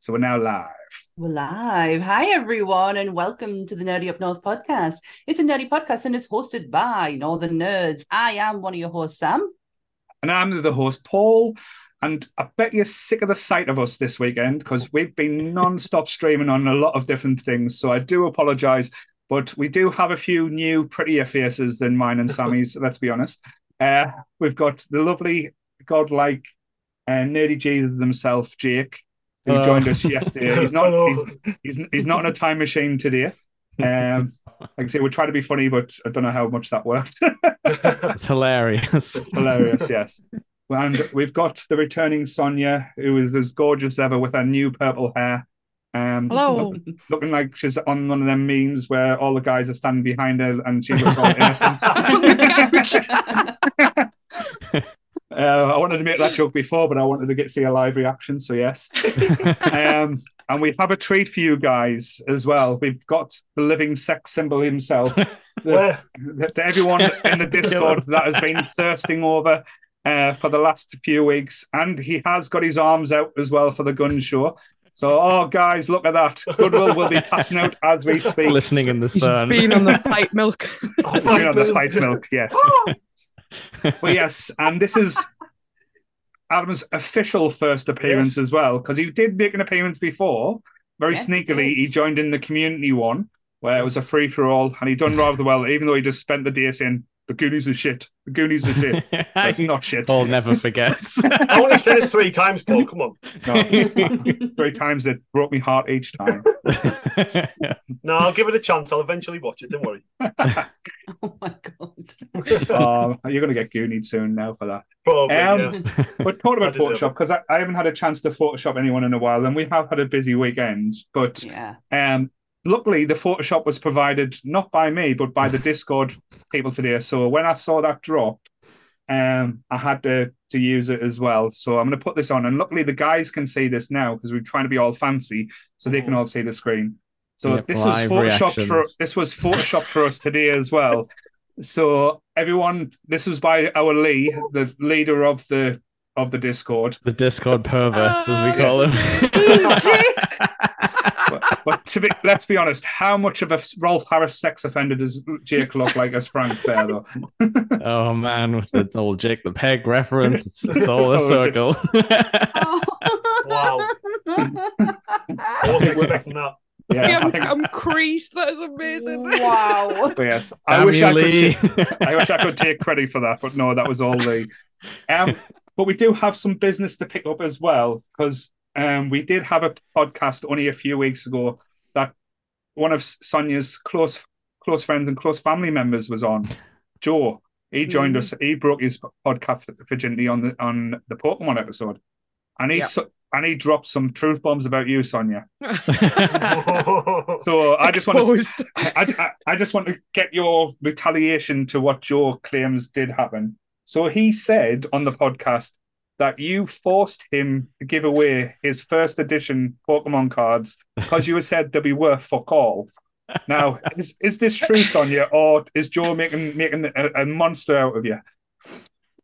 So we're now live. We're live. Hi, everyone, and welcome to the Nerdy Up North podcast. It's a nerdy podcast and it's hosted by Northern Nerds. I am one of your hosts, Sam. And I'm the host, Paul. And I bet you're sick of the sight of us this weekend because we've been non-stop streaming on a lot of different things. So I do apologize, but we do have a few new, prettier faces than mine and Sammy's, let's be honest. Uh, we've got the lovely, godlike, uh, nerdy Jesus himself, Jake who uh, joined us yesterday. He's not he's, he's, he's not in a time machine today. Um, like I say, we try to be funny, but I don't know how much that worked. it's hilarious. hilarious, yes. And we've got the returning Sonia, who is as gorgeous ever with her new purple hair. Um, Hello. Look, looking like she's on one of them memes where all the guys are standing behind her and she looks all innocent. Uh, I wanted to make that joke before, but I wanted to get see a live reaction. So yes, um, and we have a treat for you guys as well. We've got the living sex symbol himself. the, the, everyone in the Discord that has been thirsting over uh, for the last few weeks, and he has got his arms out as well for the gun show. So, oh, guys, look at that. Goodwill will be passing out as we speak. Listening in the sun. He's been on the fight milk. oh, been on the fight milk, yes. Well, yes, and this is Adam's official first appearance yes. as well, because he did make an appearance before. Very yes, sneakily, he, he, joined in the community one where it was a free for all, and he done rather well, even though he just spent the day saying the Goonies is shit. The Goonies is shit. That's not shit. Paul never forgets. I only said it three times, Paul. Come on. No, three times it broke me heart each time. no, I'll give it a chance. I'll eventually watch it. Don't worry. oh my god. Um, you're going to get Goonied soon now for that. Probably. Um, yeah. But talking about Photoshop, because I, I, haven't had a chance to Photoshop anyone in a while, and we have had a busy weekend. But yeah. um, luckily the Photoshop was provided not by me but by the Discord people today. So when I saw that drop, um, I had to to use it as well. So I'm going to put this on, and luckily the guys can see this now because we're trying to be all fancy, so they can all see the screen. So yep, this was photoshopped for this was photoshopped for us today as well. So everyone, this was by our Lee, the leader of the of the Discord, the Discord perverts as we call them. but, but, to be, let's be honest, how much of a Rolf Harris sex offender does Jake look like as Frank there, though? oh man, with the old Jake the Peg reference, it's, it's all a oh, circle. wow, I wasn't expecting that. Yeah, I'm, think... I'm, creased. That is amazing. Wow. But yes, I wish I could. Take, I wish I could take credit for that, but no, that was all the. Um, but we do have some business to pick up as well because um, we did have a podcast only a few weeks ago that one of Sonia's close close friends and close family members was on. Joe, he joined mm. us. He broke his podcast virginity on the on the Pokemon episode, and he yep. and he dropped some truth bombs about you, Sonia. so I just want to I, I, I just want to get your retaliation to what Joe claims did happen. So he said on the podcast that you forced him to give away his first edition Pokemon cards because you said they'd be worth fuck all. Now, is, is this true, Sonia, or is Joe making making a, a monster out of you?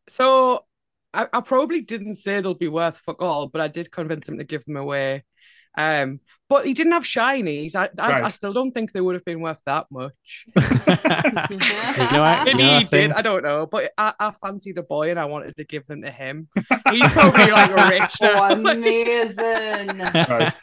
So I, I, probably didn't say they'll be worth fuck all, but I did convince him to give them away. Um, but he didn't have shinies. I, I, right. I, still don't think they would have been worth that much. you know, Maybe he did. I don't know. But I, I fancied a boy and I wanted to give them to him. He's probably like a rich. Oh, amazing. right.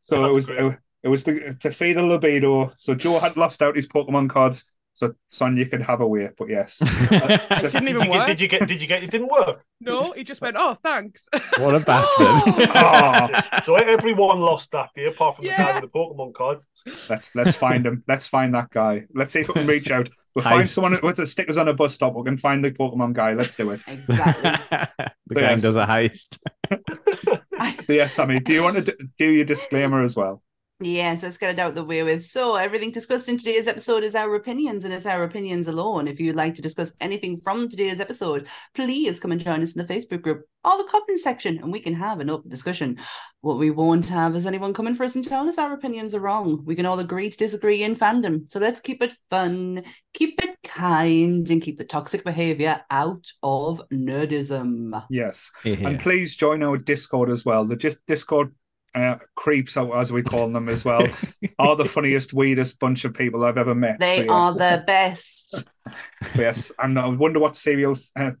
So That's it was it, it was to, to feed a libido. So Joe had lost out his Pokemon cards so Sonia could have a way, but yes. it didn't even did you, work. Get, did you get? Did you get? It didn't work. No, he just went. Oh, thanks. What a bastard! oh. So everyone lost that day, apart from yeah. the guy with the Pokemon card. Let's let's find him. Let's find that guy. Let's see if we can reach out. We'll Heist. find someone with the stickers on a bus stop. We can find the Pokemon guy. Let's do it. Exactly. the gang yes. does a heist. so yes, Sammy, do you want to do your disclaimer as well? Yes, let's get it out the way with. So, everything discussed in today's episode is our opinions and it's our opinions alone. If you'd like to discuss anything from today's episode, please come and join us in the Facebook group or the comment section and we can have an open discussion. What we won't have is anyone coming for us and telling us our opinions are wrong. We can all agree to disagree in fandom. So, let's keep it fun, keep it kind, and keep the toxic behavior out of nerdism. Yes. Yeah. And please join our Discord as well. The just Discord uh, creeps, as we call them as well, are the funniest, weirdest bunch of people I've ever met. They so, are yes. the best. yes, and I wonder what cereals uh,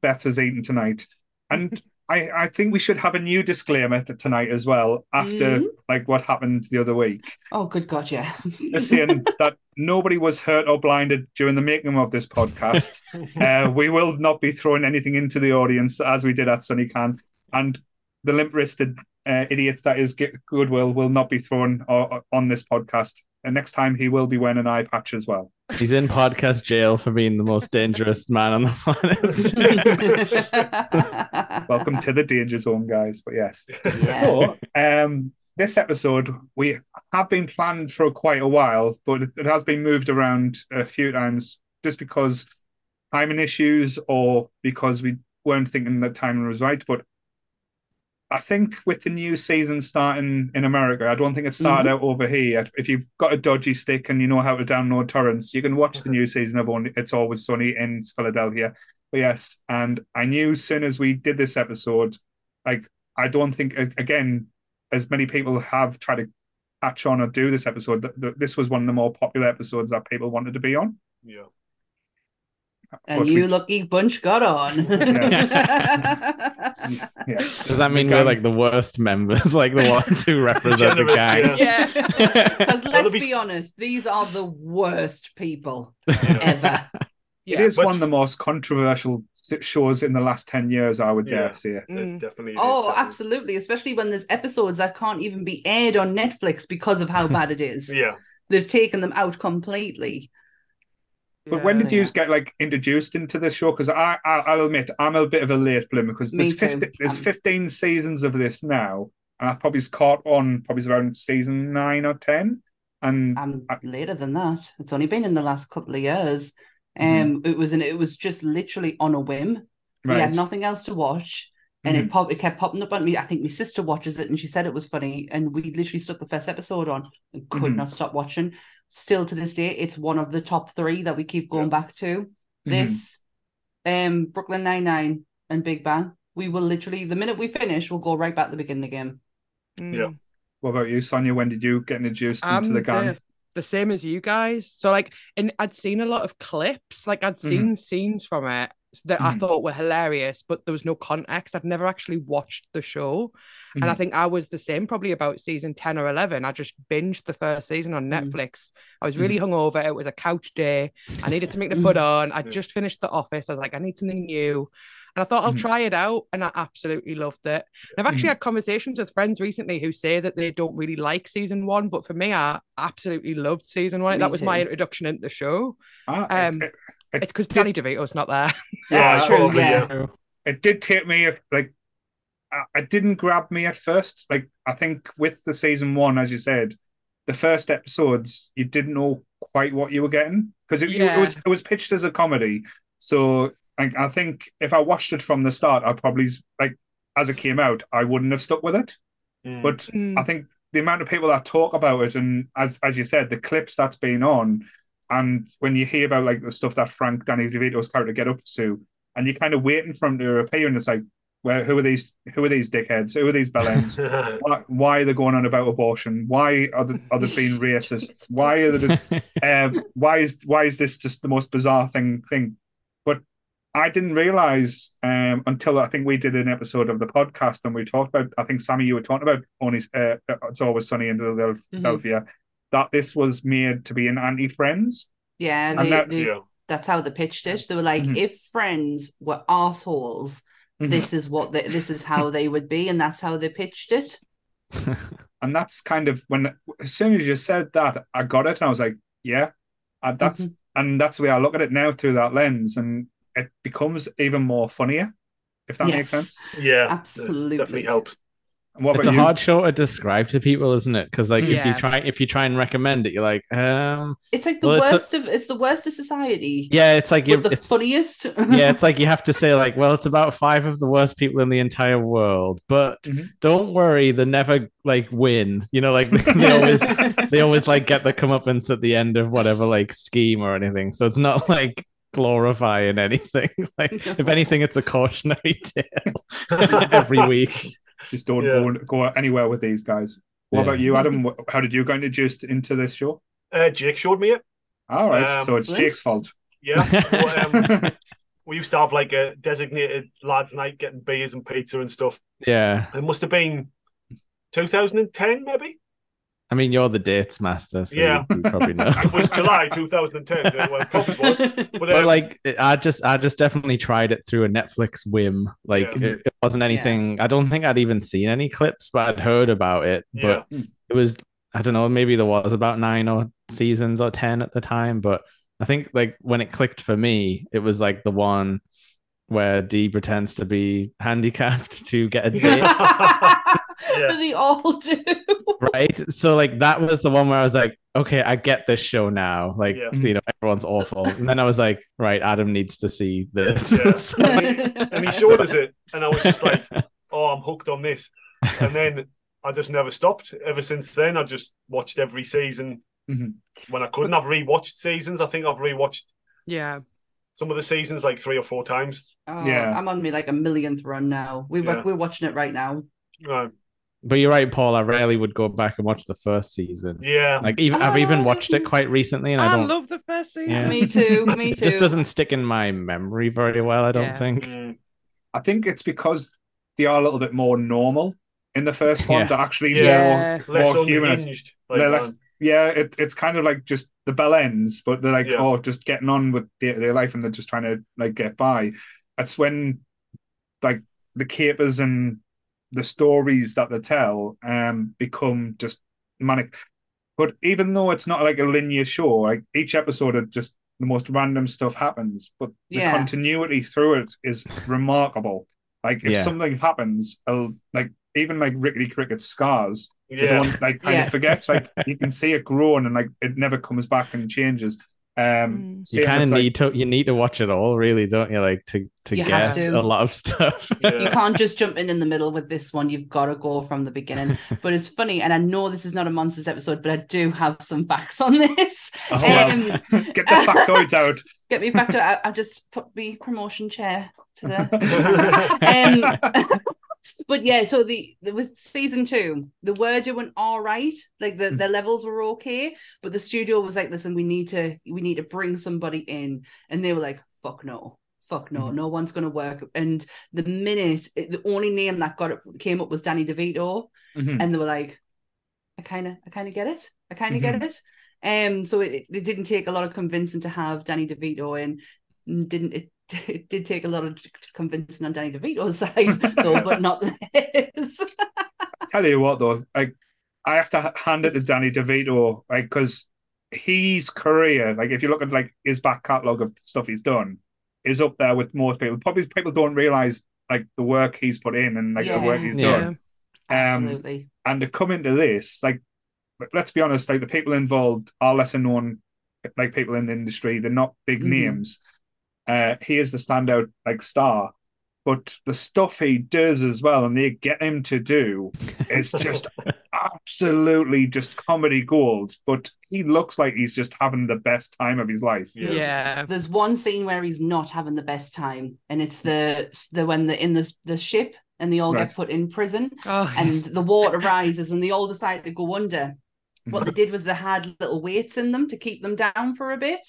Beth has eaten tonight. And I, I think we should have a new disclaimer t- tonight as well after Mhm. like what happened the other week. Oh, good God, yeah. Just saying that nobody was hurt or blinded during the making of this podcast. uh, we will not be throwing anything into the audience as we did at Sunny Can, and the limp-wristed uh, idiot that is G- Goodwill will not be thrown uh, on this podcast. And next time he will be wearing an eye patch as well. He's in podcast jail for being the most dangerous man on the planet. Welcome to the danger zone, guys. But yes. Yeah. So, um, this episode we have been planned for quite a while, but it, it has been moved around a few times just because timing issues or because we weren't thinking that timing was right. But I think with the new season starting in America, I don't think it started mm-hmm. out over here. If you've got a dodgy stick and you know how to download torrents, you can watch the mm-hmm. new season of Only It's Always Sunny in Philadelphia. But yes, and I knew as soon as we did this episode, like I don't think again as many people have tried to catch on or do this episode. That, that this was one of the more popular episodes that people wanted to be on. yeah. And But you we- lucky bunch got on. Yes. Does that mean we're like the worst members, like the ones who represent the Degenerates, gang? Yeah. Because Well, let's be- be honest, these are the worst people Yeah. ever. It Yeah. is But- one of the most controversial shows in the last 10 years, I would Yeah. dare say. It Mm. definitely. is, Oh, definitely. absolutely. Especially when there's episodes that can't even be aired on Netflix because of how bad it is. Yeah. They've taken them out completely. But when Yeah. did you get like introduced into this show? Because I, I, I'll admit, I'm a bit of a late bloomer because there's, too. 50, there's Um, 15 seasons of this now. And I've probably caught on probably around season nine or 10. And I'm I- later than that. It's only been in the last couple of years. Mhm. Um, it was an, it was just literally on a whim. We had nothing else to watch, and Mm-hmm. it pop it kept popping up on me. I think my sister watches it, and she said it was funny, and we literally stuck the first episode on and could Mhm. not stop watching. Still to this day, it's one of the top three that we keep going back to. Mm-hmm. This, um, Brooklyn Nine Nine and Big Bang. We will literally the minute we finish, we'll go right back to the beginning again. Mm. Yeah. What about you, Sonia? When did you get introduced into the gang? the, the same as you guys. So like, and I'd seen a lot of clips, like I'd seen scenes from it that I Mhm. thought were hilarious, but there was no context. I'd never actually watched the show, and I Mhm. think I was the same probably about season ten or eleven. I just binged the first season on Mm. Netflix. I was really hungover. It was a couch day. I needed something to put on. I just finished The Office. I was like, I need something new. And I thought I'll try it out, and I absolutely loved it. And I've actually had conversations with friends recently who say that they don't really like season one, but for me, I absolutely loved season one. Me that was my introduction into the show. Ah, Um, it, it, It's because did- Danny DeVito's not there. Yeah, That's true. probably, Yeah. yeah. it did take me like it didn't grab me at first. Like I think with the season one, as you said, the first episodes you didn't know quite what you were getting because it, it was it was pitched as a comedy. So I, I think if I watched it from the start, I probably like as it came out, I wouldn't have stuck with it. Mm. But I think the amount of people that talk about it, and as as you said, the clips that's been on, and when you hear about like the stuff that Frank Danny DeVito's character get up to, and you're kind of waiting for him to appear, and it's like, where who are these? Who are these dickheads? Who are these bellends? why, why are they going on about abortion? Why are they, are they being racist? Why are they? um, why is why is this just the most bizarre thing thing? But I didn't realize um, until I think we did an episode of the podcast and we talked about. I think Sammy, you were talking about only uh, it's always sunny in Philadelphia. That this was made to be an anti Friends. Yeah, And they, that's- they- yeah. that's how they pitched it. They were like, Mhm. if friends were assholes, Mhm. this is what they, this is how they would be, and that's how they pitched it. and that's kind of when as soon as you said that, I got it, and I was like, yeah, uh, that's and that's the way I look at it now through that lens, and it becomes even more funnier, if that makes sense. Yeah. Absolutely. Definitely helps. And what it's a you? hard show to describe to people, isn't it? Because like if you try if you try and recommend it, you're like, um, It's like the Well, it's a- worst of it's the worst of society. yeah, it's like you but the it's funniest. yeah, it's like you have to say like, well, it's about five of the worst people in the entire world, but Mhm. don't worry, they never like win. You know, like they always they always like get the comeuppance at the end of whatever like scheme or anything. So it's not like glorifying anything. Like if anything, it's a cautionary tale every week. Just don't Yeah. go, go anywhere with these guys. What Yeah. about you, Adam? How did you get introduced into this show? Uh, Jake showed me it. All right, Um, so it's Nice. Jake's fault. Yeah. Well, um, we used to have like a designated lads' night getting beers and pizza and stuff. Yeah. It must have been 2010, maybe. I mean, you're the dates master, so Yeah. you, you probably know. It was July 2010. uh, Well, probably was. But, but like i just i just definitely tried it through a netflix whim like Yeah. it, it wasn't anything i don't think i'd even seen any clips but i'd heard about it Yeah. but it was i don't know maybe there was about nine or seasons or ten at the time but i think like when it clicked for me it was like the one where Dee pretends to be handicapped to get a date Yeah. they all do. Right so like that was the one where i was like okay i get this show now like Yeah. you know everyone's awful and then i was like right adam needs to see this Yeah. So, and he showed us it, and I was just like, "Oh, I'm hooked on this." And then I just never stopped. Ever since then, I just watched every season. Mhm. When I couldn't, I've rewatched seasons. I think I've rewatched Yeah. some of the seasons like three or four times. Oh, Yeah. I'm on me like a millionth run now. We've Yeah. we're watching it right now. Uh, But you're right, Paul. I rarely would go back and watch the first season. yeah, Like even I've even watched it quite recently, and I I, don't. love the first season. Yeah. Me too. Me too. it just doesn't stick in my memory very well. I don't Yeah. think. Mm, I think it's because they are a little bit more normal in the first one. Yeah. They're actually Yeah. more, less more human. Like, less- yeah, it, it's kind of like just the bell ends, but they're like, Yeah. oh, just getting on with their, their life and they're just trying to like get by. That's when like the capers and the stories that they tell um become just manic. But even though it's not like a linear show, like each episode of just the most random stuff happens, but the Yeah. continuity through it is remarkable. Like if Yeah. something happens, uh, like even like Rickety Cricket's scars, they yeah, don't like kind Yeah. of forget. Like you can see it growing and like it never comes back and changes. Um, Mm. You kind of with, like- need to. You need to watch it all, really, don't you? Like to to You have get to. a lot of stuff. You can't just jump in in the middle with this one. You've got to go from the beginning. But it's funny, and I know this is not a monsters episode, but I do have some facts on this. Oh, well. Um, get the factoids out. get me back to. I, I just put the promotion chair to the. um, but yeah, so the, the with season two, they were went all right. Like the, the levels were okay, but the studio was like, "Listen, we need to we need to bring somebody in," and they were like, "Fuck no." Fuck no, Mhm. no one's gonna work. And the minute the only name that got it came up was Danny DeVito, Mhm. and they were like, I kind of, I kind of get it. I kind of get it. Um, so it, it didn't take a lot of convincing to have Danny DeVito in. Didn't it? It did take a lot of convincing on Danny DeVito's side, though, but not his. Tell you what though, like I have to hand it to Danny DeVito, like because his career, like if you look at like his back catalogue of stuff he's done, is up there with most people. Probably people don't realize like the work he's put in and like the work he's Yeah. done. Um, Absolutely. and to come into this, like, let's be honest, like the people involved are lesser known, like people in the industry. They're not big Mhm. names. Uh, he is the standout like star, but the stuff he does as well, and they get him to do, is just absolutely just comedy gold. But he looks like he's just having the best time of his life. Yeah. Yeah. There's one scene where he's not having the best time, and it's the the when they're in the the ship and they all Right. get put in prison, Oh, and the water rises, and they all decide to go under. What they did was they had little weights in them to keep them down for a bit.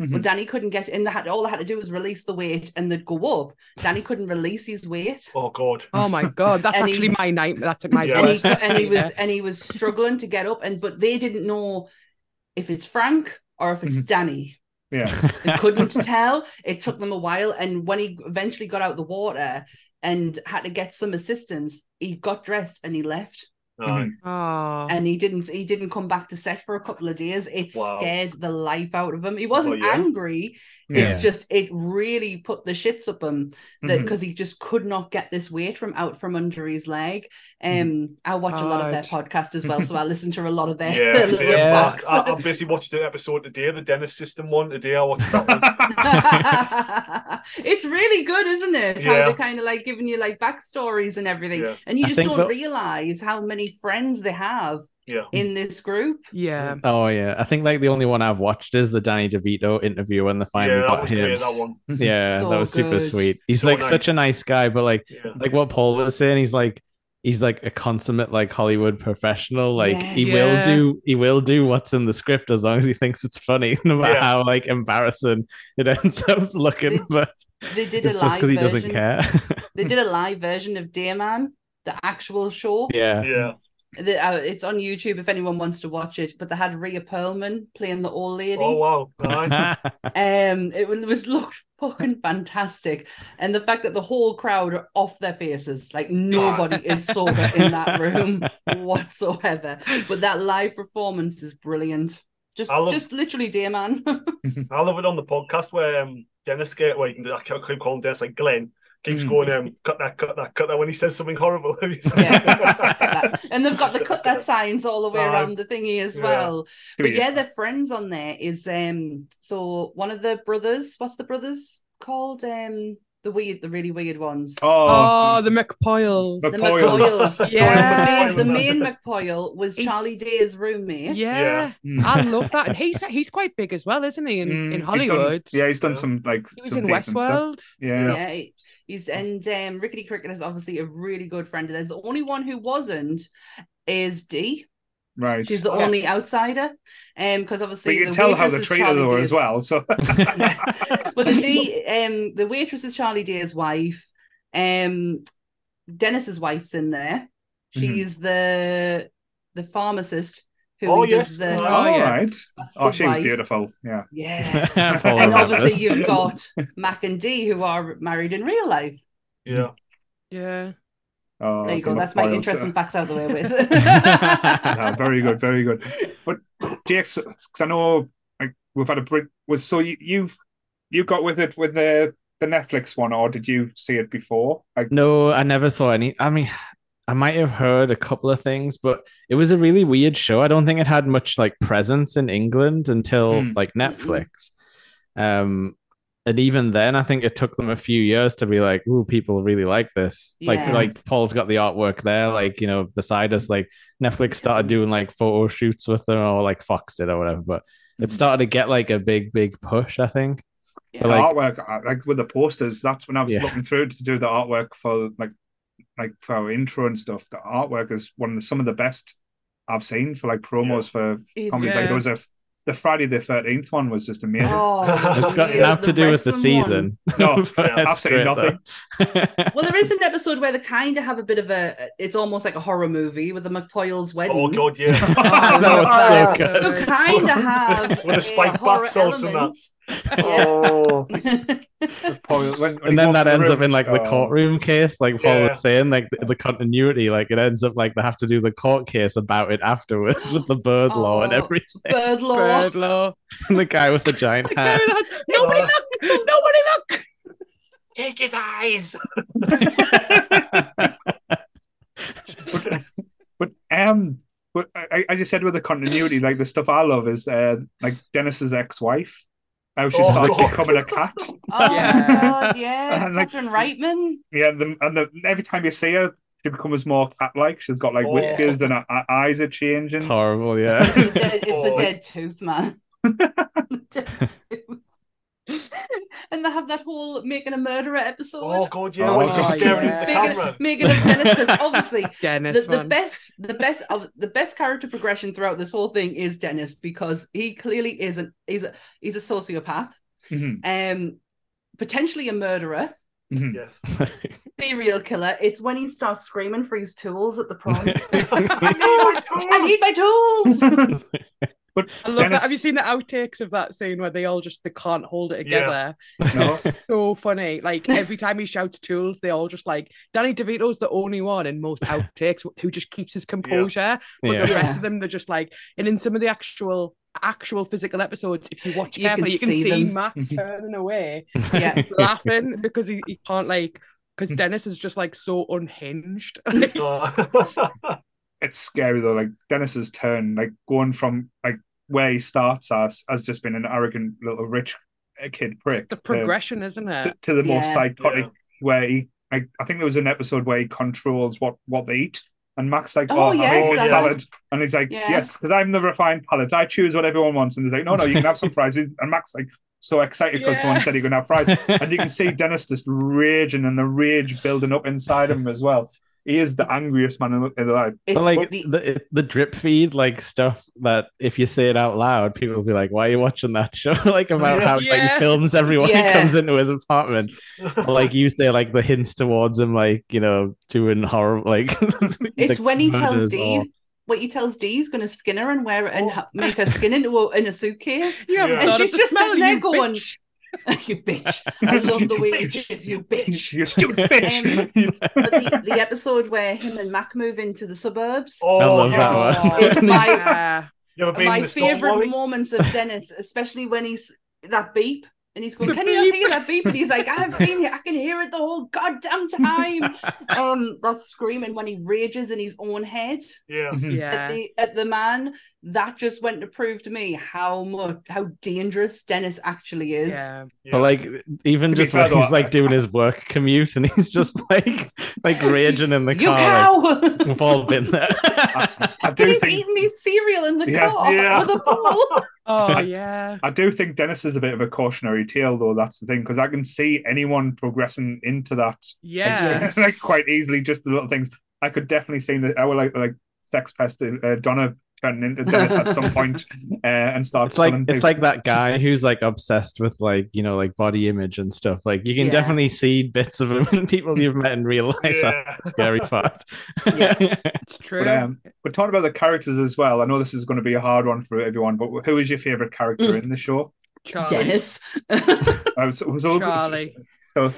Mhm. But Danny couldn't get in. They had all they had to do was release the weight, and they'd go up. Danny couldn't release his weight, Oh God. oh my god, that's And he- actually my nightmare. That's my Yeah. and he worst and he was nightmare. and he was struggling to get up. And but they didn't know if it's Frank or if it's Mhm. Danny. Yeah. They couldn't tell. It took them a while. And when he eventually got out the water and had to get some assistance, he got dressed and he left. Mm-hmm. Aye. Oh, And he didn't he didn't come back to set for a couple of days. It Wow. scared the life out of him. He wasn't Oh, yeah? angry. Yeah. It's just it really put the shits up him that mm-hmm. because he just could not get this weight from out from under his leg. Um, mm-hmm. I watch a lot of their podcast as well, so I listen to a lot of their, Yeah, their see, Yeah. I, box. I, I basically watched the episode today, the Dennis System one today. I watched that one. it's really good, isn't it? How they're kind of like giving you like backstories and everything, Yeah. and you just don't that- realize how many friends they have Yeah. in this group. yeah. oh yeah, I think like the only one I've watched is the Danny DeVito interview when they finally yeah, that got was him. great, that one. Yeah, So that was super sweet. He's So like nice. such a nice guy, but like Yeah. like what Paul was saying, he's like he's like a consummate like Hollywood professional. Like Yes. he Yeah. will do he will do what's in the script as long as he thinks it's funny, no matter Yeah. how like embarrassing it ends up looking. They- but They did it's a just live because he doesn't care. They did a live version of Dear Man, the actual show. yeah. Yeah. The, uh, it's on YouTube if anyone wants to watch it. But they had Rhea Perlman playing the old lady. Oh wow. Aye. Um, it was, was looked fucking fantastic, and the fact that the whole crowd are off their faces, like nobody is sober in that room whatsoever. But that live performance is brilliant. Just, love- just literally, dayman. I love it on the podcast where um, Dennis get well, can, I can't keep calling Dennis like Glenn keeps Mm. going um cut that cut that cut that when he says something horrible. Yeah, and they've got the cut that signs all the way Aye. around the thingy as Yeah. well. But Yeah. yeah, their friends on there is um. So one of the brothers, what's the brothers called? Um, the weird, the really weird ones. Oh, the McPoyles. The McPoyles. McPoyles. Yeah. The main, the main McPoyle was He's- Charlie Day's roommate. Yeah, Mm. I love that, and he's he's quite big as well, isn't he? In Mm, in he's done- Hollywood, yeah, he's done Yeah. some like he was some in decent stuff. Westworld. Yeah. Yeah, he- he's and um, Rickety Cricket is obviously a really good friend of theirs. The only one who wasn't is Dee. right. She's the Oh, yeah. only outsider. Um, because obviously you can tell how they is treated her as well. So but the D, um, the waitress is Charlie Day's wife. Um, Dennis's wife's in there. Mm-hmm. She's the the pharmacist who Oh, he does yes. the Oh, all yeah. right. Oh, good she was wife. beautiful. Yeah. Yes. And remembers. obviously you've got Mac and Dee who are married in real life. yeah. Yeah, Oh, There you go. That's my McPoyles. interesting uh, facts out of the way with. Yeah, very good, very good. But Jakes, 'cause I know like we've had a break. Was so you you've you got with it with the the Netflix one, or did you see it before? Like, No, I never saw any. I mean, I might have heard a couple of things, but it was a really weird show. I don't think it had much like presence in England until Hmm. like Netflix. Um, and even then, I think it took them a few years to be like, "Ooh, people really like this." Like, Yeah. like Paul's got the artwork there, like you know, beside us. Like Netflix started doing like photo shoots with them, or like Fox did, or whatever. But it started to get like a big, big push. I think. Yeah. the like- artwork, uh, like with the posters. That's when I was Yeah. looking through to do the artwork for like like for our intro and stuff. The artwork is one of the, some of the best I've seen for like promos for It comedies. Yeah. Like there was a the Friday the Thirteenth one was just amazing. Oh, It's got yeah, enough to do with the wrestling one. season. No, But yeah, it's absolutely great, though. Well, there is an episode where they kind of have a bit of a. It's almost like a horror movie with the McPoyle's wedding. Oh god, yeah. Oh, oh, that was so good. So kind of have With a the spiked horror bath salts and that. Oh, Paul, when- when and then that the ends up in like the oh. courtroom case, like Paul Yeah. was saying, like the, the continuity, like it ends up like they have to do the court case about it afterwards with the bird law and Oh. everything. Bird law. Bird law. And the guy with the giant Like, hat. there it is. Nobody Oh. look! Nobody look! take his eyes. but, but um but I, as you said with the continuity like the stuff i love is uh like dennis's ex-wife how she Oh, starts God. becoming a cat Oh Yeah. God, yes, And, like- Catherine Reitman. yeah the, and the, every time you see her she becomes more cat-like she's got like Oh. whiskers and her, her eyes are changing It's horrible, yeah. It's the dead, it's the dead tooth, man. Dead tooth. and they have that whole making a murderer episode. Oh god, yeah. Oh, when he's just yeah. at the Making, camera. making of Dennis because obviously Dennis, the, the best the best of the best character progression throughout this whole thing is Dennis because he clearly isn't he's a he's a sociopath Mhm, um potentially a murderer mhm. Yes. serial killer it's when he starts screaming for his tools at the prom Yes, I need my tools but I love that. Have you seen the outtakes of that scene where they all just they can't hold it Yeah. together? no So funny. Like every time he shouts tools, they all just like Danny DeVito's the only one in most outtakes who just keeps his composure. But Yeah. the rest Yeah. of them, they're just like, and in some of the actual actual physical episodes, if you watch You can carefully, you can see see, them. Matt turning away, yeah laughing because he, he can't like because Mm. Dennis is just like so unhinged. Oh. It's scary though like dennis's turn like going from like where he starts as as just being an arrogant little rich kid prick the to- progression, isn't it? to the more psychotic Yeah. where he I, I think there was an episode where he controls what what they eat and Mac's like, Oh, oh, I'm yes, eating I a know. salad. And he's like, Yeah. yes, because I'm the refined palate. I choose what everyone wants. And he's like, no, no, you can have some fries. And Mac's like, so excited because Yeah. someone said he could have fries. And you can see Dennis just raging and the rage building up inside of him as well. He is the angriest man in, alive. It's But like the- the the drip feed, like stuff that if you say it out loud, people will be like, "Why are you watching that show?" like about how like, Yeah. he films everyone Yeah. who comes into his apartment. Or, like you say, like the hints towards him, like you know, doing horror, like It's when he tells murders Dee or- what he tells Dee he's going to skin her and wear it and Oh. ha- make her skin into a, in a suitcase. Yeah. And she's just smell, sitting there you going, bitch. you bitch. I love the way he says, you bitch. You stupid bitch. But the, the episode where him and Mac move into the suburbs, Oh, I love yes. that one. It's my- Yeah. You ever been in my favorite moments of Dennis, especially when he's that beep and he's going, The "Can you hear that beep?" And he's like, "I've been here. I can hear it the whole goddamn time." um, that's screaming when he rages in his own head Yeah. at Yeah. the at the man. That just went to prove to me how much how dangerous Dennis actually is. Yeah. yeah. But like even To just fair when he's like I- doing his work commute and he's just like like raging in the You car. cow! Like, we've all been there. I, I when do he's think eating his cereal in the Yeah. car Yeah. with a bowl. Oh yeah. I do think Dennis is a bit of a cautionary tale, though. That's the thing because I can see anyone progressing into that Yeah. Yes. like quite easily. Just the little things. I could definitely see that. I would like like sex pest uh, Donna turning into Dennis at some point uh, and start. It's like it's like that guy who's like obsessed with like you know like body image and stuff. Like you can Yeah. definitely see bits of him in people you've met in real life. Yeah. That's scary part. Yeah. It's true. But, um, we're talking about the characters as well. I know this is going to be a hard one for everyone, but who is your favorite character Mm. in the show? Charlie. Dennis. I was, was all- Charlie. So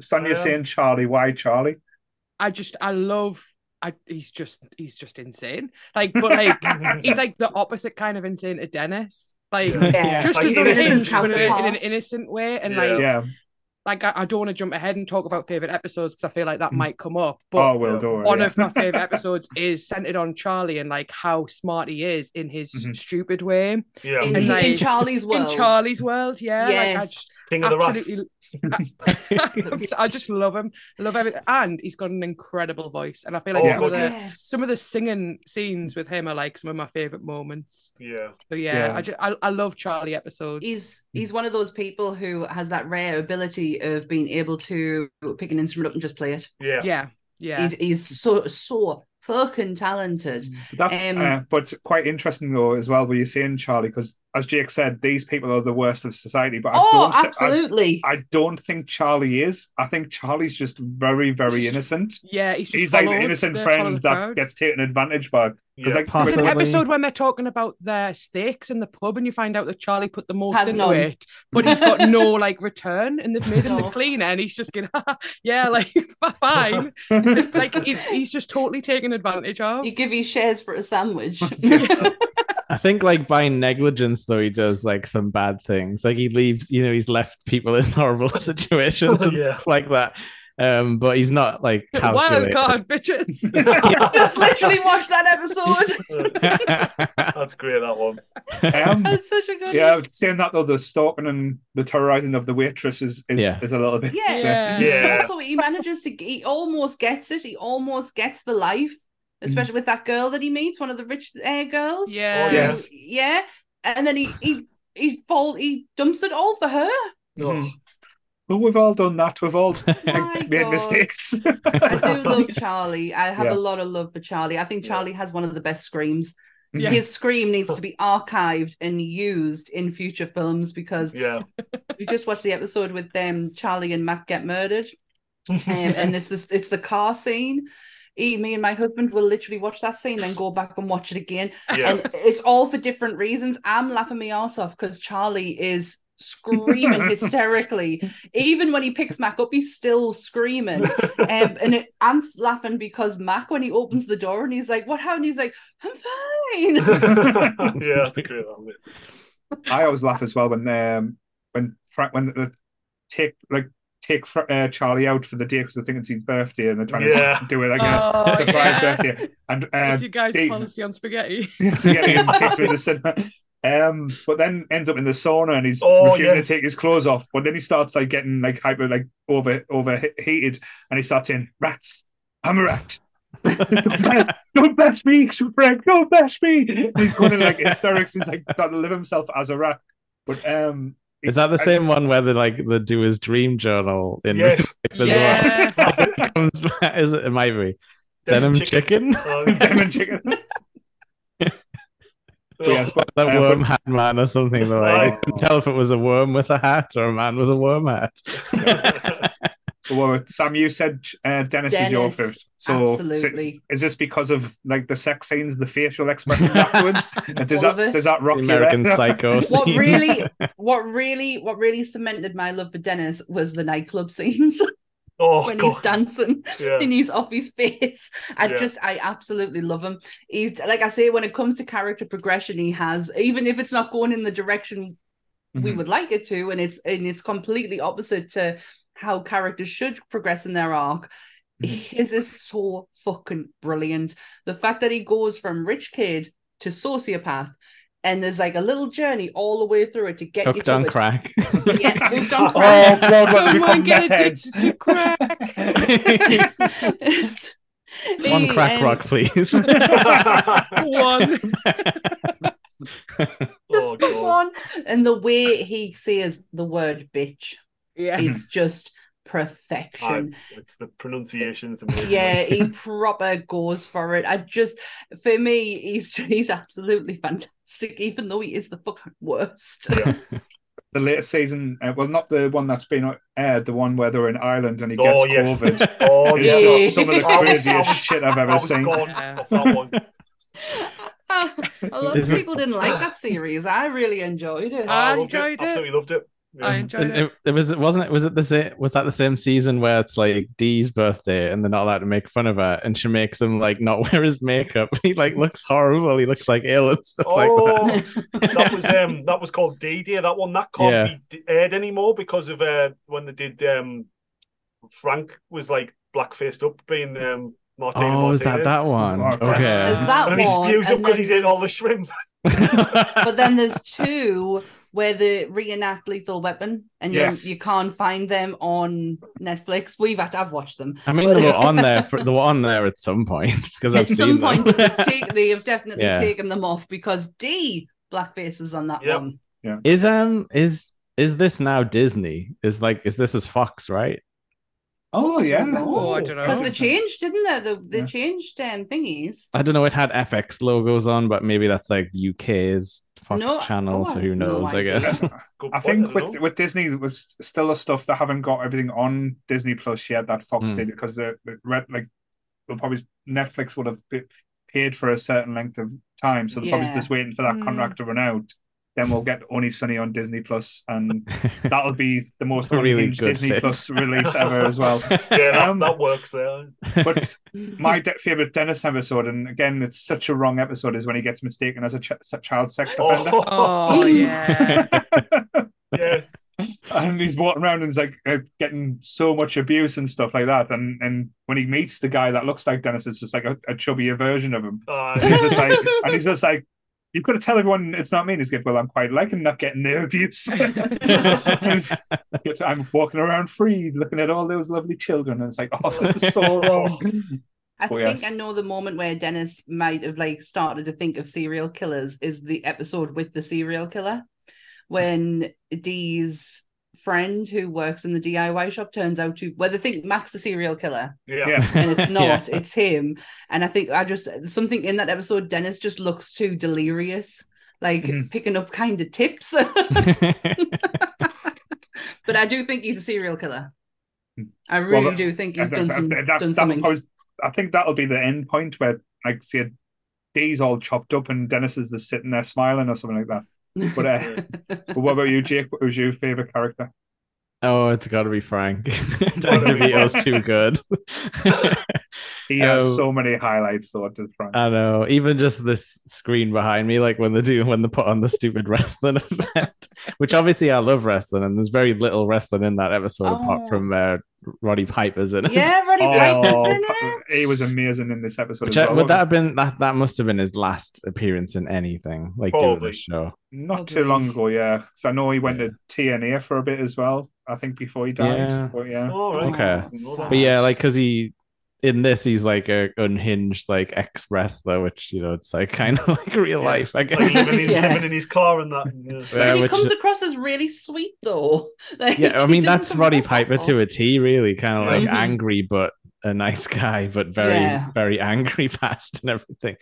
Sonia Yeah. saying Charlie. Why Charlie? I just I love I he's just he's just insane. Like but like he's like the opposite kind of insane to Dennis. Like Yeah. just Like as innocent innocent, but in, in an innocent way. And Yeah. like Yeah. like I, I don't want to jump ahead and talk about favorite episodes because I feel like that Mm. might come up. But oh well, worry, one yeah. of my favorite episodes is centered on Charlie and like how smart he is in his Mhm. stupid way. yeah. in, And, like, in Charlie's world. In Charlie's world, yeah. Like I just King of the Rats. absolutely I just love him. I love everything. And he's got an incredible voice. And I feel like Oh, some of the Yes. some of the singing scenes with him are like some of my favorite moments. Yeah. So yeah, Yeah. I just I, I love Charlie episodes. He's he's one of those people who has that rare ability of being able to pick an instrument up and just play it. Yeah. yeah, yeah. He's he's so so fucking talented. That's Um, uh, but quite interesting though as well. What you're saying, Charlie, because as Jake said, these people are the worst of society. But I Oh, don't thi- I- absolutely. I, don't think Charlie is. I think Charlie's just very, very innocent. yeah, he's just He's like the innocent friend the that gets taken advantage by. Yeah. Because like There's an episode when they're talking about their steaks in the pub, and you find out that Charlie put the most Has into none. it, but he's got no like return, and they've made him the cleaner, and he's just going, yeah, like fine, like he's, he's just totally taken advantage of. You give his shares for a sandwich. Yes. I think like by negligence though he does like some bad things. Like he leaves, you know, he's left people in horrible situations oh, and Yeah. stuff like that. Um, but he's not like Wild calculated. card, bitches. just literally watched that episode. That's great, that one. Um, That's such a good yeah, saying that though, the stalking and the terrorizing of the waitress is is, Yeah. is a little bit. Yeah. Yeah. Yeah. Also, he manages to he almost gets it. He almost gets the life, especially with that girl that he meets, one of the rich uh, girls. Yeah. Oh, yes. Yeah. And then he he he fall he dumps it all for her. Mhm. Well, we've all done that. We've all made God. mistakes. I do love Charlie. I have Yeah. a lot of love for Charlie. I think Yeah. Charlie has one of the best screams. Yeah. His scream needs to be archived and used in future films because Yeah. we just watched the episode with them Charlie and Mac get murdered. um, and it's this it's the car scene. He, me and my husband will literally watch that scene, then go back and watch it again. yeah. And it's all for different reasons. I'm laughing my ass off because Charlie is screaming hysterically. Even when he picks Mac up, he's still screaming. Um, and it, I'm laughing because Mac, when he opens the door and he's like, What happened? He's like, I'm fine. yeah, that's great. I always laugh as well when um when Fra- when the take like take Fra- uh, Charlie out for the day because they think it's his birthday and they're trying Yeah. to do it like a Oh, surprise yeah. birthday and uh, What's your guys' Dave- policy on spaghetti? so yeah, he takes me to the cinema. Um, but then ends up in the sauna and he's Oh, refusing yes. to take his clothes off. But then he starts like getting like hyper, like over overheated, and he starts saying, "Rats, I'm a rat. don't bash me, Frank. Don't bash me." And he's going in like hysterics. He's like got to live himself as a rat. But um, Is that the I- same one where they like they do his dream journal in Yes. real life as well? Yeah. It is it, it might be. Denim chicken. Oh, Denim chicken. yes, that uh, worm hat man or something. Though I couldn't tell if it was a worm with a hat or a man with a worm hat. well, Sam, you said uh, Dennis, is your first. So, absolutely. is this because of like the sex scenes, the facial expressions afterwards? Does that does that rock The you there? American Psycho. what really what really what really cemented my love for Dennis was the nightclub scenes oh when he's dancing Yeah. and he's off his face. I Yeah. just I absolutely love him. He's like I say, when it comes to character progression, he has even if it's not going in the direction we Mhm. would like it to, and it's and it's completely opposite to how characters should progress in their arc. Mhm. His is so fucking brilliant. The fact that he goes from rich kid to sociopath, and there's like a little journey all the way through it to get you to on it. crack. Yeah, hooked on Oh crack. God, what Someone get netheads. addicted to crack. It's- One crack um, rock, please. One. oh, the God. one. And the way he says the word bitch Yeah. is just perfection. I- it's the pronunciations. amazing. yeah, he proper goes for it. I just, for me, he's he's absolutely fantastic, even though he is the fucking worst. Yeah. The latest season, uh, well, not the one that's been aired, the one where they're in Ireland and he gets Oh, yes. COVID. Oh, It's Yeah. just some of the craziest shit I've ever was seen. gone Yeah. off that one. a lot of people didn't like that series. I really enjoyed it. I loved enjoyed it. Absolutely loved it. Yeah. I enjoyed And it. it, it was it wasn't it was it the same was that the same season where it's like Dee's birthday and they're not allowed to make fun of her and she makes him like not wear his makeup he like looks horrible he looks like ill and stuff like that Oh, that was um that was called Dee Day. That one that can't Yeah. be aired anymore because of uh when they did um Frank was like black faced up being um Martina oh is that Martinez. that one Oh, okay There's that and he spews up because he's eating all the there's- shrimp. but then there's two where they reenact Lethal Weapon, and you Yes. you can't find them on Netflix. We've had I've watched them. I mean But- they were on there for, they were on there at some point because I've At seen some them. point, they've, take, they have definitely Yeah. taken them off because Dee blackface is on that Yep. one. is um is is this now Disney is like is this is Fox right Oh yeah. Oh, I don't know. Because they changed, didn't they? They, they Yeah. changed um, thingies. I don't know it had FX logos on but maybe that's like UK's Fox No, channel oh, so who have no knows I guess Good I think with know. with Disney it was still the stuff that haven't got everything on Disney Plus yet that Fox Hmm. did because the, the red like they'll probably Netflix would have paid for a certain length of time, so they're probably just waiting for that Hmm. contract to run out. Then we'll get Only Sunny on Disney Plus, and that'll be the most A really good Disney fit. Plus release ever as well. yeah, that, Um, that works there. But my de- favorite Dennis episode, and again, it's such a wrong episode, is when he gets mistaken as a ch- child sex offender. Oh yeah. yes. and he's walking around and he's like uh, getting so much abuse and stuff like that. And and when he meets the guy that looks like Dennis, it's just like a, a chubbier version of him. Uh, And he's just like, and he's just like, you've got to tell everyone it's not me. And he's like, well, I'm quite liking not getting the abuse. I'm walking around free, looking at all those lovely children, and it's like, oh, this is so wrong. I Oh, think yes. I know the moment where Dennis might have like started to think of serial killers is the episode with the serial killer when Dee's friend who works in the DIY shop turns out to well they think Mac's the serial killer yeah. Yeah. and it's not Yeah. it's him and I think I just something in that episode Dennis just looks too delirious like Mhm. picking up kind of tips but I do think he's a serial killer I really Well, do think he's That- done that- some that- done that'll something probably- I think that'll be the end point where, like, say, Dee's all chopped up and Dennis is just sitting there smiling or something like that. But, uh, but what about you, Jake? What was your favorite character? oh it's got to be Frank Dan DeVito's too good He has Oh. so many highlights, though, to Frank. I know. Even just this screen behind me, like when they do when they put on the stupid wrestling event, which obviously I love wrestling, and there's very little wrestling in that episode Oh. apart from uh, Roddy Piper's in it. yeah Roddy Piper's Oh, in it he was amazing in this episode Which as well. would that have been that? That must have been his last appearance in anything, like doing Probably. the show. he? Not too long ago, yeah. Because I know he went Yeah. to TNA for a bit as well. I think before he died. Yeah. But yeah. All right. Okay. Know. But yeah, like because he in this he's like a unhinged like ex wrestler, which you know it's like kind of like real Yeah. life, I Like guess. living, in, Yeah. living in his car and that. and, yeah. Yeah, but he which- comes across as really sweet though. Like, yeah, I mean that's Roddy Piper awful. to a T, really, kind of like Mhm. angry but a nice guy, but very Yeah. very angry past and everything.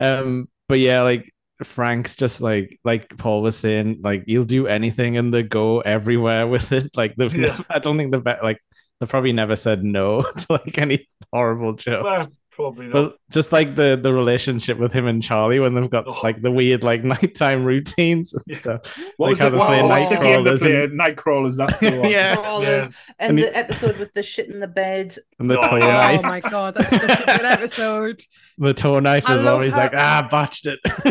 Um, but yeah, like Frank's just like like Paul was saying, like he'll do anything and they go everywhere with it. Like they've Yeah. I don't think the like they probably never said no to like any horrible jokes. Well, probably not. But just like the the relationship with him and Charlie when they've got Oh. like the weird like nighttime routines and Yeah. stuff. What Like was how it? they What, play what was the game they Nightcrawlers played? Nightcrawlers. That's the one. Yeah. Crawlers, and, And he- the episode with the shit in the bed. And the Oh, toy yeah. knife, Oh my god, that's such a good episode. the toe knife I as well. love He's like, ah, botched it. What's the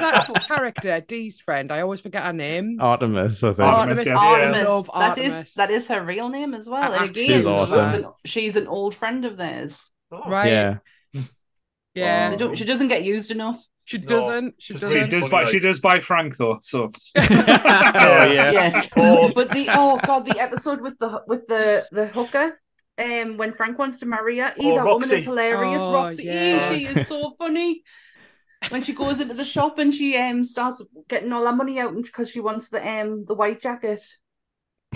that character, Dee's friend? I always forget her name. Artemis, I think. Artemis, yes. Artemis. Love That is Artemis. that is her real name as well. And again, She's awesome. she's an old friend of theirs. Oh, Right? Yeah. Yeah. They don't, she doesn't get used enough. She doesn't. She She doesn't. really does funny, buy. like- She does buy Frank though. So oh yeah. Yes, Oh. but the oh god, the episode with the with the the hooker. Um, when Frank wants to marry her, e, Oh, that woman Roxy. is hilarious. Oh, Roxy, yeah. she is so funny. When she goes into the shop and she um starts getting all her money out because she wants the um the white jacket.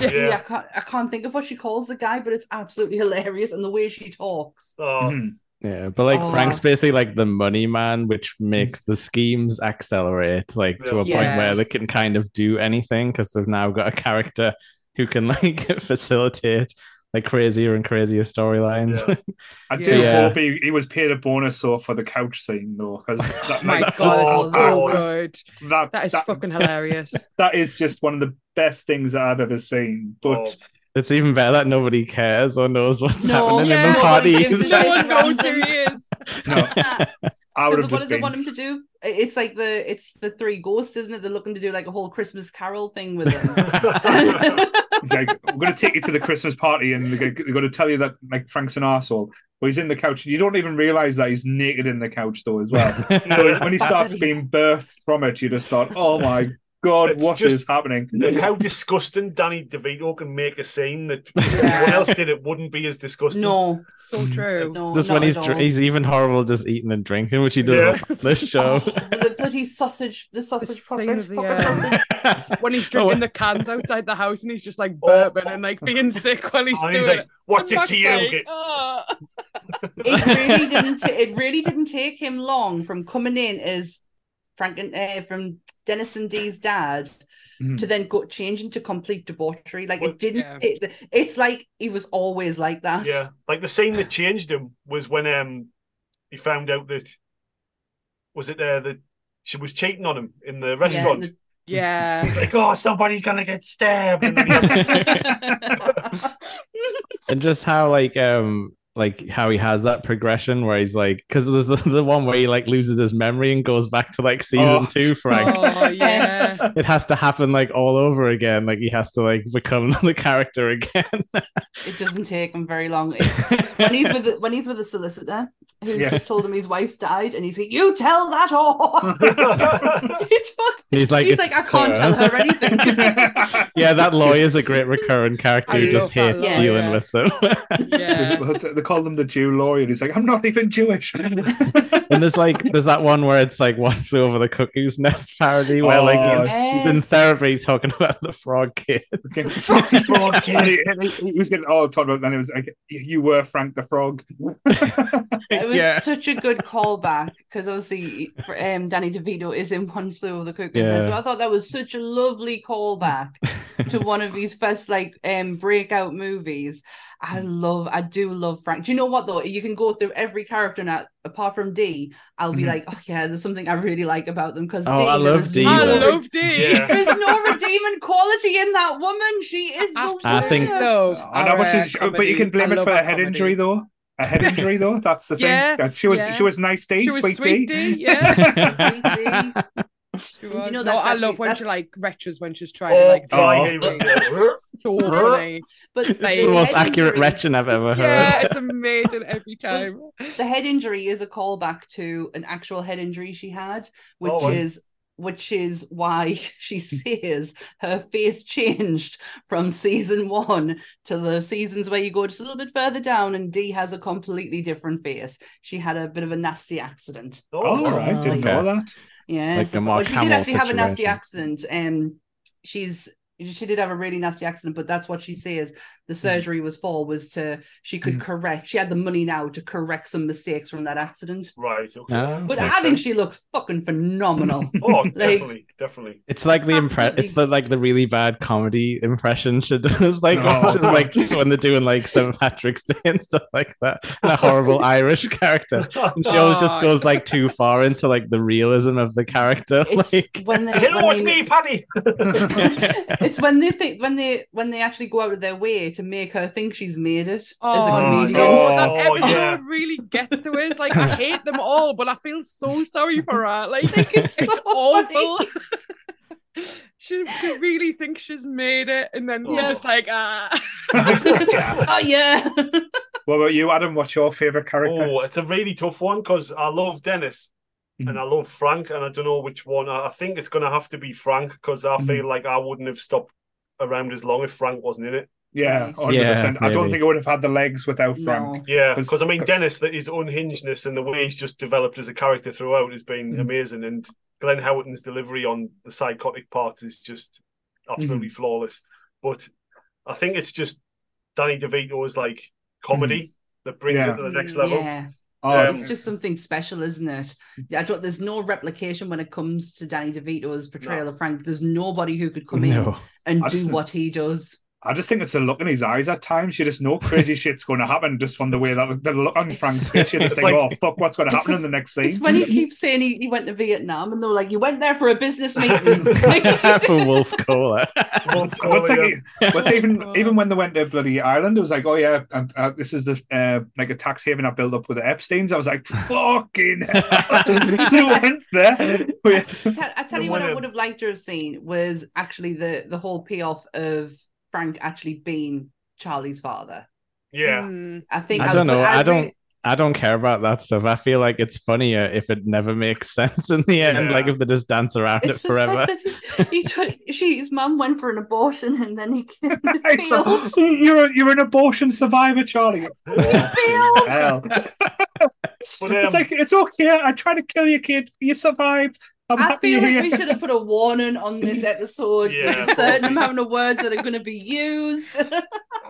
Yeah, Yeah. I can't I can't think of what she calls the guy, but it's absolutely hilarious and the way she talks. Oh, mhm. Yeah, but like Oh. Frank's basically like the money man, which makes the schemes accelerate like to a point where they can kind of do anything because they've now got a character who can like facilitate like crazier and crazier storylines. Yeah. I do Yeah. hope he, he was paid a bonus though for the couch scene though, because that, My like, god, Oh, it's that so was- that, That is that, fucking hilarious. that is just one of the best things that I've ever seen. But Oh. it's even better that nobody cares or knows what's No, happening yeah, in the party. no one knows who he is. no, I would Because have what just do they want him to do? It's like the it's the three ghosts, isn't it? They're looking to do like a whole Christmas Carol thing with him. He's like, "We're going to take you to the Christmas party, and they're going to tell you that like Frank's an arsehole. But he's in the couch. You don't even realize that he's naked in the couch though, as well. So when he starts being birthed from it, you just thought, "Oh my god, It's what is just- happening?" It's how disgusting Danny DeVito can make a scene that if anyone else did it wouldn't be as disgusting. no, So hmm. true. no, just when he's dr- he's even horrible just eating and drinking, which he does Yeah. on this show. Oh, the bloody sausage, the sausage scene the, pocket sausage. When he's Oh, drinking the cans outside the house and he's just like Oh. burping and like being sick while he's And doing he's like, it. "What's And it you?" Mac's like, Git?" "Oh." Ah. It really didn't. ta- it really didn't take him long from coming in as Frank and uh, from Dennis and Dee's dad Mhm. to then go change into complete debauchery. Like Well, it didn't. yeah. It, it's like he was always like that. Yeah, like the scene that changed him was when um he found out that was it uh, that she was cheating on him in the restaurant. the- Yeah. He's like, "Oh, somebody's gonna get stabbed." And then he and just how like um like how he has that progression where he's like because there's the, the one where he like loses his memory and goes back to like season Oh. two frank Oh yeah. it has to happen like all over again like he has to like become the character again it doesn't take him very long. It's- when he's with the, when he's with the solicitor who's Yes. just told him his wife's died, and he's like, "You tell that whore." it's fuck- he's like he's like, "I can't Sir." tell her anything." yeah that lawyer's a great recurring character I who just hates lawyer. dealing with them Yeah. They call him the Jew lawyer. and He's like, I'm not even Jewish. and there's like there's that one where it's like one flew over the cuckoo's nest parody where like Oh, he's, he's in therapy talking about the frog kid Frog kid. He, he was getting all talked about. Then it was like, you were Frank the Frog. It was yeah such a good callback because obviously um, Danny DeVito is in One Flew Over the Cuckoo's Nest. So I thought that was such a lovely callback to one of his first like um breakout movies. I love, I do love Frank. Do you know what though? You can go through every character now, apart from Dee. I'll be Mhm. like, oh yeah, there's something I really like about them because Oh, Dee. I there love is Dee, I though. No, love Dee. Yeah. there's no redeeming quality in that woman. She is the I think- No. I know, but, Our, she's, uh, but you can blame I it for a head comedy. injury, though. A head injury, though. That's the thing. Yeah, she was yeah. she was nice Dee, She was sweet, sweet Dee. Dee, yeah. Sweet Dee. She you was. know no, that's I love when she like retches when she's trying to oh, like try Oh. so funny. But Like, the most accurate injury- retching I've ever heard Yeah, it's amazing every time. the head injury is a callback to an actual head injury she had, which Oh, right. is which is why she says her face changed from season one to the seasons where you go just a little bit further down and Dee has a completely different face. She had a bit of a nasty accident. Oh, Oh, all right, didn't know that. Yeah, Like so- well, she did actually have a nasty situation. accident. Um, she's she did have a really nasty accident, but that's what she says the surgery was for was to she could Mhm. correct. She had the money now to correct some mistakes from that accident. Right. Okay. Ah. But Makes I think she looks fucking phenomenal. Oh, definitely, definitely. It's like the impre- Absolutely. It's the like the really bad comedy impression she does, like Oh, which is like when they're doing like St. Patrick's Day and stuff like that. And a horrible Irish character, and she always just Oh, goes like too far into like the realism of the character. It's Like, when they, Hello, when it's they- me, Paddy. it's when they think when they when they actually go out of their way to make her think she's made it as Oh, a comedian. no, Oh, that episode yeah. really gets to us. Like, I hate them all, but I feel so sorry for her. Like, it's it's so awful. she, she really thinks she's made it, and then you're Yeah. just like, ah. Oh yeah. what about you, Adam? What's your favorite character? Oh, it's a really tough one because I love Dennis Mhm. and I love Frank, and I don't know which one. I I think it's going to have to be Frank because I Mhm. feel like I wouldn't have stopped around as long if Frank wasn't in it. Yeah, hundred percent. Yeah, I don't think I would have had the legs without No. Frank. Yeah, 'Cause- because I mean, Dennis, that his unhingedness and the way he's just developed as a character throughout has been Mhm. amazing. And Glenn Howerton's delivery on the psychotic part is just absolutely flawless. But I think it's just Danny DeVito's like comedy that brings Yeah. it to the next level. Yeah. Oh, Um, it's just something special, isn't it? I don't there's no replication when it comes to Danny DeVito's portrayal of Frank. There's nobody who could come in and I do just- what he does. I just think it's the look in his eyes at times. You just know crazy shit's going to happen just from the way that the look on Frank's face. You just think, like- "Oh fuck, what's going to It's happen in the next It's scene?" when he keeps saying he, he went to Vietnam and they're like, You went there for a business meeting. Like- for Wolf Cola. Wolf What's like, what's even even when they went to bloody Ireland, it was like, oh yeah, and, uh, this is the uh, like a tax haven I built up with the Epstein's. I was like, fucking, hell. they went there. Yeah. I tell, I tell you what, I would have liked to have seen was actually the the whole payoff of Frank actually being Charlie's father. yeah. Mm. I think I don't know. but I don't. really- I don't care about that stuff. I feel like it's funnier if it never makes sense in the end. Yeah. Like if they just dance around it It's the forever. fact that he, he took, she, his mum went for an abortion and then he killed It's you're you're an abortion survivor, Charlie. failed. But, um, it's like it's okay. I tried to kill your kid. You survived. I'm I feel you're like we should have put a warning on this episode. Yeah, There's a certain probably. amount of words that are going to be used.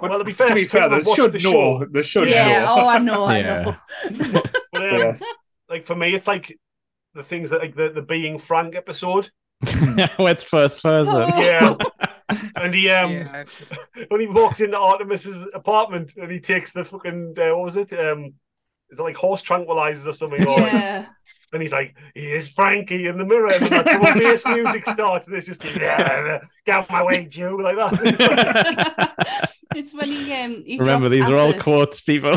well, to be fair, to be fair, they have watched should the know. show. They should yeah, know. oh, I know, I know. But, um, Yes. like for me, it's like the things that like the, the being Frank episode. What's first person? Oh. Yeah. And he um Yeah. when he walks into Artemis's apartment and he takes the fucking uh, what was it? Um is it like horse tranquilizers or something? Or, Yeah. And he's like, here's Frankie in the mirror, and then that drum and bass music starts, and it's just get out my way, Jew, like that. It's like, when he um he Remember, drops these are all acid. quotes, people.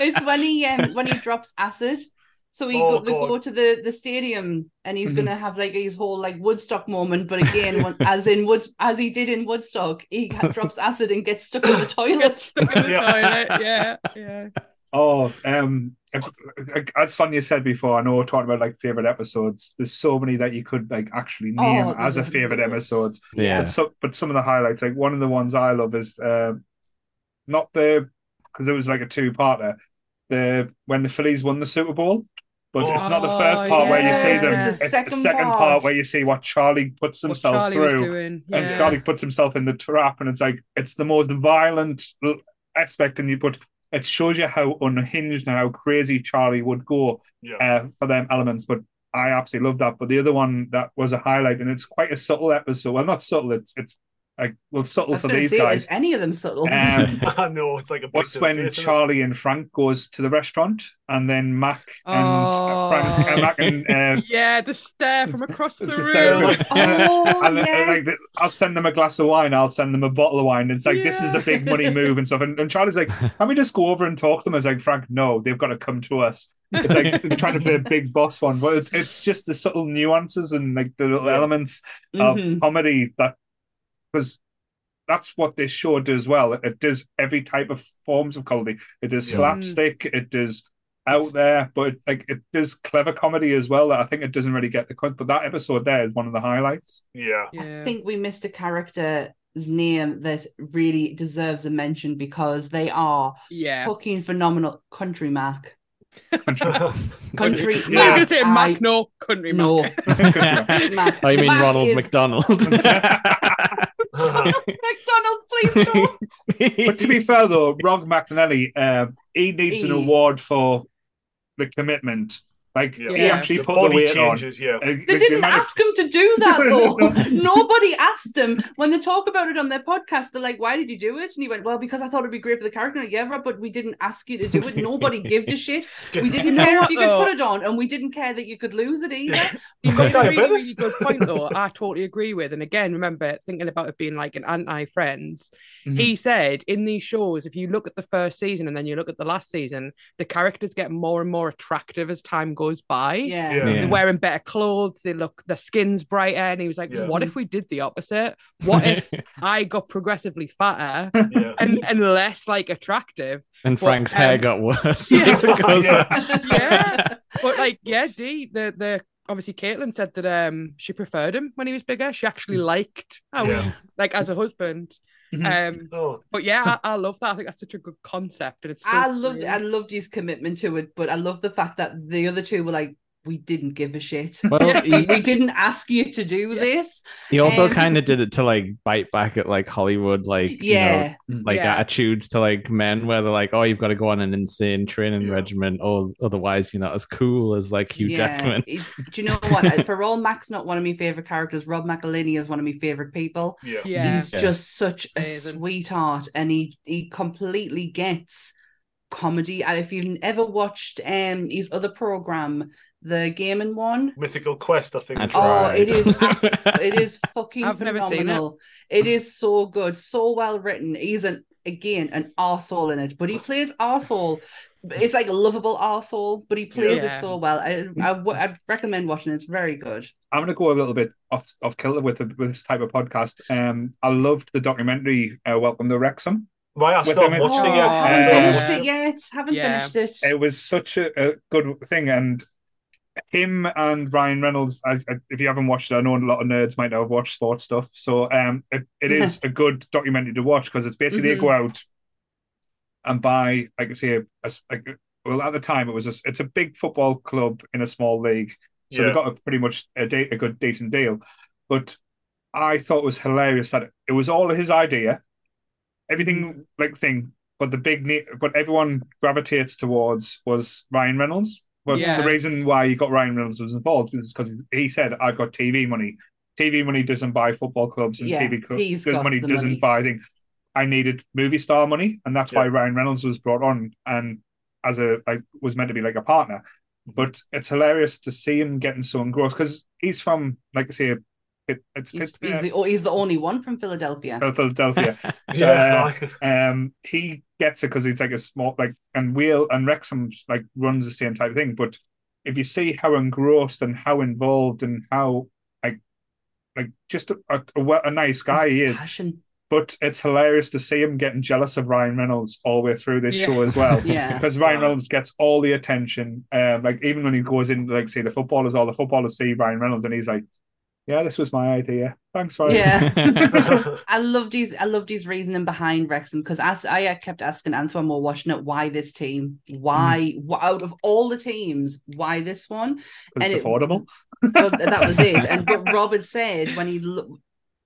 it's when he um when he drops acid. So he Oh, go, they go to the the stadium and he's Mhm. gonna have like his whole like Woodstock moment, but again, when, as in Wood as he did in Woodstock, he drops acid and gets stuck in the toilet. Stuck in the Yeah. toilet. Yeah, yeah. Oh, um, if, as Sonia said before, I know we're talking about like favorite episodes. There's so many that you could like actually name Oh, as a favorite loads. episodes. yeah. But, so, but some of the highlights, like one of the ones I love is uh, not the because it was like a two-parter. The when the Phillies won the Super Bowl, but it's not the first Oh, part where you see them. it's the second part. part. where you see what Charlie puts himself Charlie through. doing. and Charlie puts himself in the trap, and it's like it's the most violent aspect, and you but it shows you how unhinged and how crazy Charlie would go yeah. uh, for them elements. But I absolutely love that. But the other one that was a highlight, and it's quite a subtle episode. Well, not subtle. It's it's like well I subtle was for gonna these say, guys. is any of them subtle? Um, I know, it's like a big What's when face. Charlie and Frank goes to the restaurant, and then Mac and Oh. Frank, uh, Mac and uh, Yeah, the stare from across the It's a room. stare. Oh, and, uh, yes. like I'll send them a glass of wine. I'll send them a bottle of wine. It's like this is the big money move and stuff. And, and Charlie's like, "Can we just go over and talk to them?" I was like, "Frank, no, they've got to come to us." It's like they're trying to play a big boss one, but it's just the subtle nuances and like the little elements of Mhm. comedy that because that's what this show does well. It, it does every type of forms of comedy. It does Yeah. slapstick. It does out there, but it, like it does clever comedy as well. That I think it doesn't really get the cut. But that episode there is one of the highlights. Yeah. Yeah. I think we missed a character's name that really deserves a mention because they are yeah. fucking phenomenal. Country Mac. yeah. Country I'm gonna say I- Mac, no, country No. Mac. Mac. oh, mean Mac Ronald is- McDonald? McDonald's, please don't. but to be fair though, Rob McElhenney, uh, he needs an award for the commitment. Like Yeah. he Yes. actually The put the body weight changes, on. yeah. They like, the didn't amount of- ask him to do that though. no, no. Nobody asked him when they talk about it on their podcast. They're like, "Why did you do it?" And he went, "Well, because I thought it'd be great for the character." Like, yeah, Rob, but we didn't ask you to do it. Nobody gave a shit. We didn't care if you could put it on, and we didn't care that you could lose it either. You've got made a really, really good point though. I totally agree with. And again, remember thinking about it being like an anti-friends. Mhm. He said in these shows, if you look at the first season and then you look at the last season, the characters get more and more attractive as time goes by. Yeah. Yeah. They're wearing better clothes. They look their skin's brighter. And he was like, Yeah. "What if we did the opposite? What if I got progressively fatter Yeah. and, and less like attractive?" and Well, Frank's hair um, got worse. yeah. as Yeah. Yeah. But like, yeah, Dee, the the obviously Kaitlin said that um she preferred him when he was bigger. She actually liked how Yeah. he like as a husband. Mhm. Um, Oh, but yeah, I, I love that. I think that's such a good concept, and it's so I loved cool. I loved his commitment to it, but I love the fact that the other two were like, we didn't give a shit. Well, he, we didn't ask you to do this. he also Um, kind of did it to like bite back at like Hollywood, like you know, Yeah. like Yeah. attitudes to like men where they're like, oh, you've got to go on an insane training Yeah. regimen, or otherwise you're not as cool as like Hugh Jackman. He's, do you know what? For all Mac's not one of my favorite characters, Rob McElhenney is one of my favorite people. yeah. yeah. He's Yeah. just such a Amazing. sweetheart, and he he completely gets comedy. Uh, If you've ever watched um his other program, the gaming one, Mythical Quest, I think. I it's Oh, tried. it is it is fucking I've never seen it. phenomenal. It is so good, so well written. He's an again an arsehole in it, but he plays arsehole. It's like a lovable arsehole, but he plays Yeah. it so well. I, I w- I'd recommend watching it. It's very good. I'm going to go a little bit off off kilter with the, with this type of podcast. Um, I loved the documentary uh, Welcome to Wrexham. Why I With still him watched it Oh, yet. I I haven't still finished it yet. Haven't Yeah. finished it. It was such a, a good thing, and him and Ryan Reynolds. I, I, if you haven't watched it, I know a lot of nerds might not have watched sports stuff. So um, it, it is a good documentary to watch because it's basically they Mhm. go out and buy, like I say, a, a, like, well at the time it was a, it's a big football club in a small league, so Yeah. they got a pretty much a, de- a good decent deal. But I thought it was hilarious that it was all his idea, everything like thing, but the big ne- but everyone gravitates towards was Ryan Reynolds. But Yeah. the reason why you got Ryan Reynolds was involved is because he said, "I've got TV money. TV money doesn't buy football clubs, and Yeah, TV cl- he's money doesn't money. buy things." I needed movie star money, and that's why Ryan Reynolds was brought on, and as a like, was meant to be like a partner. Mm-hmm. But it's hilarious to see him getting so engrossed because he's from, like I say, it, it's He's, Pit- he's the oh, he's the only one from Philadelphia. uh, Philadelphia. So, Yeah, uh, um, he gets it because he's like a small like, and Wheel and Wrexham like runs the same type of thing. But if you see how engrossed and how involved and how like like just a, a, a, a nice guy he is, Passion. but it's hilarious to see him getting jealous of Ryan Reynolds all the way through this Yeah. show as well. Yeah. Because Ryan Right. Reynolds gets all the attention. Um, like even when he goes in, like say the footballers, all the footballers see Ryan Reynolds, and he's like, "Yeah, this was my idea. Thanks, Ryan." Yeah. I loved his I loved his reasoning behind Wrexham because as I kept asking Antoine while watching it, why this team? Why, why out of all the teams, why this one? And it's it- affordable. Well, that was it. And what Robert said when he lo-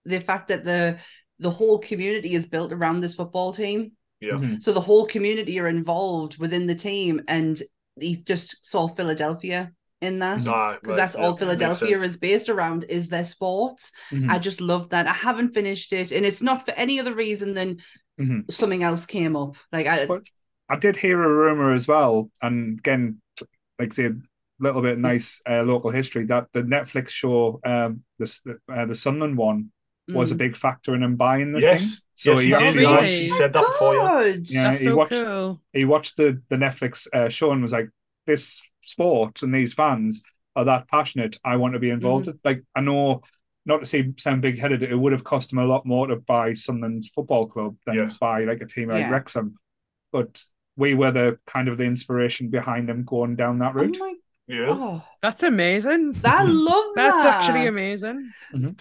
the fact that the the whole community is built around this football team. yeah. Mhm. So the whole community are involved within the team, and he just saw Philadelphia in that. Because right, that's yeah, all Philadelphia is based around is their sports. Mhm. I just love that. I haven't finished it, and it's not for any other reason than Mhm. something else came up. Like I, But- I did hear a rumor as well, and again, like say, a little bit nice uh, local history that the Netflix show, um, the uh, the Sunderland one, was a Mm. big factor in him buying the Yes. thing. So yes, he he did. did. He really? watched, He said that before, yeah. God. Yeah, That's he so watched- cool. he watched the the Netflix uh, show and was like, "This sport and these fans are that passionate. I want to be involved." Mm-hmm. Like I know, not to say sound big headed, it would have cost him a lot more to buy Sunderland's football club than Yes. buy like a team like Yeah. Wrexham, but we were the kind of the inspiration behind him going down that Oh route. my Yeah. oh, That's amazing. I love that. That's actually amazing.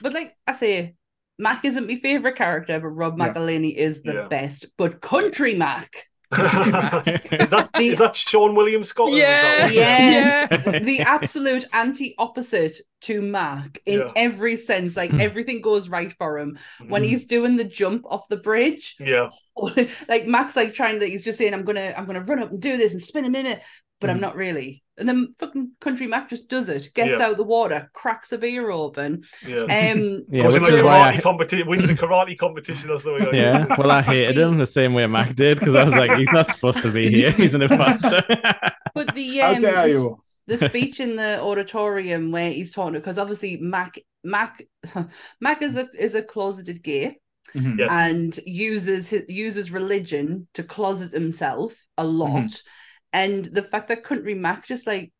But like I say, Mac isn't my favorite character, but Rob Yeah. McElhenney is the Yeah. best. But Country Mac, is that the, is that Seann William Scott? Yeah, yes, yeah. the absolute anti-opposite to Mac in Yeah. every sense. Like Hmm. everything goes right for him when Mhm. he's doing the jump off the bridge. yeah, like Mac's like trying to, he's just saying, "I'm gonna, I'm gonna run up and do this and spin a minute," but I'm Mhm. not really. And then fucking country Mac just does it, gets Yeah. out the water, cracks a beer open, yeah. um, Yeah, Goes in which a is why karate I, competition, wins a karate competition or something. Like yeah. that. Well, I hated him the same way Mac did because I was like, he's not supposed to be here. He's an imposter. but the How um, the, the speech in the auditorium where he's talking because obviously Mac Mac Mac is a is a closeted gay Mhm. Yes. and uses his, uses religion to closet himself a lot, and the fact that Country Mac just like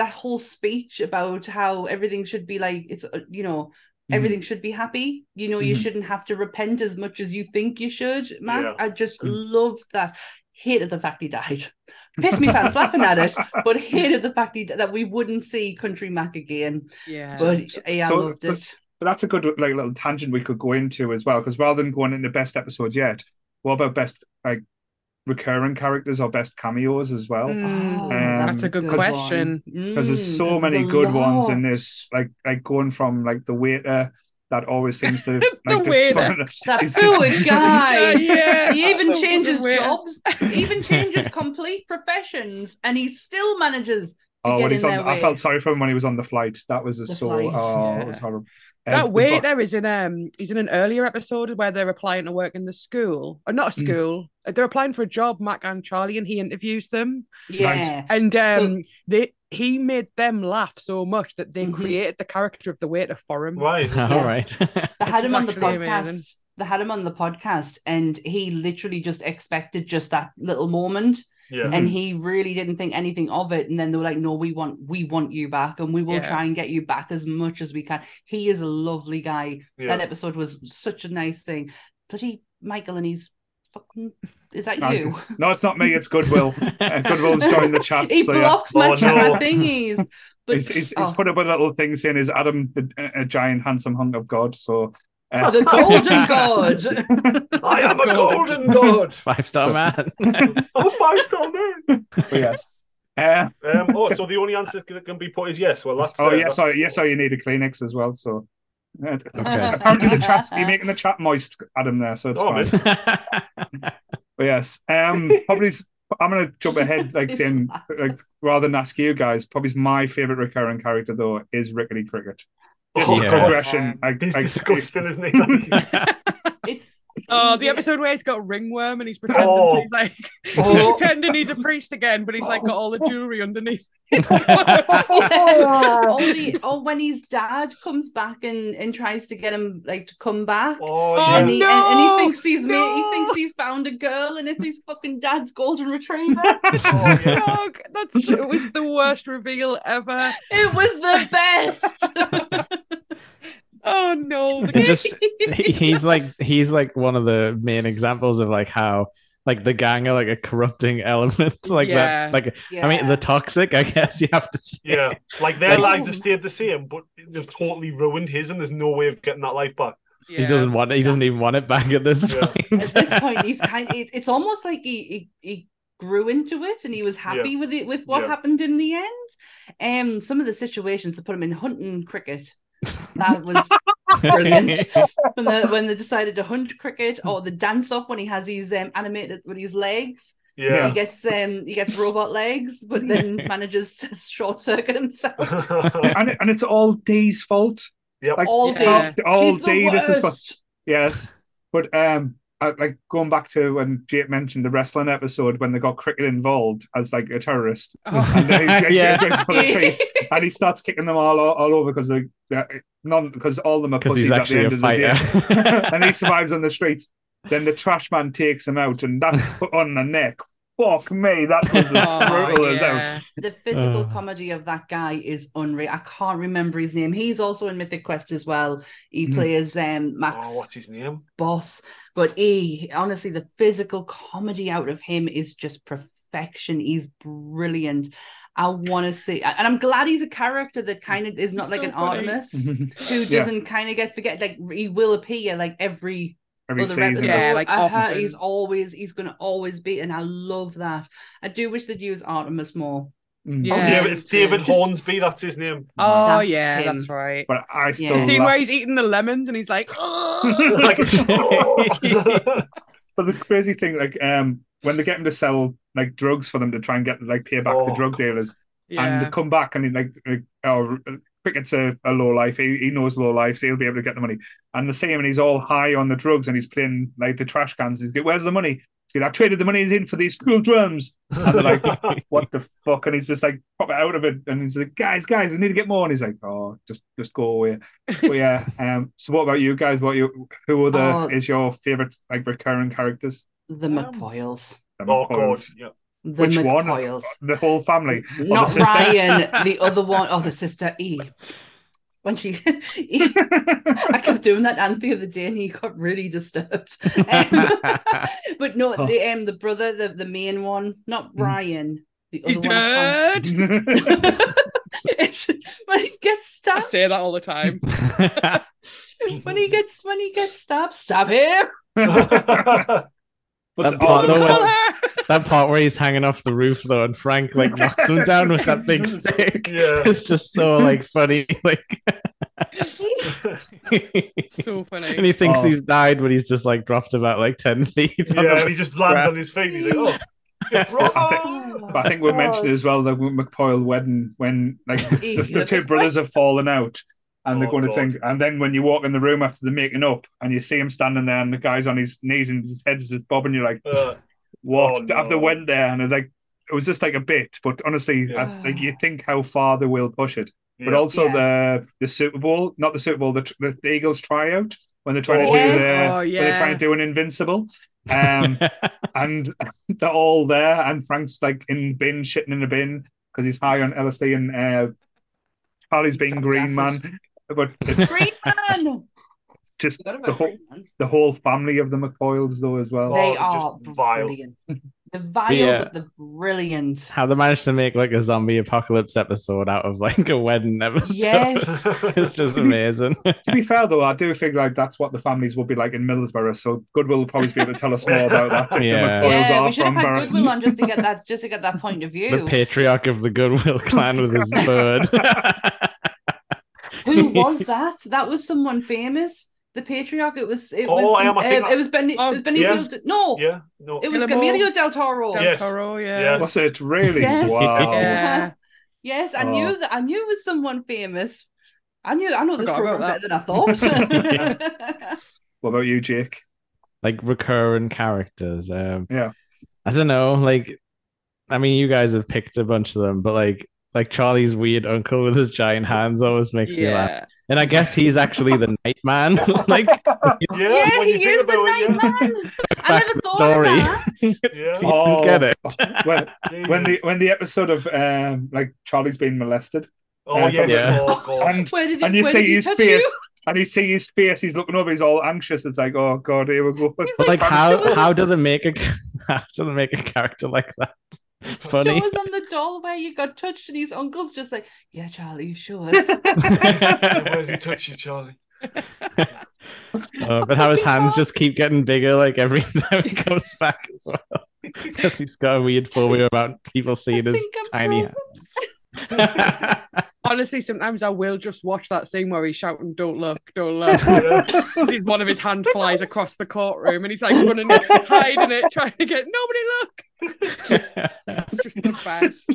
that whole speech about how everything should be like it's uh, you know Mhm. everything should be happy you know you Mhm. shouldn't have to repent as much as you think you should Mac Yeah. I just Mhm. loved that hated the fact he died pissed me pants laughing at it but hated the fact he, that we wouldn't see Country Mac again Yeah. but yeah so- I loved but- it But that's a good like little tangent we could go into as well, because rather than going into best episode yet, what about best like recurring characters or best cameos as well? Mm, Oh, that's a Um, good question. Because there's Mm, many there's a good ones in this, like like going from like the waiter that always seems to The like waiter. that he's just- poor guy yeah. he even changes jobs he even changes complete professions and he still manages to Oh, get when he's in on, their I way felt sorry for him when he was on the flight. That was just The so. flight, oh, yeah. it was horrible. Um, That but- waiter is in um he's in an earlier episode where they're applying to work in the school. Or not a Mm. school. They're applying for a job, Mac and Charlie, and he interviews them. yeah And So- um they he made them laugh so much that they Mhm. created the character of the waiter for him. Right. All Yeah. right. they had him on the podcast amazing. they had him on the podcast and he literally just expected just that little moment Yeah. and he really didn't think anything of it and then they were like no we want we want you back and we will Yeah. try and get you back as much as we can he is a lovely guy Yeah. that episode was such a nice thing bloody michael and he's fucking is that I- you No, it's not me. It's Goodwill. Uh, Goodwill's joined the chat. he so blocks yes. my Oh, chat no. thingies but He's, he's, he's oh, put up a little thing saying, "Is Adam the, a giant, handsome hunk of God?" So, uh, the golden god I am a golden god. Five star man. I'm a five star man. but yes. Uh, Um, oh, so the only answer that can be put is yes. Well, that's oh uh, yes, that's- I, yes, I you need a Kleenex as well. So, Okay. apparently the chat's you're making the chat moist, Adam. There, so it's Oh, fine. But yes, um, probably s- I'm gonna jump ahead, like saying, like rather than ask you guys, probably my favorite recurring character though is Rickety Cricket. Just Oh, the Yeah. God. progression. I, He's I, disgusting, isn't he? Like, it's Oh, the episode where he's got a ringworm and he's oh. pretending Oh. he's like Oh. he's pretending he's a priest again, but he's like got all the jewelry underneath. oh, the, oh, when his dad comes back and, and tries to get him like to come back, oh, Oh, yeah. and, he, and, and he thinks he's made, he thinks he's found a girl, and it's his fucking dad's golden retriever. Oh, yeah. Dog, that's it was the worst reveal ever. it was the best. Oh no, just he's like he's like one of the main examples of like how like the gang are like a corrupting element like Yeah. that like I mean the toxic I guess you have to say. Yeah, like their Like- lives have stayed the same, but they've totally ruined his, and there's no way of getting that life back. he doesn't want it he doesn't even want it back at this Yeah. point At this point, he's kind. It, it's almost like he, he he grew into it, and he was happy with it with what Yeah. happened in the end. Um, some of the situations to put him in hunting cricket. That was Brilliant. when they when they decided to hunt cricket or the dance off when he has his um, animated with his legs. Yeah. He gets um he gets robot legs, but then manages to short circuit himself. and, it, and it's all Dee's fault. Yep. Like All Yeah. day. all She's day. This is what worst. Yes, but um, I, like going back to when Jake mentioned the wrestling episode when they got cricket involved as like a terrorist, Oh. and he's Yeah. going for a treat, and he starts kicking them all all over because they uh, none because all of them are because pussies at the end a of the day, and he survives on the streets. Then the trash man takes him out, and that on the neck. Fuck me, that was as Oh, brutal as hell. yeah. The physical Uh. comedy of that guy is unreal. I can't remember his name. He's also in Mythic Quest as well. He Mhm. plays um Max oh, what's his name? boss. But he honestly, the physical comedy out of him is just perfection. He's brilliant. I want to see, and I'm glad he's a character that kind of is not He's like so an funny. Artemis who doesn't kind of get forget. Like he will appear like every every Other episodes, season. Yeah, like I heard often. he's always he's gonna always be, and I love that. I do wish they'd use Artemis more. Mm. Yeah. Oh, David, it's David Just- Hornsby. That's his name. Oh That's yeah, him. that's right. But I still Yeah. The scene where he's eating the lemons and he's like, oh. like, But the crazy thing, like um, when they get him to sell like drugs for them to try and get like pay back the Oh, drug God. dealers, and they come back and he like, like oh, Cricket's a, a low life. He, he knows low life, so he'll be able to get the money. And the same, and he's all high on the drugs, and he's playing like the trash cans. He's like, "Where's the money?" He's like, "I traded the money in for these cool drums." And they're like, "What the fuck?" And he's just like, "Pop it out of it." And he's like, "Guys, guys, I need to get more." And he's like, "Oh, just just go away." But yeah. Um. So what about you guys? What you? Who other Oh. is your favorite like recurring characters? The Um, McPoyles. The oh god, McCoys. yeah. The Which one? McPoyles. The whole family. Not sister? Ryan, the other one. or the sister E. When she, I kept doing that and the other day, and he got really disturbed. Um, but no, Oh. the um, the brother, the the main one, not Ryan. The He's other dead. can't- it's when he gets I stabbed. say that all the time. When he gets when he gets stabbed, stab him. But That oh, part, the- though, when- that part where he's hanging off the roof though, and Frank like knocks him down with that big stick. Yeah. It's just so like funny. Like so funny. and he thinks Oh. he's died, but he's just like dropped about like ten feet. yeah, and he just lands on his feet. He's like, "Oh, your brother." But I think we mentioned as well the McPoyle wedding when like the, Yeah, the two brothers have fallen out and they're Oh, going to think and then when you walk in the room after they're making up and you see him standing there and the guy's on his knees and his head's just bobbing you're like Uh, what Oh, after no. went there and like it was just like a bit but honestly Yeah. I, like you think how far they will push it but yeah. also the the Super Bowl not the Super Bowl the, the, the Eagles tryout when they're trying Oh, to do yes. the Oh, when they're trying to do an invincible um and they're all there, and Frank's like in bin, shitting in a bin because he's high on LSD, and uh, Charlie's being Green Gases. Man, but it's Green just the whole Green the whole family of the McPoyles though as well. They Oh, just are vile. brilliant. They're vile, Yeah. but they're brilliant. How they managed to make like a zombie apocalypse episode out of like a wedding episode. Yes. it's just amazing. To be fair though, I do think like that's what the families will be like in Middlesbrough. So Goodwill will probably be able to tell us more about that. If Yeah. the McPoyles Yeah, we should have had Barra- Goodwill on just to get that, just to get that point of view. the patriarch of the Goodwill clan with his bird. Who was that? That was someone famous. The patriarch. It was. It Oh, was. I am, I uh, I- it was Ben. Oh, it was Benicio. yes. No, yeah, no. it was Guillermo Camilio del Toro. Del Yes. Toro, yeah. Yeah. Was it really? Yes. Wow. Yeah. Yes, I Oh. knew that. I knew it was someone famous. I knew. I know this Forgot program better than I thought. What about you, Jake? like recurring characters. Um, Yeah. I don't know. Like, I mean, you guys have picked a bunch of them, but like, like Charlie's weird uncle with his giant hands always makes me laugh. And I guess he's actually the night man. like, yeah, yeah, he is the about night. I never back thought story. of that. you yeah. yeah. Oh. get it. When, when the when the episode of um like Charlie's being molested oh yes, Yeah. oh and Where did he, and you where see did he his touch face you? and you see his face he's looking over he's all anxious it's like oh god here we go But like, how how do they make a how do they make a character like that funny? Show us on the doll where you got touched, and his uncle's just like, "Yeah, Charlie, show us." where did he touch you, Charlie? Uh, but how his hands just keep getting bigger like every time he comes back as well. Because he's got a weird phobia about people seeing his tiny broken. hands. Honestly, sometimes I will just watch that scene where he's shouting, Don't look, don't look. Yeah. 'Cause he's one of his hand flies across the courtroom and he's like running, hiding it, trying to get nobody look. It's just the best.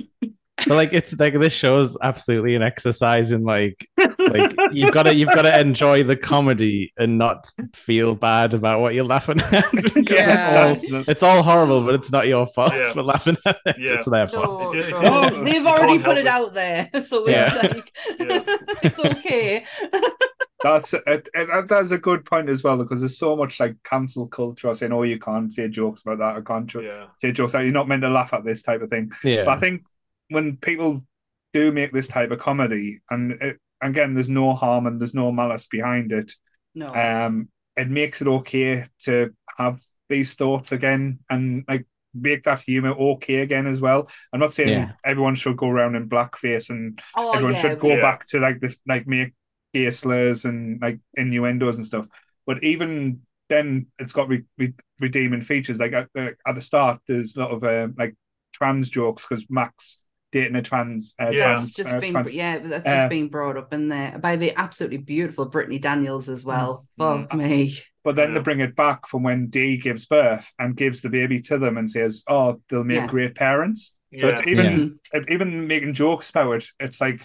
but like it's like this show is absolutely an exercise in like like you've got to you've got to enjoy the comedy and not feel bad about what you're laughing at. Yeah. it's all it's all horrible, but it's not your fault Yeah. for laughing at it. Yeah. It's their fault. No, It's- no. They've already put it it. out there, so Yeah. it's like it's okay. That's it, it, that's a good point as well because there's so much like cancel culture. Saying oh you can't say jokes about that. I can't jo- Yeah, say jokes that. You're not meant to laugh at this type of thing. But I think when people do make this type of comedy, and it, again, there's no harm and there's no malice behind it, No, um, it makes it okay to have these thoughts again and like make that humor okay again as well. I'm not saying Yeah. everyone should go around in blackface and oh everyone yeah, should go Yeah. back to like this, like make gay slurs and like innuendos and stuff. But even then it's got re- re- redeeming features. Like at, uh, at the start, there's a lot of uh, like trans jokes because Mac's dating a trans. Uh, Yeah. trans That's just uh, been trans- yeah, but that's uh, just been brought up in there by the absolutely beautiful Brittany Daniels as well. Mm. Fuck me. But then Yeah. they bring it back from when Dee gives birth and gives the baby to them and says, "Oh, they'll make Yeah. great parents." So it's even Yeah. It, even making jokes about it. It's like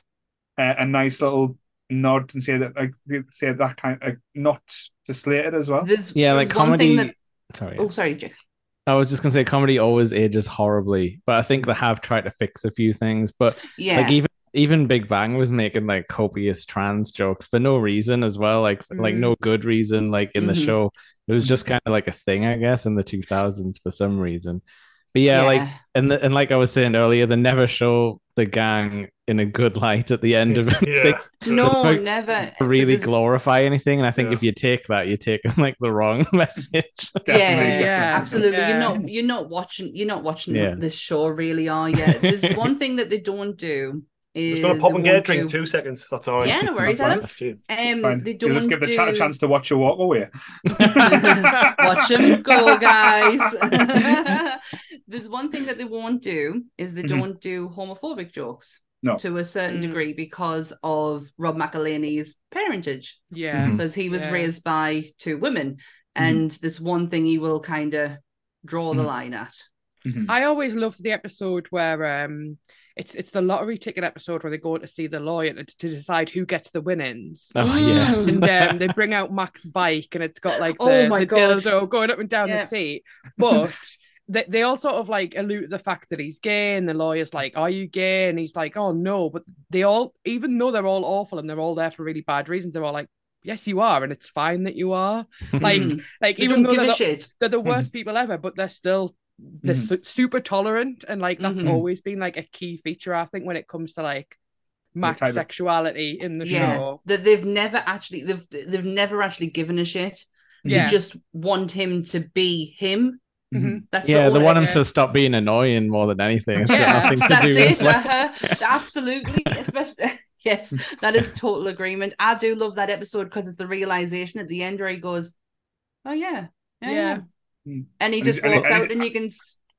a, a nice little nod and say that like they say that kind of like, not to slate it as well. There's Yeah, like there's one thing comedy. that Sorry. oh sorry, Jeff. I was just gonna say comedy always ages horribly, but I think they have tried to fix a few things. But Yeah. like even even Big Bang was making like copious trans jokes for no reason as well, like like Mm. no good reason. Like in the Mhm. show, it was just kind of like a thing, I guess, in the two thousands for some reason. But yeah, like and the, and like I was saying earlier, they never show the gang in a good light at the end of it. Yeah. no, like, never really There's- glorify anything, and I think Yeah. if you take that, you take like the wrong message. Yeah, definitely. Yeah. absolutely. Yeah. You're not you're not watching you're not watching Yeah. this show really, are you? There's one thing that they don't do is Just gonna pop and get a drink. do- Two seconds. That's all right. Yeah, no worries, That's Adam. That's it. Um, they don't just give the do... chat a chance to watch your walk away. Watch them go, guys. There's one thing that they won't do is they Mhm. don't do homophobic jokes. No. To a certain Mm. degree because of Rob McElhenney's parentage, Yeah. Mhm. because he was Yeah. raised by two women, and that's one thing he will kind of draw the Mhm. line at. I always loved the episode where um it's it's the lottery ticket episode where they go to see the lawyer to, to decide who gets the winnings. Oh yeah. And um, they bring out Mac's bike and it's got like the, Oh my the gosh. dildo going up and down Yeah. the seat. But they, they all sort of like allude to the fact that he's gay and the lawyer's like, Are you gay? And he's like, Oh no. But they all, even though they're all awful and they're all there for really bad reasons, they're all like, Yes, you are, and it's fine that you are. Like, Mhm. like They even don't though give they're a the, shit. they're the worst people ever, but they're still they're Mhm. su- super tolerant, and like that's Mhm. always been like a key feature, I think, when it comes to like Mac's type of- sexuality in the Yeah, show. that they've never actually they've they've never actually given a shit. Yeah. They just want him to be him. Mhm. That's Yeah, the they want him yeah. to stop being annoying more than anything. It's got Yeah, nothing to That's do it. with like, uh-huh. Absolutely. Especially yes, that is total agreement. I do love that episode because it's the realization at the end where he goes, "Oh yeah, yeah." Yeah. Mm. And he And just and walks and out, and you can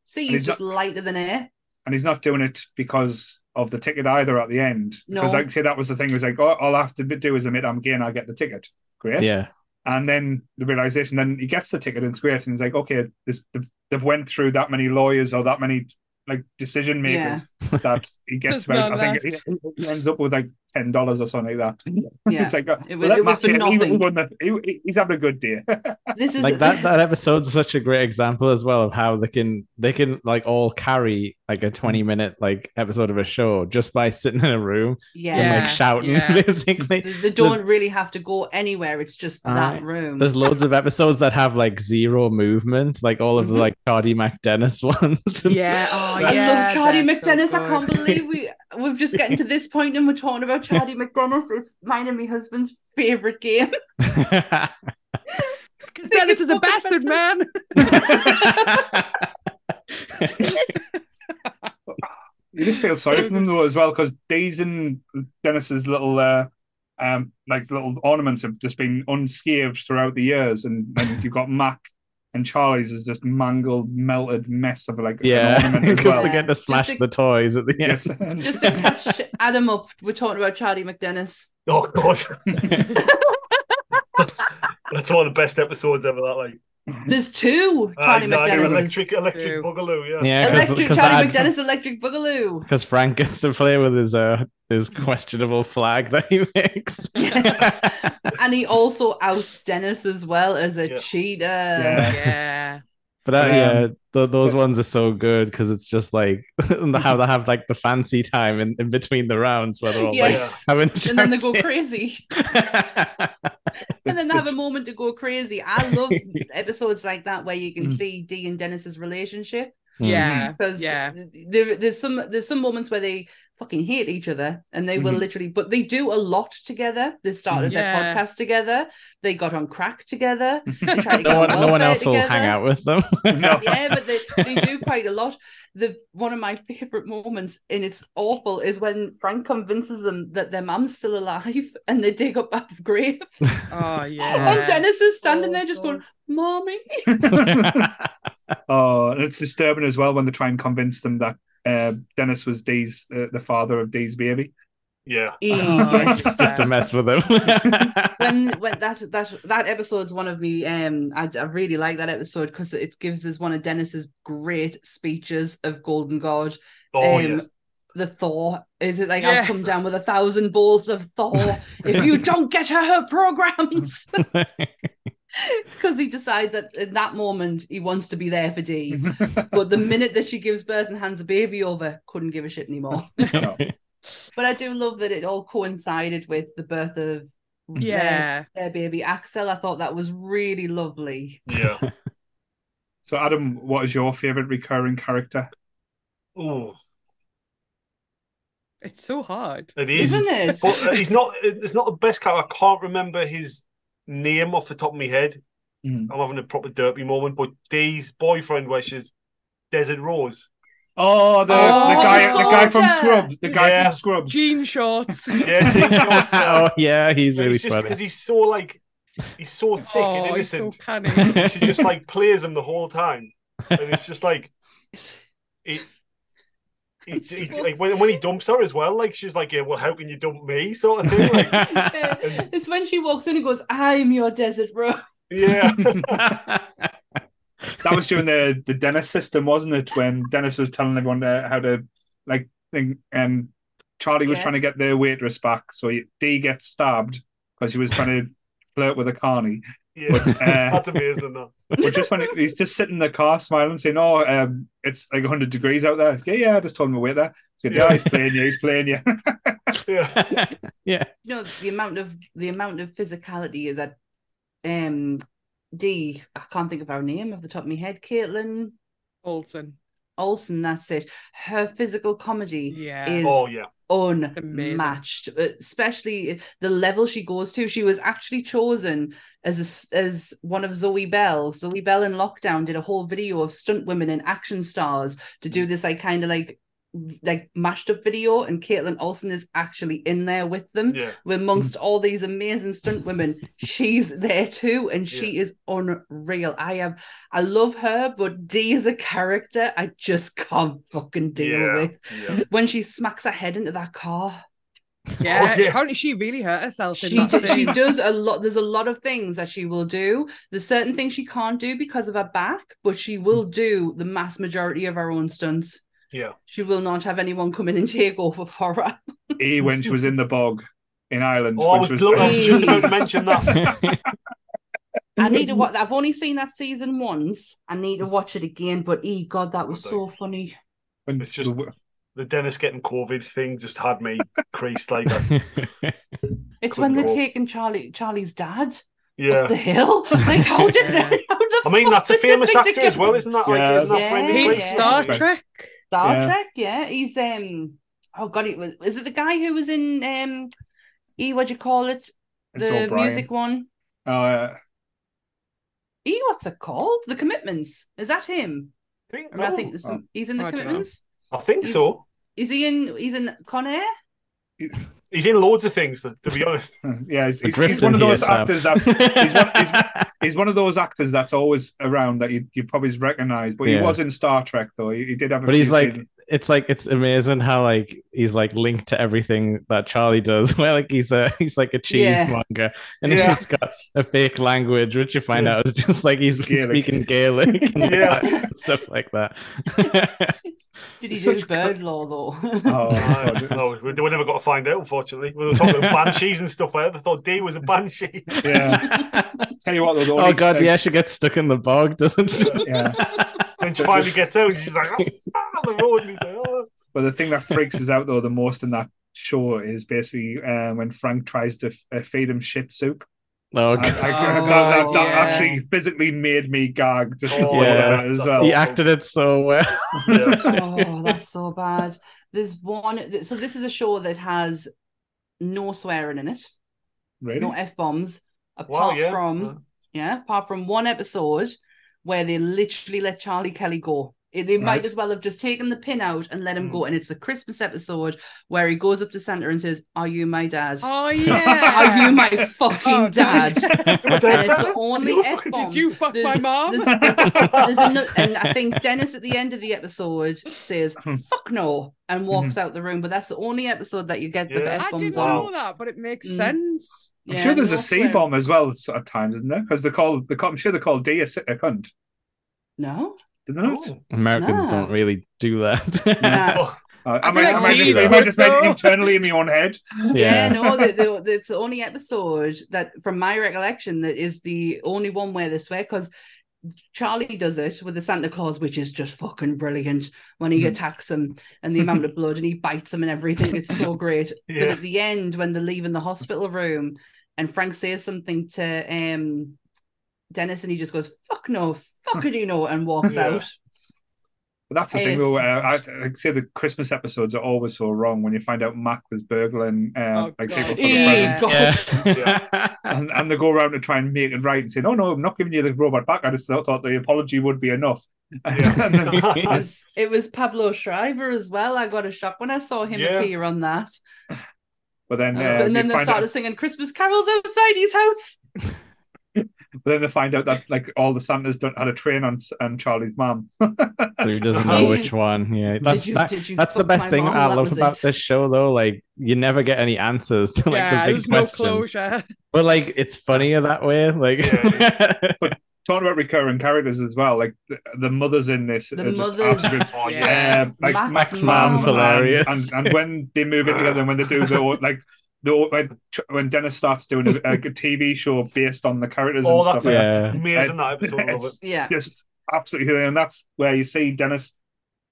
see he's he's just lighter than air. and he's not doing it because of the ticket either at the end. Because No. like say that was the thing. It was like, oh, all I have to do is admit I'm gay and I get the ticket. Great. yeah. And then the realization, then he gets the ticket and it's great. And he's like, okay, this they've, they've went through that many lawyers or that many like decision makers that he gets There's about. I think he, he ends up with like ten dollars or something like that. Yeah. It's like uh, It was- let it was for get- he- he nothing. won the- he- he's having a good day. This is like that that episode's such a great example as well of how they can they can like all carry like a 20 minute like episode of a show just by sitting in a room yeah. and like shouting yeah. basically They, they don't really have to go anywhere. It's just that room. there's loads of episodes that have like zero movement like all of the Mhm. like CharDee MacDennis ones Yeah, oh I love Charlie they're so MacDennis. I can't believe we we've just getting to this point and we're talking about Charlie MacDennis. It's mine and my husband's favorite game. Because Dennis is a bastard, man. You just feel sorry for them though as well because Dee's and Dennis's little uh, um like little ornaments have just been unscathed throughout the years, and, and you've got Mac and Charlie's is just mangled, melted mess of like yeah an because well. they get to Just smash to- the toys at the end Yes. Just to catch Adam up, we're talking about CharDee MacDennis. Oh god. that's, that's one of the best episodes ever. That like There's two Ah, Charlie exactly. MacDennis. electric electric True. boogaloo. Yeah. yeah Electric because CharDee MacDennis Electric Boogaloo. because Frank gets to play with his uh his questionable flag that he makes Yes. And he also outs Dennis as well as a Yeah. cheater. Yes. Yeah. But that, Um, yeah, th- those but- ones are so good because it's just like how they have like the fancy time in, in between the rounds where they're all Yes. like having And then they go crazy. And then they have a moment to go crazy. I love episodes like that where you can Mm. see Dee and Dennis's relationship. Mm. Yeah. because Yeah. there, there's some there's some moments where they fucking hate each other and they will Mhm. literally but they do a lot together they started Yeah. their podcast together they got on crack together they tried to get No on one, no one welfare else will hang out with them. No. yeah but they, they do quite a lot the one of my favorite moments and it's awful is when frank convinces them that their mum's still alive and they dig up out grave Oh yeah. and dennis is standing Oh, there just God. going mommy oh, and it's disturbing as well when they try and convince them that uh, Dennis was Dee's uh, the father of Dee's baby. Yeah. He Oh, just to mess with him. when when that that that episode's one of me um I, I really like that episode because it gives us one of Dennis's great speeches of Golden God Oh um, yes. the Thor is it like Yeah. I'll come down with a thousand balls of Thor if you don't get her her programs because he decides that in that moment he wants to be there for Dee but the minute that she gives birth and hands a baby over couldn't give a shit anymore but I do love that it all coincided with the birth of Yeah. their baby Axel I thought that was really lovely Yeah. so, Adam, what is your favorite recurring character? Oh, It's so hard. it is. isn't it But uh, he's not. It's not the best character. I can't remember his name off the top of my head. Mm. I'm having a proper derpy moment. But Dee's boyfriend, where she's Desert Rose. Oh, the, Oh, the guy, the the guy from! Scrubs, the guy Yeah. from Scrubs. Jean shorts. Yeah, Jean Shorts. oh yeah, he's really it's just funny. because he's so like he's so thick and oh, he's so innocent. she just like plays him the whole time, and it's just like it. He, he, like when, when he dumps her as well, like she's like, yeah, well, how can you dump me, sort of thing. Like, it's when she walks in and goes I'm your desert rose yeah, That was during the the Dennis system, wasn't it? When Dennis was telling everyone uh, how to like think, and Charlie was Yes. trying to get the waitress back, so he, Dee gets stabbed because she was trying to flirt with a carney. Yeah, uh, that's amazing. Though. but just when he's just sitting in the car smiling, saying, "Oh, um, it's like hundred degrees out there." Yeah, yeah, I just told him to wait there. So, yeah, Yeah. he's playing you. He's playing you. Yeah, yeah. you know the amount of the amount of physicality that um Dee I can't think of her name off the top of my head Kaitlin Olson. Olson, that's it her physical comedy Yeah. is oh yeah, unmatched uh, especially the level she goes to. She was actually chosen as a as one of Zoe Bell. Zoe Bell in lockdown did a whole video of stunt women and action stars to do this like kind of like like mashed up video and Kaitlin Olson is actually in there with them. Yeah, amongst all these amazing stunt women she's there too and she is unreal. I have i love her but Dee is a character i just can't fucking deal yeah, with. yeah. when she smacks her head into that car. Yeah. Oh, yeah. Apparently she really hurt herself in she, that d- she does a lot there's a lot of things that she will do. There's certain things she can't do because of her back but she will hmm. do the mass majority of her own stunts yeah. she will not have anyone come in and take over for her E when she was in the bog in Ireland. Oh, I which was, I was Hey. just about to mention that. I need to watch. I've only seen that season once. I need to watch it again. But e God, that was so funny. when It's just- the- The Dennis getting COVID thing just had me creased like that. It's when they're go. taking Charlie Charlie's dad Yeah. up the hill. Like how did Yeah. how the I mean, that's a famous actor as well, isn't that? Like, Yeah. isn't that Yeah, He's Gleeson? Star Trek. Star Yeah. Trek? Yeah, he's um. Oh God, it was. Is it the guy who was in um? E, what do you call it? The O'Brien. music one. Oh Uh, E, what's it called? The Commitments. Is that him? I think, I, mean, I think there's some, he's in the I. Commitments. I think he's- so. Is he in? He's in Con Air. He's in loads of things, to to be honest. yeah, he's, he's, he's one of here, those Sam. actors that he's one, he's, he's one of those actors that's always around that you you probably recognize. But he was in Star Trek though. He, he did have. A but he's like seasons. It's like it's amazing how like he's like linked to everything that Charlie does. Where like he's a he's like a cheesemonger and Yeah. he's got a fake language, which you find Yeah. out is just like he's Gaelic. speaking Gaelic and Yeah. stuff like that. Did he Such do bird law though? Oh, No, no, we, we never got to find out, unfortunately. We were talking about banshees and stuff. I thought Dee was a banshee. yeah. Tell you what, though, oh god, like, yeah, she gets stuck in the bog, doesn't she? yeah. Then she finally gets out and she's like, ah, the road. And he's like, oh. But the thing that freaks us out though the most in that show is basically uh, when Frank tries to f- uh, feed him shit soup. Oh I, god. I, Oh, that, that, that yeah. actually physically made me gag just Oh, yeah. that as well. He acted it so well. Yeah. oh, that's so bad. There's one. So this is a show that has no swearing in it, Really? no f bombs, Wow, apart yeah. from yeah, apart from one episode where they literally let Charlie Kelly go. It- They might Right. as well have just taken the pin out and let him Mm. go. And it's the Christmas episode where he goes up to Santa and says, "Are you my dad? Oh yeah. Are you my fucking Oh, dad?" And it's the only f bomb. Did you fuck my mom? There's, there's ano- and I think Dennis at the end of the episode says Hmm. "fuck no" and walks out the room. But that's the only episode that you get the Yeah. f I bombs didn't on. Know that, but it makes Mm. sense. I'm Yeah, sure there's a C bomb as well at times, isn't there? Because they call they call, I'm sure they call Dee a, si- a cunt. No, Did they not? Oh. Americans Nah. don't really do that. Nah. Oh, Uh, I am feel I, like am I these just, am I just making it internally in my own head? yeah, no, the, the, it's the only episode that, from my recollection, that is the only one where they swear because Charlie does it with the Santa Claus, which is just fucking brilliant when he Mhm. attacks him and the amount of blood and he bites him and everything. It's so great. But Yeah. at the end, when they're leaving the hospital room and Frank says something to um Dennis and he just goes, fuck no, fuck it, you know, and walks Yeah. out. But that's the Hey, thing, though. Uh, I, I say the Christmas episodes are always so wrong when you find out Mac was burgling uh, Oh, like God. people for Yeah. the presents. Yeah. And, and they go around to try and make it right and say, no, no, I'm not giving you the robot back. I just thought, thought the apology would be enough. Yeah. It was, it was Pablo Schreiber as well. I got a shock when I saw him Yeah. appear on that. but then, uh, So- and then they started out, singing Christmas carols outside his house. But then they find out that like all the Santas don't had a train on s- on Charlie's mom. Who doesn't know which one? Yeah, that's you- that- did you that's the best thing mom? I love about it. this show, though. Like, you never get any answers to like yeah, the there's big no questions. closure. But like, it's funnier that way. Like, Yeah, Talking about recurring characters as well, like the, the mothers in this The are just mothers. absolute oh Yeah. yeah. Like Max Mac's, Mom. Mom hilarious. and, and, and when they move it together, and when they do the like the when when Dennis starts doing a, a TV show based on the characters Oh, and that's stuff, like yeah. Amazing that episode. I love it. Yeah. just absolutely, and that's where you see Dennis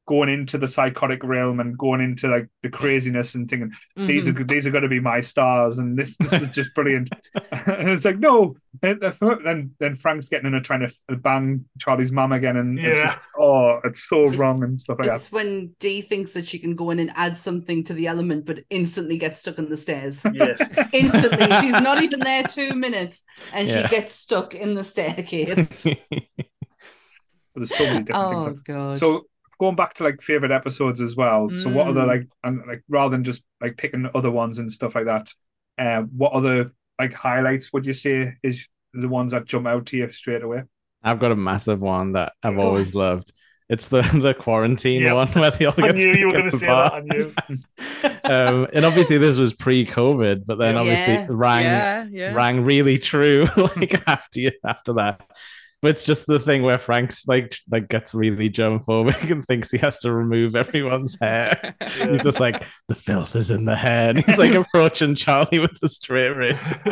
going into the psychotic realm and going into like the craziness and thinking these Mhm. are these are going to be my stars and this this is just brilliant and it's like no and then then Frank's getting in and trying to bang Charlie's mum again and it's Yeah. just oh it's so wrong and stuff like that It's when Dee thinks that she can go in and add something to the element, but instantly gets stuck in the stairs. Yes. Instantly. She's not even there two minutes and Yeah. she gets stuck in the staircase. there's so many different things. oh, things God. So going back to like favorite episodes as well. So what other Mm. like and like rather than just like picking other ones and stuff like that, uh, what other like highlights would you say is the ones that jump out to you straight away? I've got a massive one that I've Go always loved. It's the the quarantine Yep. one where they all I get knew you were stuck going in to say bar. that. I knew. um, and obviously this was pre-COVID, but then Yeah. obviously rang yeah, yeah. rang really true like after you, after that. But it's just the thing where Frank's like like gets really germophobic and thinks he has to remove everyone's hair. Yeah. He's just like the filth is in the hair. And he's like approaching Charlie with the straight razor.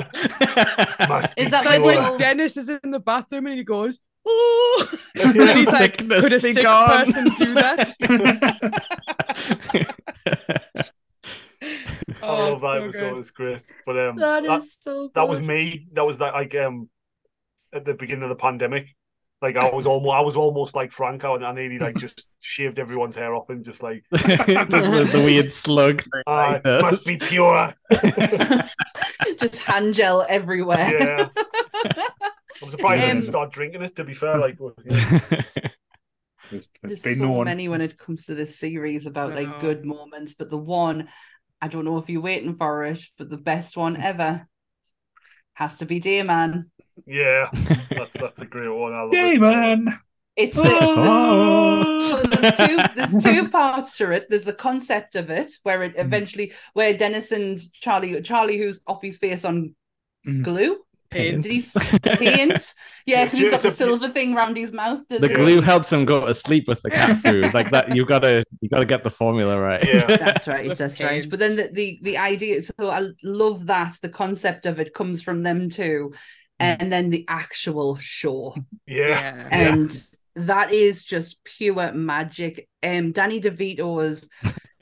Is that like when pure. they- when Dennis is in the bathroom and he goes, "Oh," and Yeah. he's like, Thickness "Could a be sick gone." person do that?" I love that so episode. good. It's great. But um, that that, is so good. that was me. That was that like um at the beginning of the pandemic. Like I was almost I was almost like Franco, and I nearly like just shaved everyone's hair off and just like Just the, the weird slug thing. like must be pure. Just hand gel everywhere. Yeah. I'm surprised I Um, didn't start drinking it. To be fair, like well, yeah. There's, there's There's been so no one. many when it comes to this series about like good moments, but the one I don't know if you're waiting for it, but the best one ever has to be Dayman. Yeah, that's that's a great one. I love it. It's the, Oh. so there's two there's two parts to it. There's the concept of it where it eventually where Dennis and Charlie Charlie who's off his face on Mhm. glue. Paint. Did paint? Yeah, because he's got the a- silver thing round his mouth. the doesn't glue helps him go to sleep with the cat food. Like that, you gotta you gotta get the formula right. Yeah. That's right. With That's pain. right. But then the, the the idea. So I love that the concept of it comes from them too, and then the actual show, Yeah, Yeah. and that is just pure magic. Um, Danny DeVito's.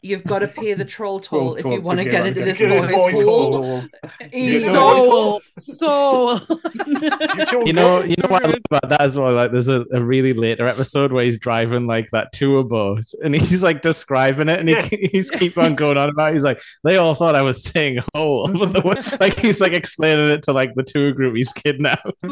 You've got to pay the troll toll if you want to to get get into this get boy's boy's hole. He's so So, so. You know, you know what I love about that as well. Like, there's a, a really later episode where he's driving like that tour boat, and he's like describing it, and Yes. he, he's keep on going on about. it. He's like, they all thought I was saying "hole," but the way- like he's like explaining it to like the tour group he's kidnapped. They're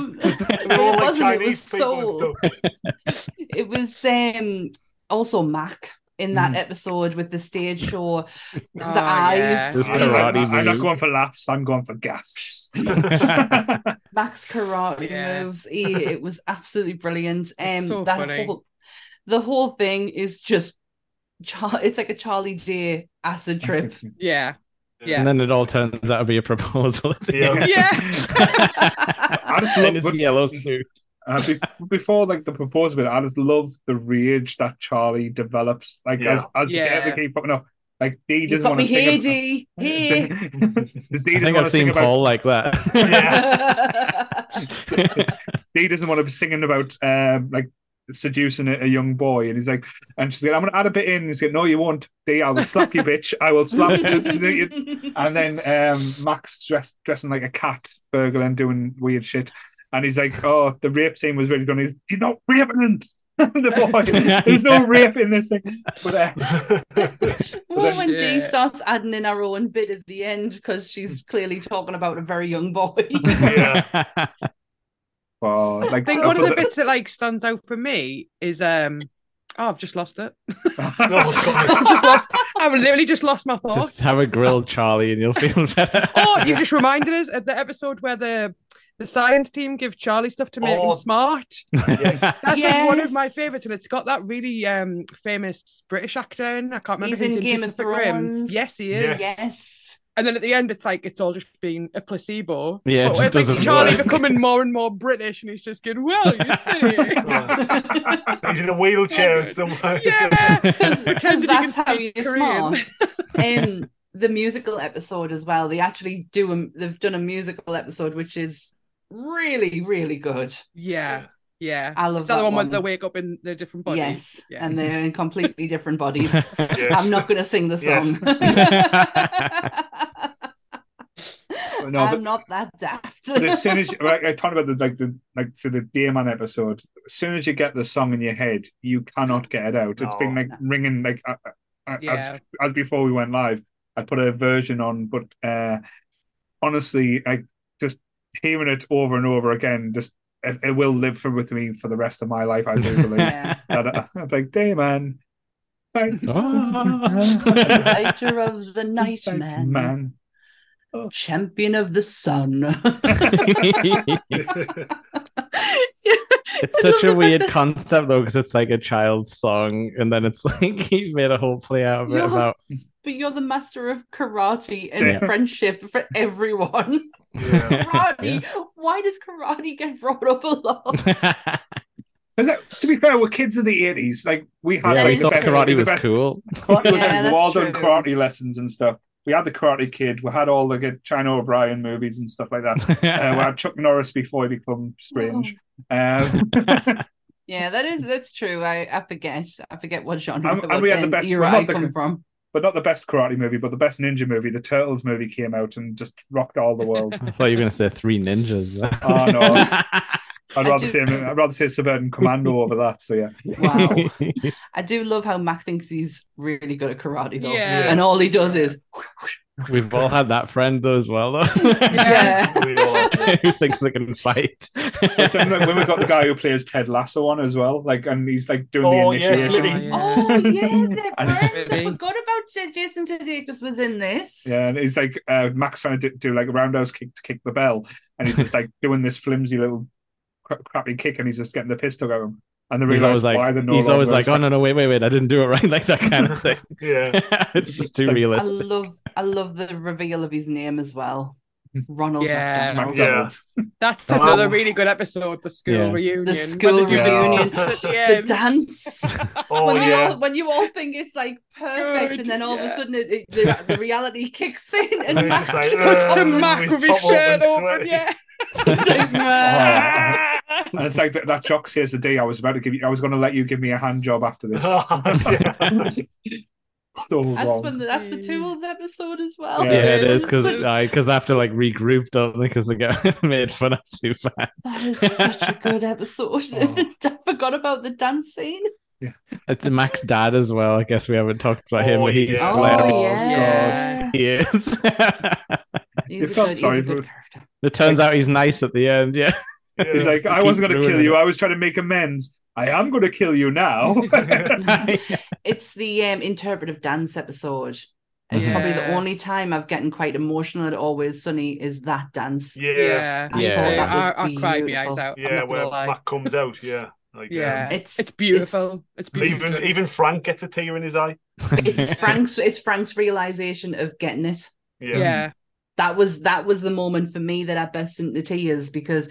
It wasn't, it was so- it was um also Mac in that Mm. episode with the stage show, the Oh, eyes. yeah. This I'm, you know, karate I'm not going for laughs. I'm going for gasps. Mac's karate Yeah. moves. He, it was absolutely brilliant. Um, so that funny. whole the whole thing is just. Char- it's like a Charlie Day acid trip. Yeah. Yeah. And then it all turns out to be a proposal. at the Yeah. end. Yeah. I just In love his but- yellow suit. Uh, be- before like the proposal bit, I just love the rage that Charlie develops. Like Yeah. as as Yeah. the keep popping up, like Dee You doesn't want to sing. here, ab- Dee. Here. Dee I think I've to sing seen about. Paul like that. Dee doesn't want to be singing about um like seducing a, a young boy, and he's like, and she's like, I'm gonna add a bit in. He's like, No, you won't, Dee. I will slap you, bitch. I will slap you. And then um, Max dressed dressing like a cat, burgling, doing weird shit. And he's like, "Oh, the rape scene was really done. He's, you're not raping the boy. There's no rape in this thing." But uh, Well, when Dee starts adding in her own bit at the end because she's clearly talking about a very young boy. Yeah. oh, like I think one of the bits that like stands out for me is um oh I've just lost it. Oh, I've just lost I've literally just lost my thought. Just have a grilled Charlie and you'll feel better. Oh, you've just reminded us at the episode where the the science team give Charlie stuff to make Oh. him smart. Yes. That's like one of my favorites, and it's got that really um famous British actor in. I can't remember He's who's in Game of Pacific Rim. Thrones. Yes, he is. Yes. yes. And then at the end, it's like it's all just been a placebo. Yeah, it just it's like doesn't Charlie work. becoming more and more British, and he's just going, "Well, you see." He's in a wheelchair somewhere. yeah, Because that's how speak you're Korean. smart. Um, the musical episode as well. They actually do a, they've done a musical episode which is really really good. Yeah, yeah. I love Is that, that the one, where they wake up in their different bodies? Yes, Yeah. and they're in completely different bodies. Yes. I'm not going to sing the Yes. song. No, I'm not that daft. But as soon as you, like, I talked about the like the like to the Dayman episode, as soon as you get the song in your head, you cannot get it out. It's been No. like ringing like uh, uh, Yeah. as, as before we went live. I put a version on, but uh honestly, I just hearing it over and over again, just it, it will live for with me for the rest of my life. I do believe. yeah. that, uh, I'm like Dayman, fight, Oh. Fighter of the night fight, man, man. champion of the sun. It's such a weird concept though, because it's like a child's song, and then it's like he made a whole play out of it about. But you're the master of karate and Yeah. friendship for everyone. Yeah. Karate. Why does karate get brought up a lot? Is that, to be fair, we're kids of the 80s. Like, we had yeah, That like, the best, karate the was best cool. Karate was Yeah, like well that's done true. karate lessons and stuff. We had the Karate Kid. We had all the good China O'Brien movies and stuff like that. Uh, we had Chuck Norris before he became strange. Um, Yeah, that is that's true. I, I forget. I forget what genre And- and what we had the then best- era well, not I the- from. But not the best karate movie, but the best ninja movie. The Turtles movie came out and just rocked all the world. I thought you were going to say three ninjas. there. Oh, no. I'd rather do- say I'd rather say Suburban Commando over that. So yeah, Wow. I do love how Mac thinks he's really good at karate though. Yeah. And all he does is We've all had that friend though as well, though. Yeah. We all have. Who thinks they can fight? When we've got the guy who plays Ted Lasso on as well, like, and he's like doing Oh, the yeah, initiation. Smitty. Oh yeah, they're And- friends. I forgot about J- Jason Sudeikis was in this. Yeah, and he's like uh, Mac's trying to do, do like a roundhouse kick to kick the bell, and he's just like doing this flimsy little cra- crappy kick, and he's just getting the pistol dug out of him. And they He's realize always why like, they're no he's always like, oh no, no, wait, wait, wait, I didn't do it right, like that kind of thing. Yeah. it's just too Like- I realistic. love I love the reveal of his name as well. Ronald Yeah. McDonald. Yeah. That's Wow. another really good episode, the school Yeah. reunion. The when school they do the reunion. dance the The dance. Oh when, you yeah. all, when you all think it's like perfect, Good, and then all of a sudden it, it- the, the reality kicks in, and And Mac's like, Puts Uh, the with Mac his with his shirt open, open, yeah. Like, "Meh." And it's like that, that jock says the day I was about to give you, I was going to let you give me a hand job after this. Oh, so That's wrong. when the, that's the tools episode as well. Yeah, Yeah, it is because such- because they have to like regroup, don't they? Because they get made fun of too bad. that is such a good episode. Oh. I forgot about the dance scene. Yeah. It's Mac's dad as well. I guess we haven't talked about him, Oh, but he's yeah. Oh, hilarious. yeah. He is. He's You a felt good, he's a good character. it turns out he's nice at the end. Yeah. He's like, I wasn't going to kill you. it. I was trying to make amends. I am going to kill you now. It's the um, interpretive dance episode. It's probably the only time I've gotten quite emotional at Always Sunny is that dance. Yeah, Yeah, I Yeah. thought I, that I, was I cried my eyes out. Yeah. not gonna Where lie. Comes out, yeah, like Yeah, um, It's it's beautiful. It's, beautiful. even even Frank gets a tear in his eye. It's Frank's it's Frank's realization of getting it. Yeah, yeah, That was that was the moment for me that I burst into tears because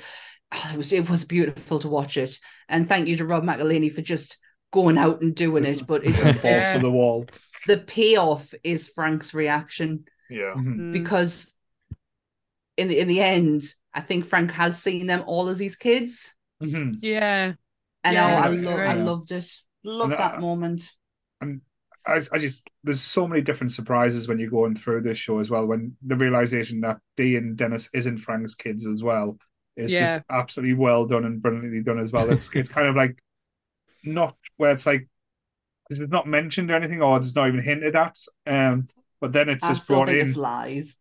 oh, it was it was beautiful to watch it. And thank you to Rob McElhenney for just going out and doing Just it. But it's Balls Yeah. to the wall. the payoff is Frank's reaction yeah, Mhm. Mm. because in the in the end, I think Frank has seen them all as his kids. Mhm. yeah, And Yeah, I, I, you're lo- I loved it. Loved And that I- moment. I, I just there's so many different surprises when you're going through this show as well. When the realization that Dee and Dennis isn't Frank's kids as well is Yeah. just absolutely well done and brilliantly done as well. It's it's kind of like not where it's like it's not mentioned or anything, or it's not even hinted at. Um, but then it's I just brought in. it's lies.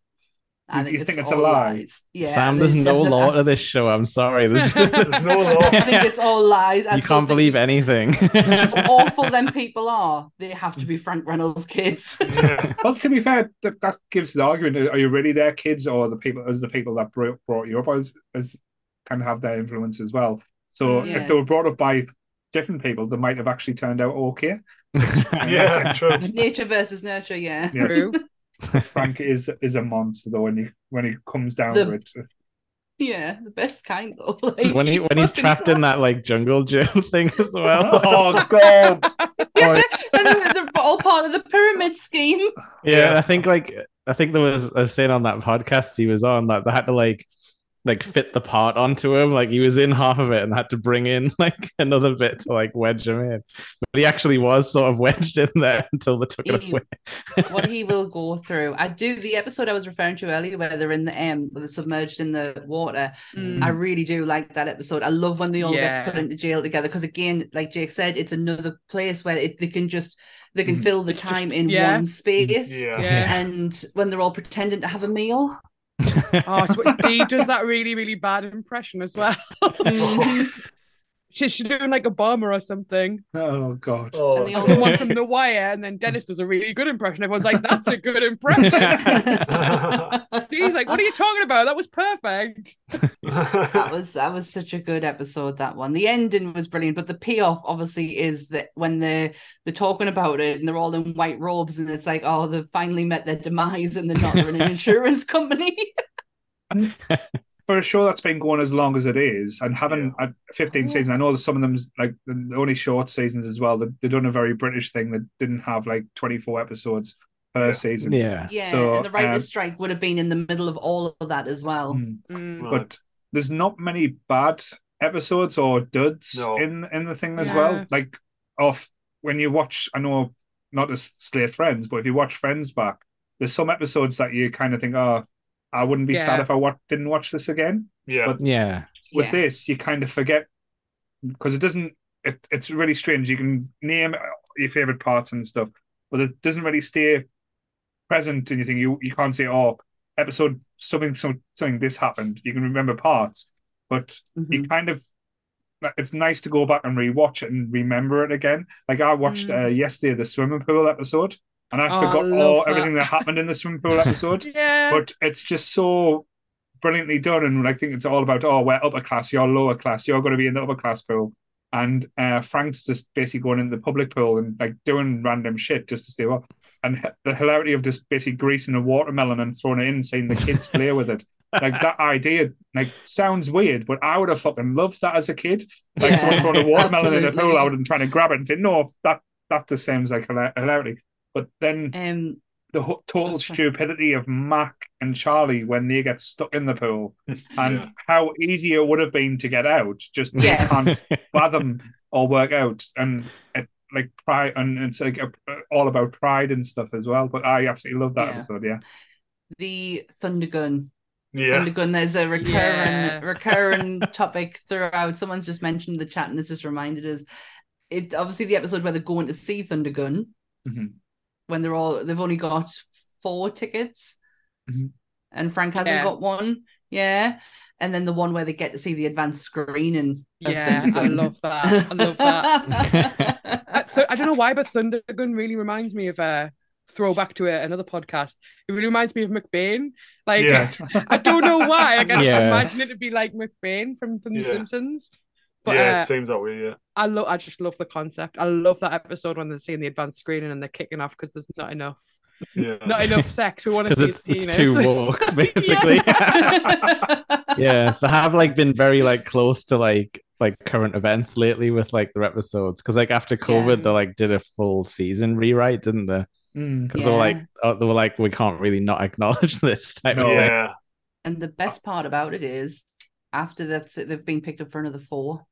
I You- think you it's think it's a lie? lies. Yeah, Sam, there's there's no law to this show. I'm sorry. There's- There's no law. I think it's all lies. I you can't think believe anything. how awful them people are. They have to be Frank Reynolds' kids. yeah. Well, to be fair, that, that gives the argument: are you really their kids, or the people as the people that brought, brought you up as, as kind of have their influence as well? So Yeah. if they were brought up by different people, they might have actually turned out okay. yeah, true. Nature versus nurture. Yeah. Yes. true. Frank is is a monster though when he when he comes down The- to it. Yeah, the best kind though. Like, when he when he's fucking trapped in that like jungle gym thing as well. oh god! and then they're all part of the pyramid scheme. Yeah, Yeah. I think like I think there was a saying on that podcast he was on that they had to like like fit the part onto him. Like he was in half of it and had to bring in like another bit to like wedge him in. But he actually was sort of wedged in there until they took it away. what he will go through. I do the episode I was referring to earlier where they're in the um they're submerged in the water. Mm. I really do like that episode. I love when they all Yeah. get put into jail together because again, like Jake said, it's another place where it, they can just they can Mhm. fill the It's just- time in yeah. one space. Yeah. Yeah. And when they're all pretending to have a meal. Oh, Dee does that really, really bad impression as well. She's she's doing like a bomber or something. Oh god! Oh, And the Or old- someone from The Wire, and then Dennis does a really good impression. Everyone's like, "That's a good impression." He's like, "What are you talking about? That was perfect." that was that was such a good episode that one the ending was brilliant but the payoff obviously is that when they're they're talking about it and they're all in white robes and it's like oh they've finally met their demise and they're not they're in an insurance company For a show that's been going as long as it is, and having a 15 Oh. seasons, I know that some of them's like the only short seasons as well. They, they've done a very British thing that didn't have like 24 episodes per Yeah. season. yeah. yeah So, and the writer's um, strike would have been in the middle of all of that as well Mm. Mm. Right. but there's not many bad episodes or duds No. in in the thing as Yeah. well. Like off when you watch, I know not as slate Friends, but if you watch Friends back, there's some episodes that you kind of think, oh, I wouldn't be sad if I wa- didn't watch this again. yeah. But Yeah. with yeah this, you kind of forget because it doesn't. It, it's really strange. You can name your favorite parts and stuff, but it doesn't really stay present. And you think you you can't say, "Oh, episode something something, something this happened." You can remember parts, but you Mhm. kind of. It's nice to go back and rewatch it and remember it again. Like I watched uh, yesterday the swimming pool episode, and I Oh, forgot all that. everything that happened in the swimming pool episode Yeah. but it's just so brilliantly done and I think it's all about oh we're upper class you're lower class you're going to be in the upper class pool. And uh, Frank's just basically going in the public pool and like doing random shit just to stay up. And the hilarity of just basically greasing a watermelon and throwing it in seeing the kids play with it. Like that idea like sounds weird but I would have fucking loved that as a kid. Like Yeah, someone throwing a watermelon in a pool I would have been trying to grab it and say no that that just sounds like hilarity but then um the ho- total That's right. stupidity of Mac and Charlie when they get stuck in the pool and Yeah. how easy it would have been to get out. Just they Yes. can't fathom or work out. And it, like pride, and it's like a, all about pride and stuff as well. But I absolutely love that Yeah. episode. Yeah, the Thundergun. Yeah. Thundergun. There's a recurring Yeah. recurring topic throughout. Someone's just mentioned the chat and it's just reminded us. It obviously the episode where they're going to see Thundergun Mhm. When they're all they've only got four tickets, Mhm. and Frank hasn't Yeah. got one. Yeah, and then the one where they get to see the advanced screening. of Yeah, I love that. I love that. I, th- I don't know why, but Thundergun really reminds me of a throwback to a, another podcast. It really reminds me of McBain. Like, Yeah. I don't know why. Like, I just Yeah. imagine it to be like McBain from, from The Yeah. Simpsons. But yeah, uh, it seems that way. Yeah. I love. I just love the concept. I love that episode when they're seeing the advanced screening and they're kicking off because there's not enough, Yeah. not enough sex. We want to see it's, his it's too woke, basically. yeah, they have like been very like close to like like current events lately with like their episodes. Because like after COVID, Yeah. they like did a full season rewrite, didn't they? Mm. Because they were like, oh, they were like, we can't really not acknowledge this type No. of thing. Yeah. and the best part about it is after that they've been picked up for another four.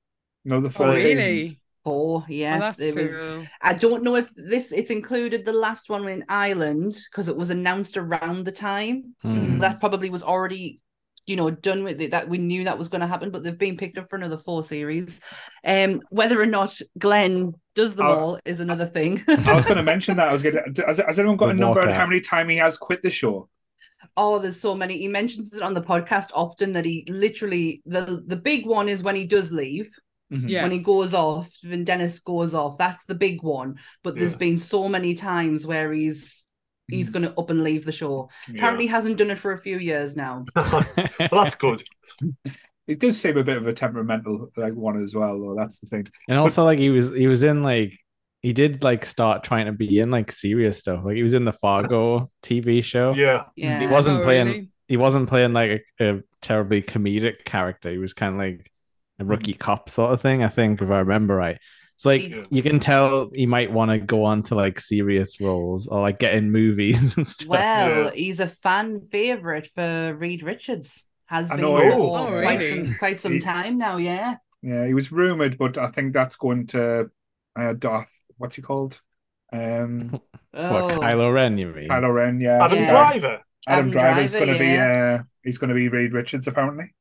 No, the Oh, four really? seasons. Four, yeah. Oh, that's It was- I don't know if this it's included the last one in Ireland because it was announced around the time. Mm. That probably was already, you know, done with it. That we knew that was going to happen, but they've been picked up for another four series. Um, whether or not Glenn does them Oh. all is another thing. I was going to mention that. I was going to. Has, has anyone got The a number on how many time he has quit the show? oh, there's so many. He mentions it on the podcast often that he literally the the big one is when he does leave. Mhm. Yeah. when he goes off, when Dennis goes off, that's the big one. But there's Yeah. been so many times where he's he's going to up and leave the show. Yeah. Apparently, hasn't done it for a few years now. well, that's good. It does seem a bit of a temperamental like one as well, though. That's the thing. And also, like he was, he was in like he did like start trying to be in like serious stuff. Like he was in the Fargo TV show. Yeah. Yeah, He wasn't Oh, playing. really? He wasn't playing like a, a terribly comedic character. He was kind of like a rookie cop sort of thing. I think if I remember right. It's like Yeah. you can tell he might want to go on to like serious roles or like get in movies and stuff. Well, Yeah. he's a fan favorite for Reed Richards. Has I been know, for. Oh, quite really? some quite some He- time now. Yeah. Yeah, he was rumored, but I think that's going to uh, Darth. What's he called? Um, Oh, What Kylo Ren? You mean? Kylo Ren. Yeah, Adam Yeah. Driver. Adam Adam Driver's Driver, going to be. Uh, he's going to be Reed Richards apparently.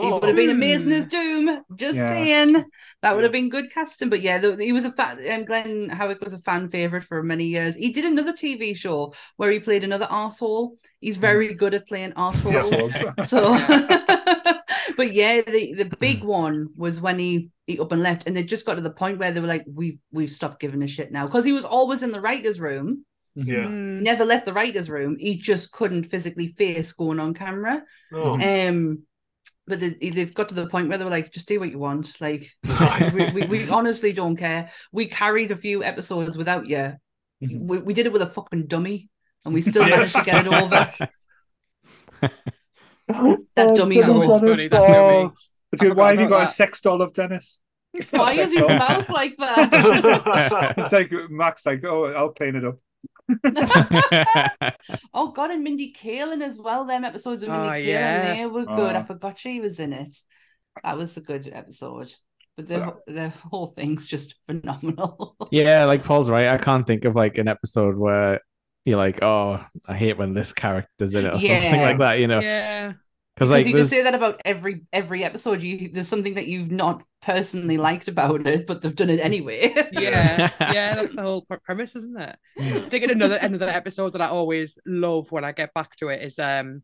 He Oh. would have been amazing as hmm. Doom. Just Yeah. saying, that would have been good casting. But yeah, he was a fan. Um, Glenn Howerton was a fan favorite for many years. He did another TV show where he played another asshole. He's hmm. very good at playing assholes. So- So, but yeah, the the hmm. big one was when he he up and left, and they just got to the point where they were like, "We we've stopped giving a shit now," because he was always in the writers' room, Yeah. Never left the writers' room. He just couldn't physically face going on camera. Oh. Um, but they, they've got to the point where they were like, "Just do what you want." Like, we, we, we honestly don't care. We carried a few episodes without you. Mhm. We, we did it with a fucking dummy, and we still Yes. managed to get it over. That dummy That was though. funny, that dummy. It's good. Why have you got a sex doll of Dennis? It's Why is his mouth like that? It's like Mac's, like, oh, I'll paint it up. oh God, and Mindy Kaling as well. Them episodes of Mindy Oh, Kaling, yeah. they were good. I Oh. forgot she was in it. That was a good episode. But the uh. the whole thing's just phenomenal. yeah, like Paul's right. I can't think of like an episode where you're like, oh, I hate when this character's in it or something like that. You know, Yeah. Because Because like you can say that about every every episode. You there's something that you've not personally liked about it, but they've done it anyway. Yeah, yeah, that's the whole premise, isn't it? I think another another episode that I always love when I get back to it is um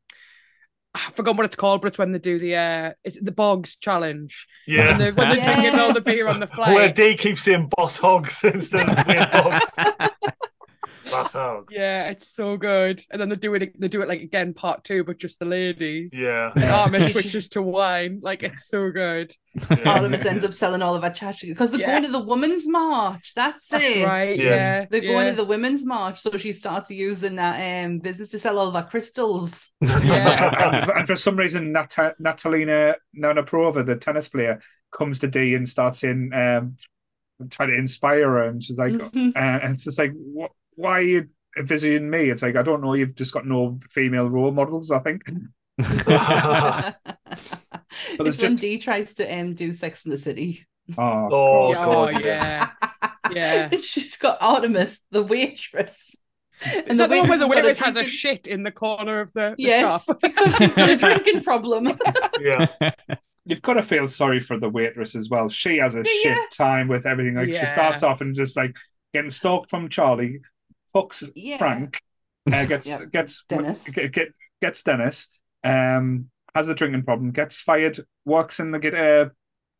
I forgot what it's called, but it's when they do the uh it's the Boggs challenge. Yeah. And they, when they're Yes. drinking all the beer on the flight. Where. Dee keeps saying boss hogs instead of being boss. Bath. Yeah, it's so good. And then they do it they do it like again part two, but just the ladies. Yeah. And Artemis switches to wine. Like it's so good. yeah. Artemis ends up selling all of our chachi because they're Yeah. going to the women's march. That's, That's it. right. Yes. Yeah. They're yeah. going to the women's march, so she starts using that um business to sell all of our crystals. Yeah. and, for, some reason, Nat- Natalina Nanaprova, the tennis player, comes to Dee and starts in um, trying to inspire her, and she's like, Mhm. uh, and it's just like, what? Why are you visiting me? It's like I don't know. You've just got no female role models. I think. it's there's when just- Dee tries to um do Sex in the City. Oh, Oh, Oh God. God, yeah. Yeah. She's got Artemis, the waitress. Is that the one where the waitress has a shit in the corner of the, the Yes, shop? because she's got a drinking problem. Yeah. You've got to feel sorry for the waitress as well. She has a Yeah. shit time with everything. Like she starts off and just like getting stalked from Charlie, fucks Yeah. Frank, uh, gets Yep. gets Dennis. get, get gets Dennis, um, has a drinking problem, gets fired, works in the get uh,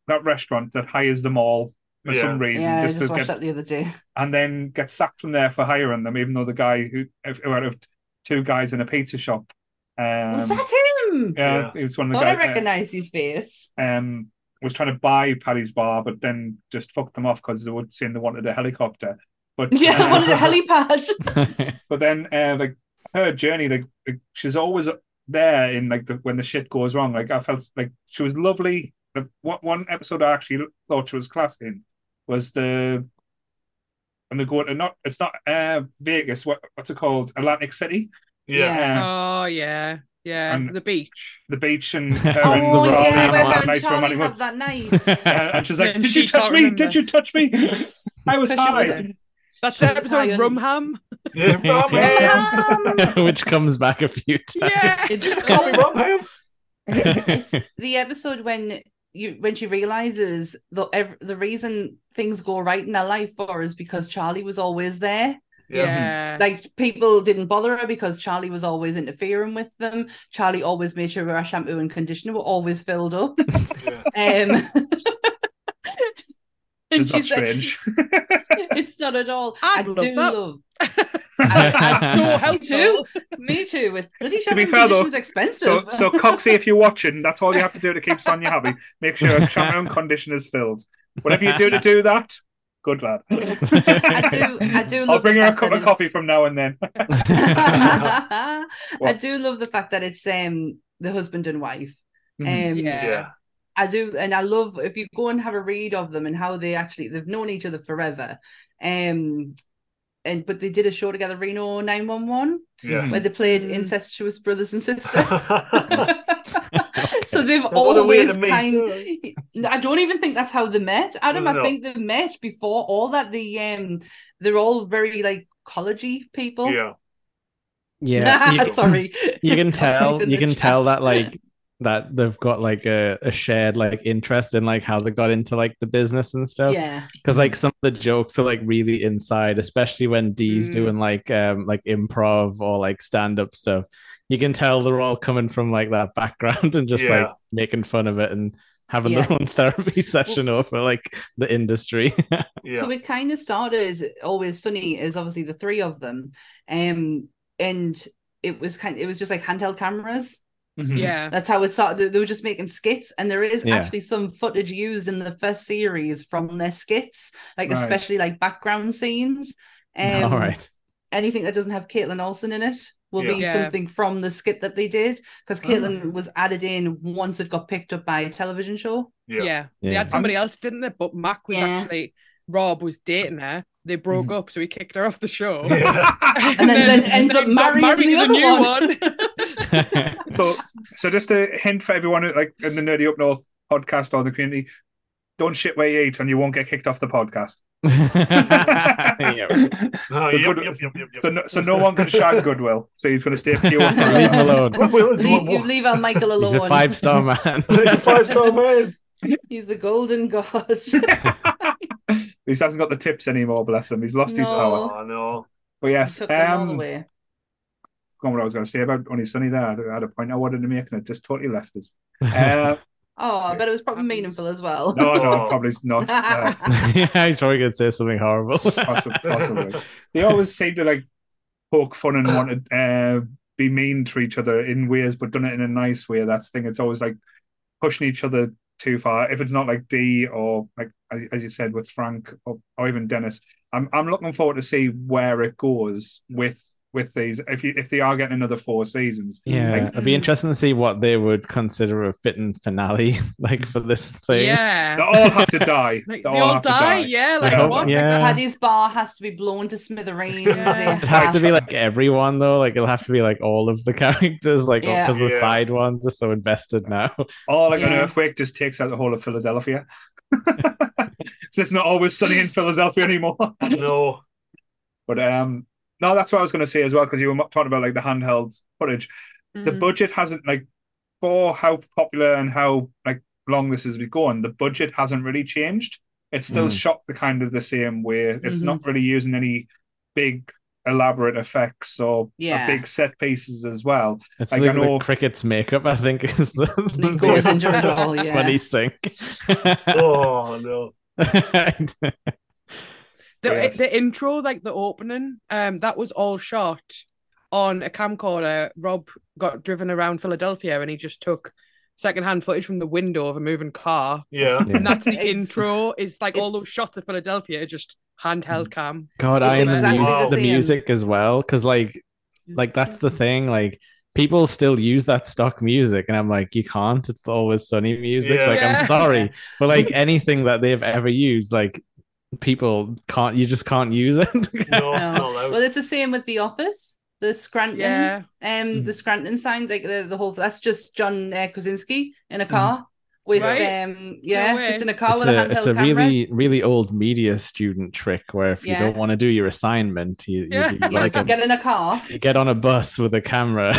that restaurant that hires them all for Yeah. some reason, Yeah, I just, just watched get, that the other day. and then gets sacked from there for hiring them, even though the guy who who out of two guys in a pizza shop. Um, Was that him? yeah, Yeah. it was one of the Thought I recognise recognised his face. um, was trying to buy Paddy's bar, but then just fucked them off because they would saying they wanted a helicopter. But Yeah, uh, one of the helipads. but then uh, like her journey, like, like, she's always there in like the when the shit goes wrong. Like I felt like she was lovely. The one, one episode I actually thought she was class in was the and they go to not it's not uh Vegas. What what's it called? Atlantic City. Yeah. Uh, Oh yeah, yeah. And- the beach. the beach and her Oh, and Rob yeah, having where one her nice Charlie romantic have that night. Uh, and she's like, And "Did she you touch me? in Did you touch me? I was Because she was high." That's the episode high of on- Rumham. Yeah. Rum ham. Which comes back a few times. Yeah. It's Just call me rum it's the episode when you when she realizes the ev- the reason things go right in her life for her is because Charlie was always there. Yeah. Yeah. Like people didn't bother her because Charlie was always interfering with them. Charlie always made sure her shampoo and conditioner were always filled up. Yeah. Um, and It's not strange. it's not at all. I'd I love do that. love. That's so Me helpful. too. Me too. With bloody To be fair, though, conditioner's expensive. so, so Coxie, if you're watching, that's all you have to do to keep Sonia happy. Make sure shampoo and conditioner's filled. Whatever you do to do that, good lad. I do. I do. Love I'll bring her a cup that of coffee from now and then. I do love the fact that it's um the husband and wife. Um, Mhm. Yeah. Yeah. I do, and I love if you go and have a read of them and how they actually they've known each other forever. Um, and but they did a show together, Reno Nine One One, Yes. where they played Mm. incestuous brothers and sisters. so they've What always to meet. kind. I don't even think that's how they met, Adam. I No. think they met before all that. The um, they're all very like collegey people. yeah. Yeah, you, sorry. you can tell. You can tell that like that they've got like a, a shared like interest in like how they got into like the business and stuff. yeah, because like some of the jokes are like really inside, especially when Dee's Mm. doing like um like improv or like stand up stuff. You can tell they're all coming from like that background and just Yeah. like making fun of it and having Yeah. their own therapy session over like the industry. Yeah. So it kind of started always sunny is obviously the three of them, um, and it was kind. Of, it was just like handheld cameras. Mhm. Yeah. That's how it started. They were just making skits, and there is Yeah. actually some footage used in the first series from their skits, like Right. especially like background scenes. Um, all right. anything that doesn't have Kaitlin Olson in it will be Yeah. something from the skit that they did because Oh. Kaitlin was added in once it got picked up by a television show. Yeah. Yeah. They had somebody else, didn't they? But Mac was Yeah. actually Rob was dating her. They broke Mhm. up, so he kicked her off the show. Yeah. And then- then ends up marrying married the to other new one. one. So, so just a hint for everyone, like in the Nerdy Up North podcast or the community, don't shit where you eat, and you won't get kicked off the podcast. So no, so no one can shag Goodwill. So he's going to stay pure. Leave him alone. Leave, you leave out Michael alone. He's a five star man. He's a five star man. He's the golden god. he hasn't got the tips anymore. Bless him. He's lost his power. Oh no. But yes, Took all um, away. Forgot what I was going to say about Only Sunny there. I had- a point I wanted to make, and it just totally left us. Uh, Oh, I bet it was probably meaningful as well. no, no, Oh. probably not. Uh, yeah, he's probably gonna say something horrible. possibly, possibly. They always seem to like poke fun and want to uh, be mean to each other in ways, but done it in a nice way. That's the thing. It's always like pushing each other too far. If it's not like Dee or like as as you said with Frank or, or even Dennis, I'm I'm looking forward to see where it goes with with these. If you if they are getting another four seasons, Yeah, Like- it'd be interesting to see what they would consider a fitting finale, like for this thing. Yeah, they all have to die. Like, they they all all die, die. yeah. Like Yeah. what? Yeah. Paddy's bar has to be blown to smithereens. Yeah. It has to be like everyone though. Like it'll have to be like all of the characters, like Yeah. because the Yeah. side ones are so invested now. Or like an earthquake just takes out the whole of Philadelphia. it's not always sunny in Philadelphia anymore. no. But um, no, that's what I was going to say as well because you were talking about like the handheld footage. Mm-hmm. The budget hasn't like for how popular and how like long this has been going. The budget hasn't really changed. It's still mm. shot the kind of the same way. It's mm-hmm. not really using any big elaborate effects or, yeah. big set pieces as well. It's like, like know... cricket's makeup, I think, is the, the goes into it all, yeah. when he sink. oh no. The, yes. the intro, like the opening, um, that was all shot on a camcorder. Rob got driven around Philadelphia and he just took secondhand footage from the window of a moving car. Yeah. And that's the intro. Is like all those shots of Philadelphia just handheld mm. cam. God, I am exactly the, mu- the, the music as well. Cause like like that's the thing. Like people still use that stock music and I'm like, you can't. It's always sunny music. Yeah. Like I'm sorry. but like anything that they've ever used, like people can't you just can't use it. no, no. Well, it's the same with The Office the Scranton, yeah. um, mm. the Scranton sign, like the, the whole. That's just John uh, Krasinski in a mm. car. Mm. With right? um, yeah, no just in a car it's with a, a It's a camera. really, really old media student trick where if yeah. you don't want to do your assignment, you, yeah. you, you like a, get in a car, you get on a bus with a camera,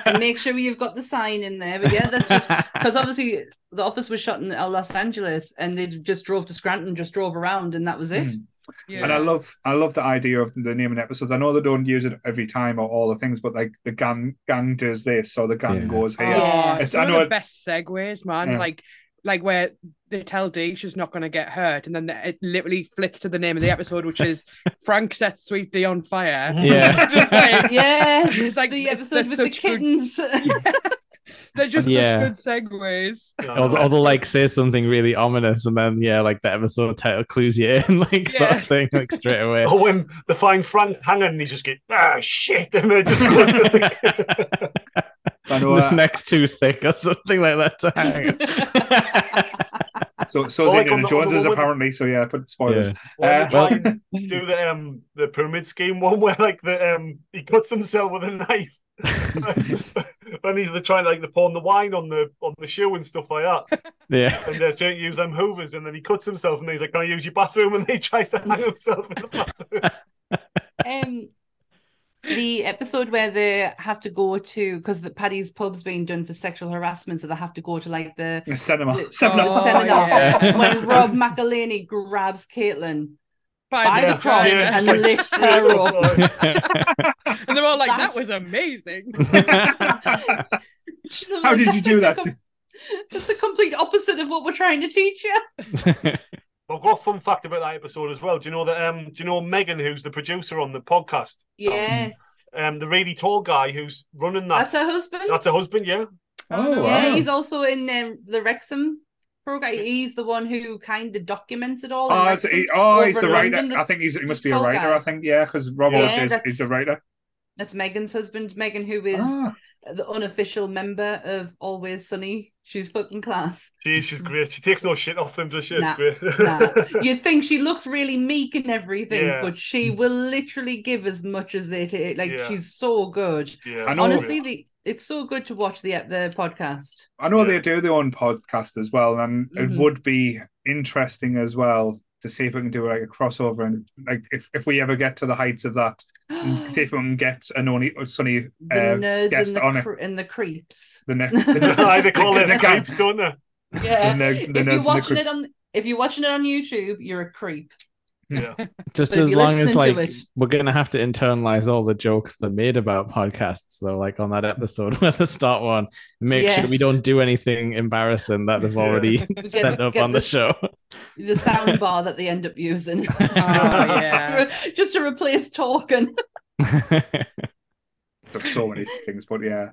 and make sure you've got the sign in there. But yeah, that's just because obviously the office was shot in Los Angeles, and they just drove to Scranton, just drove around, and that was it. Mm. Yeah. And I love I love the idea of the naming episodes. I know they don't use it every time or all the things, but like the gang gang does this, or the gang yeah. goes here. Oh, it's one of the it, best segues, man. Yeah. Like like where they tell Dee she's not going to get hurt, and then it literally flits to the name of the episode, which is Frank sets Sweet Dee on fire. Yeah, just like yeah, it's like the episode with the kittens. Good... Yeah. They're just yeah. such good segues. Or, or they'll like say something really ominous, and then yeah, like the episode title clues you in, like yeah. sort of thing, like straight away. Or when they find Frank hanging, and he just get ah shit, and they just goes to I know, this neck's too thick or something like that to hang. So so like Indiana Jones is apparently so yeah, put spoilers. Yeah. Uh, try and do the um the pyramid scheme one where like the um he cuts himself with a knife. and he's trying like the pouring the wine on the on the shoe and stuff like that. Yeah. And they're trying to use them hoovers and then he cuts himself and he's like, Can I use your bathroom? And he tries to hang himself in the bathroom. Um the episode where they have to go to because the Paddy's pub's being done for sexual harassment, so they have to go to like the, the cinema. The, seminar. Oh, seminar. Oh, yeah. when Rob McElhenney grabs Kaitlin by, by the crotch yeah. and lifts her up. and they're all like, That's... "That was amazing." How did you do that? It's the complete opposite of what we're trying to teach you. I've got a fun fact about that episode as well. Do you know that? Um, do you know Megan, who's the producer on the podcast? Yes. Um, the really tall guy who's running that. That's her husband. That's her husband. Yeah. Oh, yeah. Wow. He's also in um, the Wrexham program. He's the one who kind of documents it all. Oh, he, oh he's the writer. London, I think he's he must be a writer. Guy. I think yeah, because Rob yeah, says he's a writer. That's Megan's husband, Megan, who is ah. The unofficial member of Always Sunny. She's fucking class. She, she's great. She takes no shit off them, does she? Nah, it's great. nah. You'd think she looks really meek and everything, yeah. but she will literally give as much as they take. Like yeah. she's so good. Yeah, honestly, the it's so good to watch the the podcast. I know yeah. they do their own podcast as well, and mm-hmm. it would be interesting as well to see if we can do like a crossover and like if, if we ever get to the heights of that, see if we can get an only sunny uh, nerds guest and the, on it. and the creeps. The, ne- the, they call it the creeps, don't they? Yeah. The, the if you're watching it on if you're watching it on YouTube, you're a creep. Yeah. Just as long as like we're gonna have to internalize all the jokes that made about podcasts, though, like on that episode where the start one, make yes. sure we don't do anything embarrassing that they've already yeah. set up on the, the, show. The sound bar that they end up using. oh yeah. Just to replace talking. so many things, but yeah.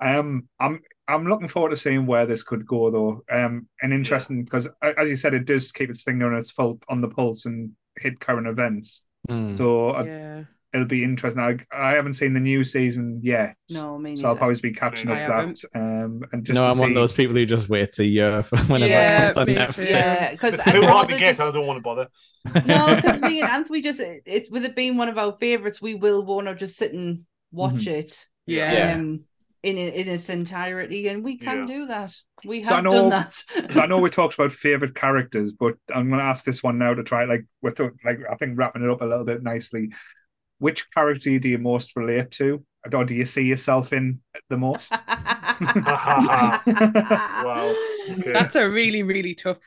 Um, I'm I'm looking forward to seeing where this could go, though. Um, and interesting because, as you said, it does keep its finger on its full on the pulse and hit current events. Mm. So yeah. it'll be interesting. I, I haven't seen the new season yet. No, me neither. So I'll probably be catching up that. Um, and just no, I'm see... one of those people who just waits a year for whenever yeah, it comes on Netflix. Yeah, because it's too hard to get. Just... I don't want to bother. No, because me and Anthony just it's with it being one of our favorites, we will want to just sit and watch mm-hmm. it. Yeah. Um, in in its entirety, and we can Yeah. do that. We So I have know- done that. So I know we talked about favorite characters, but I'm going to ask this one now to try like with like I think wrapping it up a little bit nicely. Which character do you most relate to, or do you see yourself in the most? Wow. Okay. That's a really, really tough.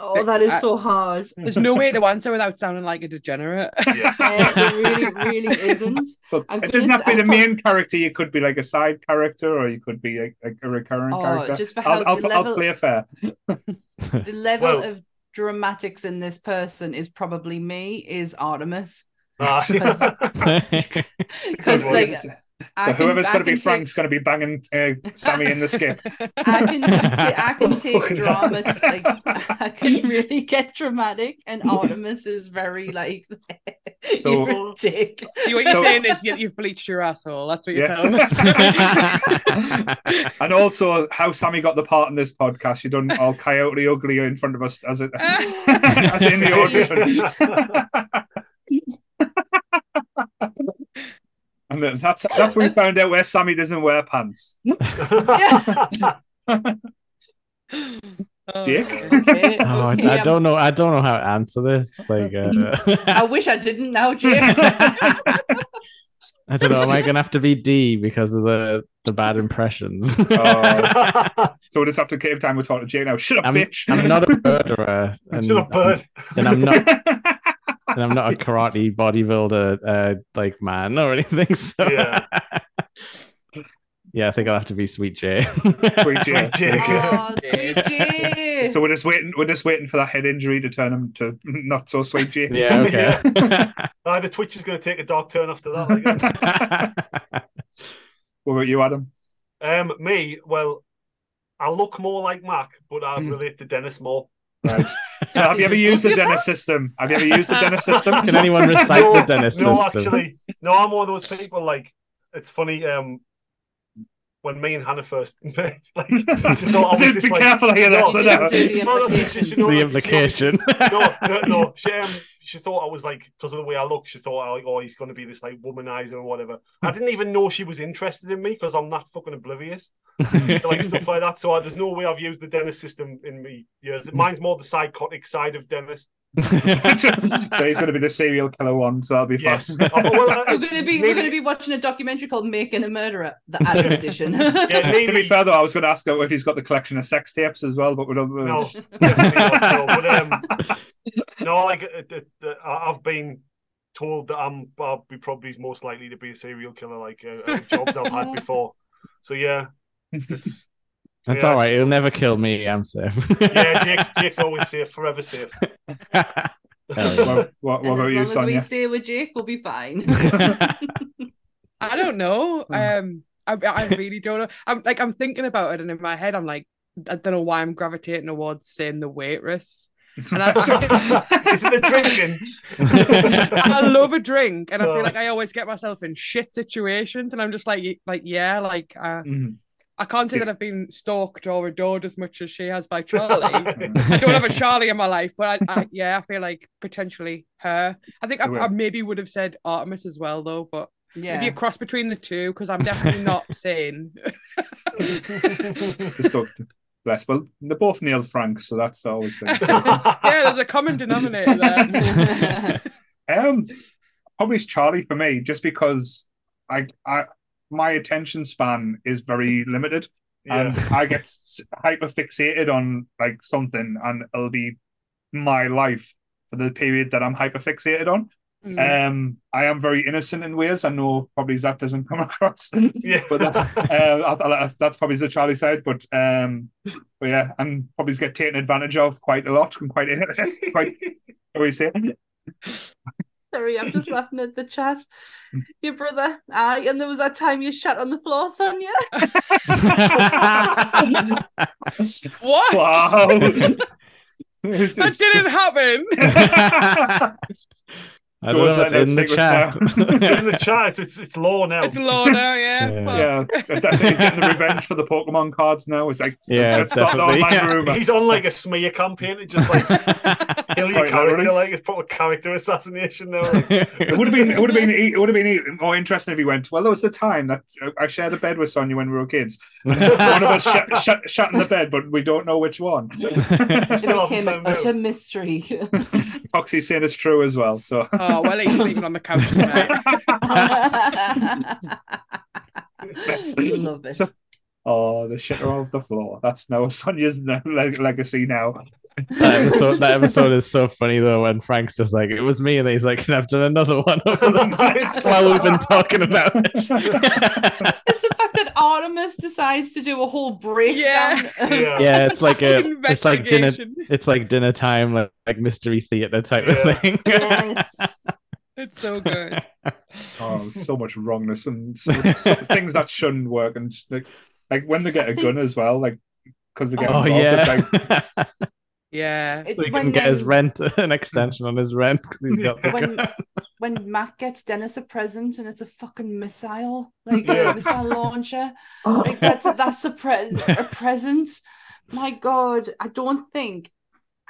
Oh, that is I- so hard. There's no way to answer without sounding like a degenerate. yeah. Uh, it really, really isn't. But I'm it doesn't have to be the I'll main character. You could be like a side character, or you could be like, like a recurring Oh, character. just for how I'll, I'll, the I'll play fair. The level Well- of dramatics in this person is probably me. Is Artemis Ah, because well, like yes. I So can- whoever's going to be take- Frank's going to be banging uh, Sammy in the skip. I can just I can take drama like I can really get dramatic and Artemis is very like So- you're dick. You- what you're So- saying is you, you've bleached your asshole. That's what you're Yes. telling us. and also how Sammy got the part in this podcast. You done all coyote ugly in front of us as it as in the audition. And that's that's when we found out where Sammy doesn't wear pants. Dick. Okay, Oh, I, okay, I don't know. I don't know how to answer this. Like, I uh, wish I didn't now, Jake. I don't know. Am I gonna have to be Dee because of the the bad impressions? Oh, so we just have to keep time. We're talking to Jay now. Shut up, I'm, bitch. I'm not a murderer, and, Shut up, bird. and I'm not and I'm not a karate bodybuilder uh, like man or anything. So Yeah. yeah, I think I'll have to be Sweet J. Sweet J. Sweet J. oh, sweet Jay. So we're just waiting. We're just waiting for that head injury to turn him to not so sweet Jay. yeah. Okay. Ah, the Twitch is going to take a dark turn after that. Like, What about you, Adam? um, me, well, I look more like Mac, but I Hmm. relate to Dennis more. Right. So have you ever used the Dennis system? Have you ever used the Dennis system? Can anyone recite no, the Dennis no, system? No, actually, no. I'm one of those people. Like, it's funny. Um, when me and Hannah first met, like, she thought I was just Be like, careful here. No, That's no, enough. the no, no, the implication. no, no, no. She, um, she thought I was like because of the way I look. She thought, like, oh, he's going to be this like womanizer or whatever. I didn't even know she was interested in me because I'm not fucking oblivious like stuff like that. So I, there's no way I've used the Dennis system in me years. Mine's more the psychotic side of Dennis. so he's going to be the serial killer one. So that'll be fun. Yes. Oh, well, uh, We're gonna be we're gonna be watching a documentary called Making a Murderer, the Adam edition. Yeah, to be nearly- fair though, I was going to ask if he's got the collection of sex tapes as well, but we don't. No, no. But um, no, like uh, uh, I've been told that I'm I'll be probably most likely to be a serial killer, like uh, jobs I've had before. So yeah, it's That's yeah, all right. it's- It'll never kill me. I'm safe. yeah. Jake's Jake's always safe, forever safe. Hell yeah. What, what, what and about as you, long as we stay with Jake, we'll be fine. I don't know. Um, I, I really don't know. I'm like I'm thinking about it, and in my head, I'm like, I don't know why I'm gravitating towards saying the waitress. And I, I, Is it the drinking? I love a drink, and I feel like I always get myself in shit situations, and I'm just like, like yeah, like uh, Mhm. I can't say that I've been stalked or adored as much as she has by Charlie. I don't have a Charlie in my life, but I, I yeah, I feel like potentially her. I think I, I maybe would have said Artemis as well, though, but yeah. maybe a cross between the two because I'm definitely not sane. Just. Bless. Well, they're both Neil Frank, so that's always the. yeah, there's a common denominator there. Um, probably it's Charlie for me, just because I, I, my attention span is very limited, and. I get hyper fixated on like something, and it'll be my life for the period that I'm hyper fixated on. Mm. Um, I am very innocent in ways. I know probably Zach doesn't come across, Yeah. but that, uh, I- I- that's, that's probably the Charlie side. But um, but yeah, and probably get taken advantage of quite a lot and quite quite. What do you say? Sorry, I'm just laughing at the chat. Your brother, aye, and there was that time you shot on the floor, Sonia. what? Wow. That didn't happen. I don't know what's in the chat. It's in the chat. It's it's law now. It's law now, yeah. Yeah. Yeah, that's, he's getting the revenge for the Pokemon cards now. It's like, Yeah, let's start the definitely, yeah. He's on like a smear campaign. It just like kill your character like it's proper character assassination. Now, it would have been it would have been it would have been more interesting if he went. Well, there was the time that I shared a bed with Sonia when we were kids. one of us shut, shut, shut in the bed, but we don't know which one. it became a utter mystery. Foxy's saying it's true as well. So oh well, he's sleeping on the couch tonight. Love it. So, oh, the shitter off the floor. That's now Sonia's legacy now. That, episode, that episode is so funny though when Frank's just like it was me and he's like I've done another one over the while we've been talking about it. it's the fact that Artemis decides to do a whole breakdown. Yeah, yeah. yeah it's like a it's like dinner it's like dinner time like, like mystery theater type yeah. of thing. Yes. It's so good. oh, so much wrongness and so, so, things that shouldn't work, and like, like when they get a gun as well, like because they get oh involved, yeah. Like, yeah, so he can get his rent an extension on his rent because he's got when, gun. when Mac gets Dennis a present and it's a fucking missile, like yeah. a missile launcher, like that's that's a pre- a present. My God, I don't think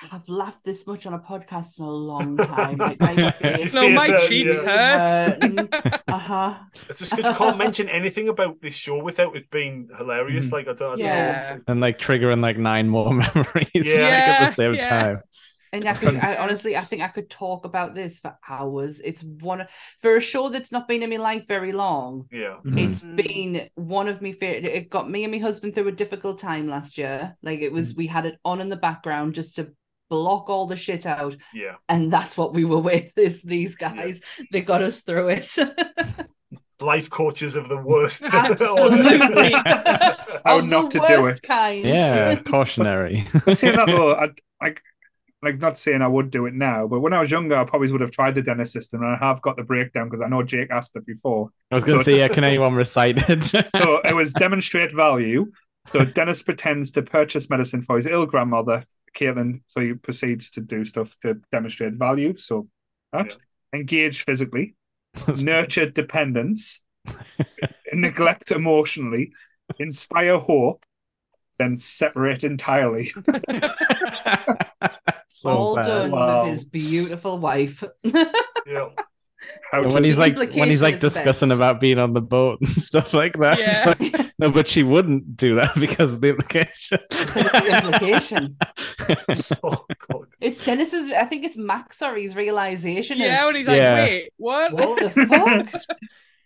I've laughed this much on a podcast in a long time. Like my face, no, my cheeks yeah. hurt. uh huh. It's just because you can't mention anything about this show without it being hilarious. Mm. Like I don't, I yeah. Know. And like triggering like nine more memories yeah. like, at the same yeah. time. And I, could, I honestly, I think I could talk about this for hours. It's one for a show that's not been in my life very long. Yeah, mm-hmm. it's been one of my favorite. It got me and my husband through a difficult time last year. Like it was, mm-hmm. we had it on in the background just to block all the shit out. Yeah. And that's what we were with is these guys. Yeah. They got us through it. Life coaches of the worst. Absolutely. How not to do it. Kind. Yeah, cautionary. saying that though, I, like like not saying I would do it now, but when I was younger, I probably would have tried the Dennis system, and I have got the breakdown because I know Jake asked it before. I was going to so say, yeah, can anyone recite it? so it was demonstrate value. So Dennis pretends to purchase medicine for his ill grandmother Caitlin, so he proceeds to do stuff to demonstrate value. So that yeah. engage physically, nurture dependence, neglect emotionally, inspire hope, then separate entirely. so All bad. done wow. with his beautiful wife. yeah. When he's like when he's like discussing about being on the boat and stuff like that. Yeah. Like, no, but she wouldn't do that because of the implication. the implication. oh god. It's Dennis's I think it's Mac's or his realization. Yeah, of, when he's like, yeah. wait, what? What the fuck?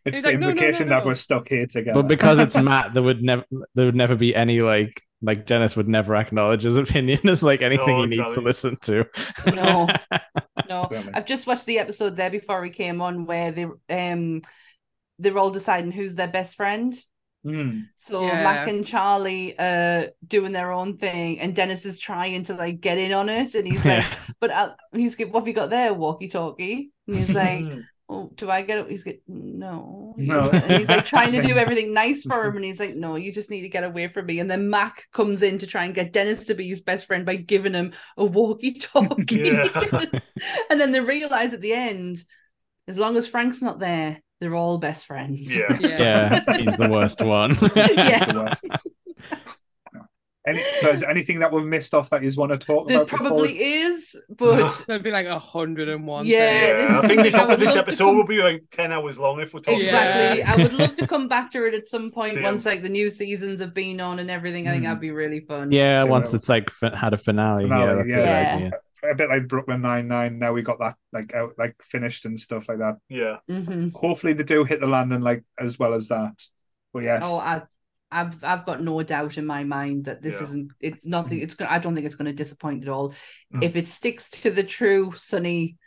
It's he's the like, implication no, no, no, that we're stuck here together. But because it's Mac, there would never there would never be any like like Dennis would never acknowledge his opinion as like anything he needs to listen to. No, no. I've just watched the episode there before we came on where they um they're all deciding who's their best friend. Mm. So yeah. Mac and Charlie uh doing their own thing, and Dennis is trying to like get in on it, and he's like, "But uh, he's what have you got there, walkie talkie?" And he's like, oh, do I get it? He's like, no. No. And he's like trying to do everything nice for mm-hmm. him. And he's like, no, you just need to get away from me. And then Mac comes in to try and get Dennis to be his best friend by giving him a walkie talkie. Yeah. and then they realize at the end, as long as Frank's not there, they're all best friends. Yeah. Yeah. yeah he's the worst one. yeah. Any, so is anything that we've missed off that you want to talk there about? There probably before? is, but there'd be like a hundred and one. Yeah, yeah. I think this, I this episode come... will be like ten hours long if we're talking. Exactly. Yeah. I would love to come back to it at some point Same. once like the new seasons have been on and everything. I think that'd be really fun. Yeah, Same. once it's like had a finale. finale yeah, yeah. yeah. A bit like Brooklyn Nine Nine. Now we got that like out like finished and stuff like that. Yeah. Mm-hmm. Hopefully they do hit the landing like as well as that. But yes. Oh, I I've I've got no doubt in my mind that this yeah. isn't it's nothing it's I don't think it's going to disappoint at all. Mm. If it sticks to the true sunny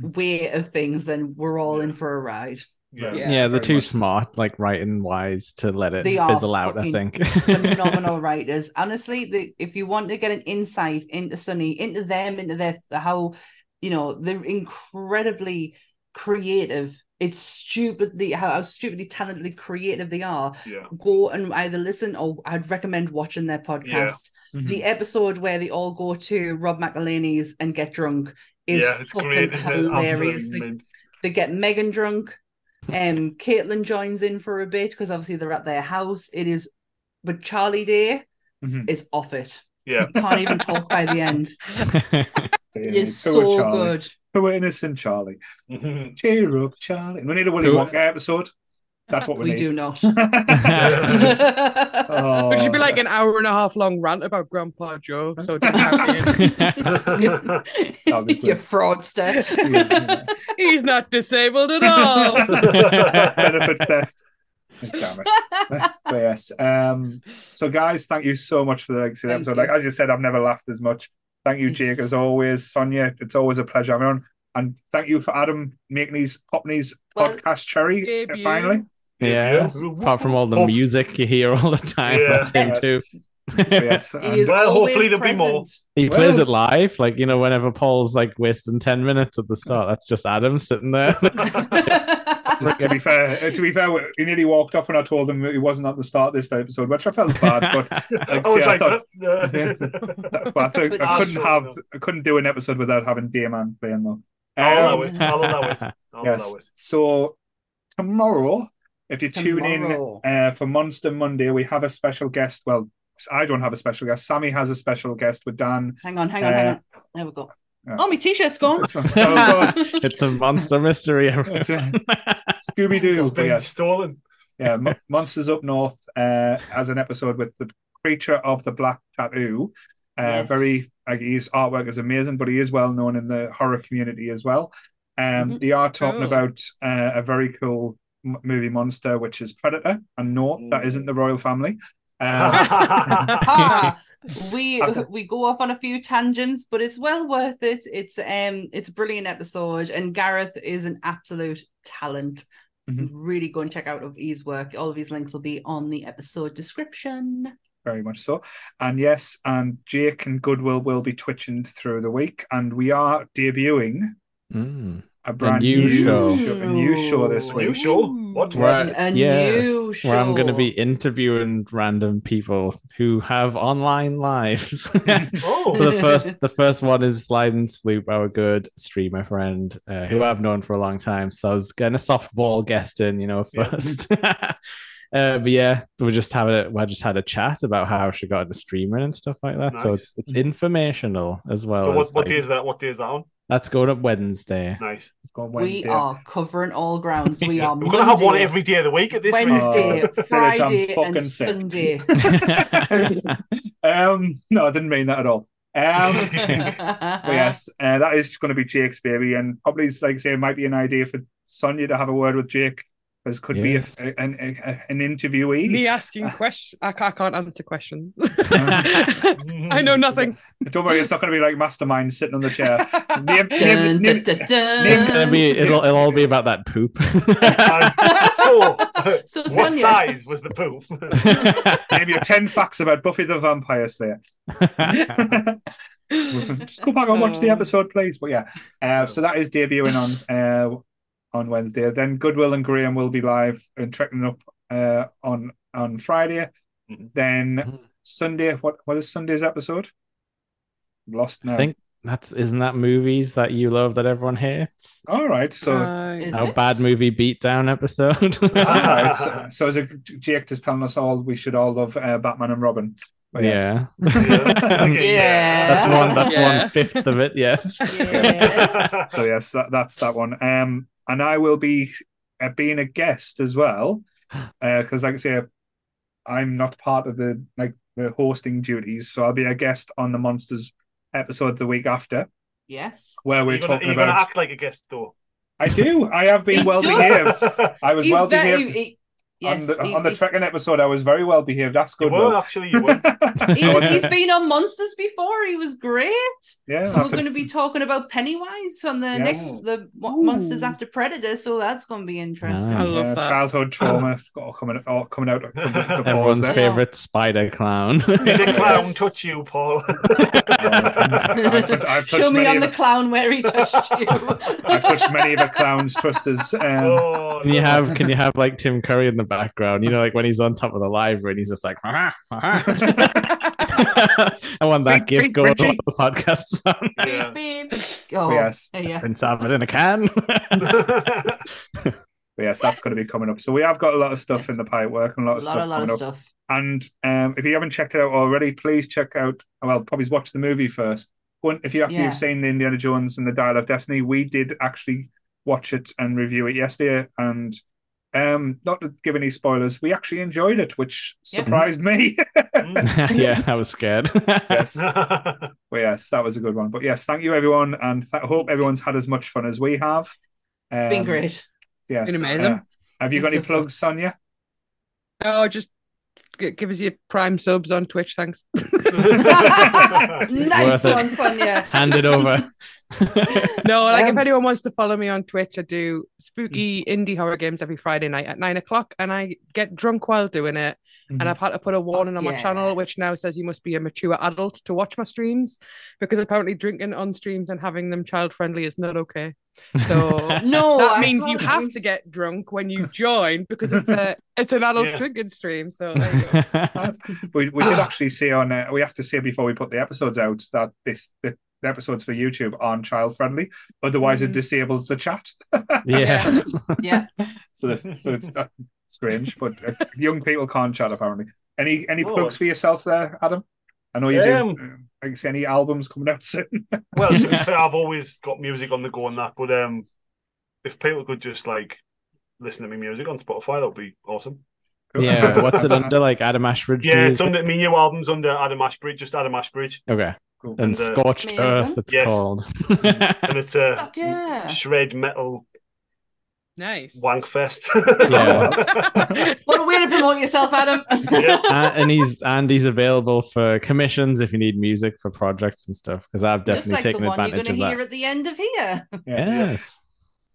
way of things, then we're all in for a ride. Yeah, yeah, yeah they're too much. smart, like writing wise, to let it they fizzle out. I think phenomenal writers. Honestly, the, if you want to get an insight into Sunny, into them, into their how you know they're incredibly creative it's stupidly how, how stupidly talentedly creative they are. Yeah. Go and either listen or I'd recommend watching their podcast. Yeah. Mm-hmm. The episode where they all go to Rob McElhenney's and get drunk is yeah, fucking great, hilarious. They, they, get Megan drunk. Um, Kaitlin joins in for a bit because obviously they're at their house. It is, but Charlie Day mm-hmm. is off it. Yeah. You can't even talk by the end. You're so Charlie. Good. Poor innocent Charlie. Mhm. Cheer up, Charlie. We need a Willy Who- Wonka episode. That's what we, need. We need. do not. Oh. It should be like an hour and a half long rant about Grandpa Joe. So it didn't have to That'd be you good. fraudster. He's not disabled at all. benefit theft. Damn it. but yes. Um, so guys, thank you so much for the legacy Thank episode. you. Like I just said, I've never laughed as much. Thank you, Jake, Yes. as always. Sonia, it's always a pleasure having on. And thank you for Adam making these popping these Well, podcast cherry uh, debut. finally. yeah. Apart from all the Hope- music you hear all the time, Yeah. that's him Yes. too. Yes. He and- is Well, hopefully there'll be more. present. He plays it live, like you know, whenever Paul's like wasting ten minutes at the start, that's just Adam sitting there. to be fair, uh, to be fair, he nearly walked off when I told him he wasn't at the start of this episode, which I felt bad. But like, I was see, like, thought- uh, but I think I couldn't Sure, have no. I couldn't do an episode without having Dayman playing though. I'll allow Um, it. I'll allow it. I'll yes. allow it. So tomorrow, if you tune in uh, for Monster Monday, we have a special guest. Well, I don't have a special guest. Sammy has a special guest with Dan. hang on, hang on, hang Uh, on. There we go. Yeah. Oh, my t-shirt's gone. It's- it's- oh, God. it's a monster mystery. It's Scooby Doo. It's been Yes. stolen. yeah, Mo- Monsters Up North uh, as an episode with the creature of the black tattoo. Uh, Yes. Very, like, his artwork is amazing, but he is well known in the horror community as well. Um, Mhm. They are talking Cool. about uh, a very cool m- movie monster, which is Predator, and no, that isn't the royal family. Um, Ah, we Okay. we go off on a few tangents, but it's well worth it. It's um it's a brilliant episode, and Gareth is an absolute talent. Mhm. Really go and check out of his work. All of his links will be on the episode description. very much so. And yes, and Jake and Goodwill will be twitching through the week, and we are debuting Mm. A brand new show. a new show this week. new show? What? Where, A yes, new show. where I'm going to be interviewing random people who have online lives. Oh. so the first, the first one is Slide and Sloop, our good streamer friend, uh, who I've known for a long time. So I was getting a softball guest in, you know, Yeah. first. Uh, but yeah, we just have a we just had a chat about how she got into streaming and stuff like that. So it's it's informational as well. So what, as, what like- day is that? What day is that on? That's going up Wednesday. Nice. Go on We are covering all grounds. We are We're gonna have one every day of the week at this. Wednesday, Oh, Friday, fucking and sick. Sunday. um, no, I didn't mean that at all. Um, but yes, uh, that is going to be Jake's baby, and probably, like I say, it might be an idea for Sonia to have a word with Jake, because could Yes. be a, an, a, an interviewee. Me asking questions. I I can't answer questions. I know nothing. Don't worry, it's not going to be like Mastermind sitting on the chair. Name, Dun, name, dun, dun, dun. It's gonna be it'll it'll all be about that poop. so, So, what Sonia- size was the poop? name your 10 facts about Buffy the Vampire Slayer. Just go back and watch the Um, episode, please. But yeah, uh, so that is debuting on uh, on Wednesday. Then Goodwill and Graham will be live and trekking up uh, on on Friday. Mhm. Then Mhm. Sunday, what what is Sunday's episode? Lost now. I think that's isn't that movies that you love that everyone hates? All right, so. Right. Is Our it? bad movie beatdown episode. all right, so, so is it Jake just telling us all we should all love uh, Batman and Robin? But yes. yeah. Yeah. Okay, Yeah. That's one that's Yeah. one fifth of it, yes. Yeah. So yes, that, that's that one. Um, and I will be uh, being a guest as well, because like I say, I'm not part of the like the hosting duties, so I'll be a guest on the Monsters episode the week after, Yes. where we're You're gonna, talking you're gonna about. act like a guest though. I do. I have been He well does. behaved. I was He's well very- behaved he- yes, on the he- on the trekking episode. I was very well behaved. That's good. were Will. actually. You were. he, he's been on Monsters before. He was great. yeah, We're after- going to be talking about Pennywise on the Yes. next the Mo- Monsters After Predator, so that's going to be interesting. Ah. I love yeah, that. childhood trauma all coming all coming out from the, the Everyone's there. favorite spider clown. Did the Yes. clown touch you, Paul? I've touched- I've touched Show me many on the the- clown where he touched you. I've touched many of the clowns' twisters. Um, oh, Can you have can you have like Tim Curry in the background? You know, like when he's on top of the library and he's just like, "Ha, ha, ha." I want that Beep, gift beep, going on the podcast. Son. Yeah. beep, beep. Oh, yes. yeah. Prince have it in a can. Yes, that's going to be coming up. So we have got a lot of stuff Yes. in the pipework and a lot A of lot, stuff a lot coming of up. stuff. And um, if you haven't checked it out already, please check out. Well, probably watch the movie first. If you after Yeah. you've seen the Indiana Jones and the Dial of Destiny, we did actually watch it and review it yesterday. And um, not to give any spoilers, we actually enjoyed it, which Yep. surprised me. Mm. yeah, I was scared. yes, well, yes, that was a good one. But yes, thank you everyone, and th- hope everyone's had as much fun as we have. It's been Um, great. Yes, Been amazing. uh, have you got any so fun. plugs, Sonia? Oh, just g- give us your prime subs on Twitch, thanks. nice Worth it. one, Sonia. Hand it over. No, like Um, if anyone wants to follow me on Twitch, I do spooky indie horror games every Friday night at nine o'clock, and I get drunk while doing it. Mhm. And I've had to put a warning on my yeah. channel, which now says you must be a mature adult to watch my streams, because apparently drinking on streams and having them child friendly is not okay. So No, that I means you have to get drunk when you join because it's a it's an adult Yeah. drinking stream. So there you go. we, we did actually see on uh, we have to say before we put the episodes out that this the, the episodes for YouTube aren't child friendly, otherwise it Mhm. disables the chat. yeah. Yeah. so, that, so it's uh, strange, but uh, young people can't chat apparently. Any any Oh. plugs for yourself there, Adam? I know you Um, do. I Like say any albums coming out soon? well, to be fair, I've always got music on the go and that, but um, if people could just like listen to me music on Spotify, that would be awesome. Yeah. What's it under? Like Adam Ashbridge? Yeah, it's music? under my new album's under Adam Ashbridge, just Adam Ashbridge, Okay. Cool. And And, uh, Scorched Amazing. Earth, it's Yes. called. and it's a Fuck yeah. shred metal Nice. wank fest. Yeah. What a way to promote yourself, Adam. Yeah. and, and he's and he's available for commissions if you need music for projects and stuff. Because I've Just definitely like the taken one you're advantage going of to hear that. at the end of here. Yes, Yes.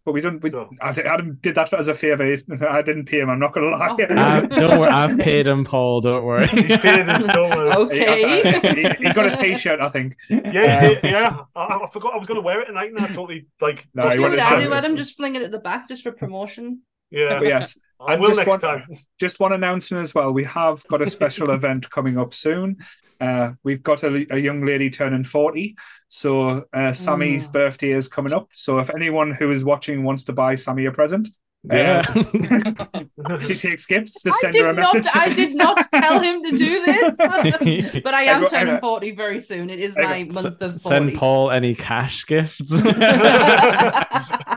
But we don't. We, So- I Adam did that as a favor. I didn't pay him. I'm not going to lie. Oh. Uh, don't worry, I've paid him, Paul. Don't worry. He's paid his dollar. Okay. he, he got a T-shirt, I think. Yeah, he- yeah. I, I forgot I was going to wear it tonight, and I totally like. No, Just do what I do, Adam. Just fling it at the back just for promotion. Yeah, But yes, I will just next one- time. just one announcement as well. We have got a special event coming up soon. Uh, we've got a, a young lady turning 40. So uh, Sammy's Mm. birthday is coming up. So if anyone who is watching wants to buy Sammy a present, Yeah. he takes gifts to I send her a did not. message. I did not tell him to do this. but I am Everyone- turning everyone- forty very soon. It is my Everyone- month of forty. Send Paul any cash gifts.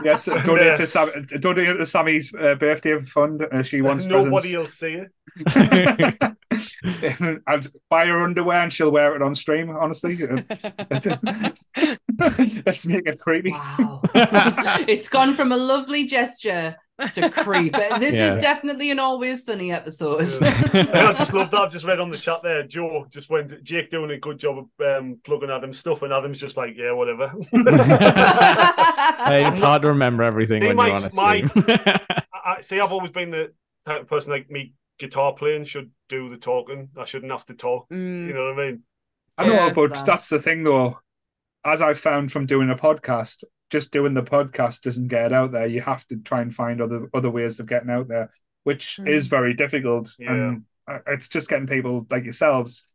Yes, Yeah. donate to, Sam, donate to Sammy's uh, birthday fund. Uh, she wants Nobody presents. will see it. I'd buy her underwear and she'll wear it on stream. Honestly, let's make it creepy. wow, it's gone from a lovely gesture to creep. But This Yeah. is definitely an Always Sunny episode. And I just love that. I've just read on the chat there. Joe just went. Jake doing a good job of um, plugging Adam's stuff, and Adam's just like, yeah, whatever. Hey, it's hard to remember everything See, when my- you're on a my- I, I see. I've always been the type of person like me. Guitar playing should do the talking. I shouldn't have to talk. Mm. You know what I mean? I know, Yeah, but that. that's the thing, though. As I found from doing a podcast, just doing the podcast doesn't get it out there. You have to try and find other other ways of getting out there, which Mm. is very difficult. Yeah. And uh, it's just getting people like yourselves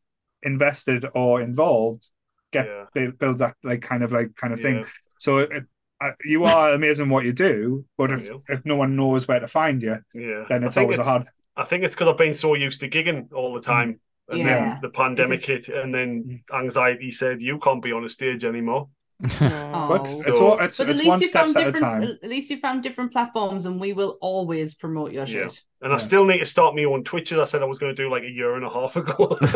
invested or involved. Get Yeah. bu- builds that like kind of like kind of thing. So it, uh, you are amazing what you do, but if, if no one knows where to find you, Yeah. then it's think always a it's- hard. I think it's because I've been so used to gigging all the time. And Yeah. then the pandemic hit, and then anxiety said, You can't be on a stage anymore. Aw. But Oh. it's all, it's, But at it's least one you step found at a different. time. At least you found different platforms, and we will always promote your Yeah. shit. And I still need to start my own Twitch as I said I was going to do like a year and a half ago.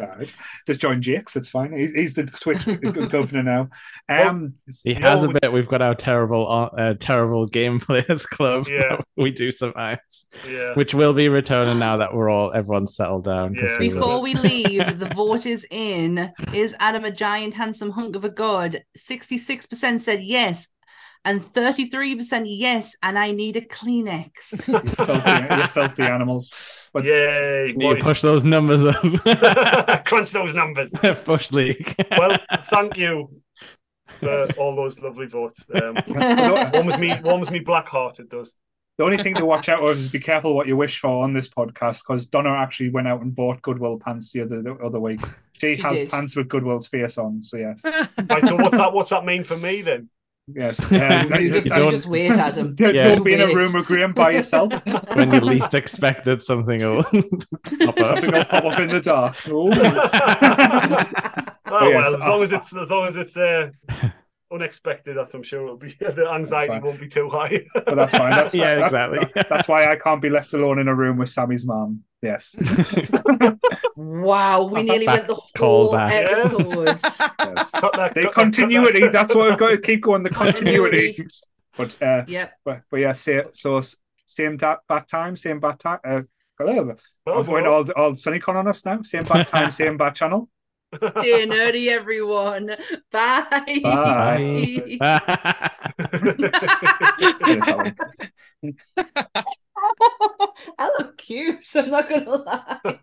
Right. Just join Jake's. It's fine. He's, he's the Twitch governor now. Um, He has No, a bit. We've got our terrible, uh, terrible game players club. Yeah. we do sometimes, yeah. which will be returning now that we're all everyone's settled down. Yeah. we were- Before we leave, the vote is in. Is Adam a giant, handsome hunk of a god? 66% said yes, and 33% yes, and I need a Kleenex. you filthy, you filthy animals. But Yay, you boys. push those numbers up. Crunch those numbers. push league. Well, thank you for all those lovely votes. Um, warms me, warms me black heart. It does. only thing to watch out of is be careful what you wish for on this podcast because Donna actually went out and bought Goodwill pants the other the other week. She, She has did. pants with Goodwill's face on. So yes, Right, so what's that? What's that mean for me then? Yes. Um, you, just, you just wait at him. Don't, yeah. be in a room with Graham by yourself. when you least expected something will pop up. Something will pop up in the dark. oh, well, yes, as long as it's as long as it's uh, unexpected, that I'm sure it'll be the anxiety won't be too high. but that's fine. That's, yeah, that's, exactly. That's, that's why I can't be left alone in a room with Sammy's mom. Yes. wow, we nearly went the whole episode. yes. That, the continuity. that's what we've got to keep going. The continuity. but uh, yeah. But, but yeah, say, so same da- bad time, same bad time. Uh, I'm going all all Sunnycon on us now. Same bad time, same bad channel. Stay nerdy, everyone. Bye. Bye. Bye. I look cute. I'm not gonna lie.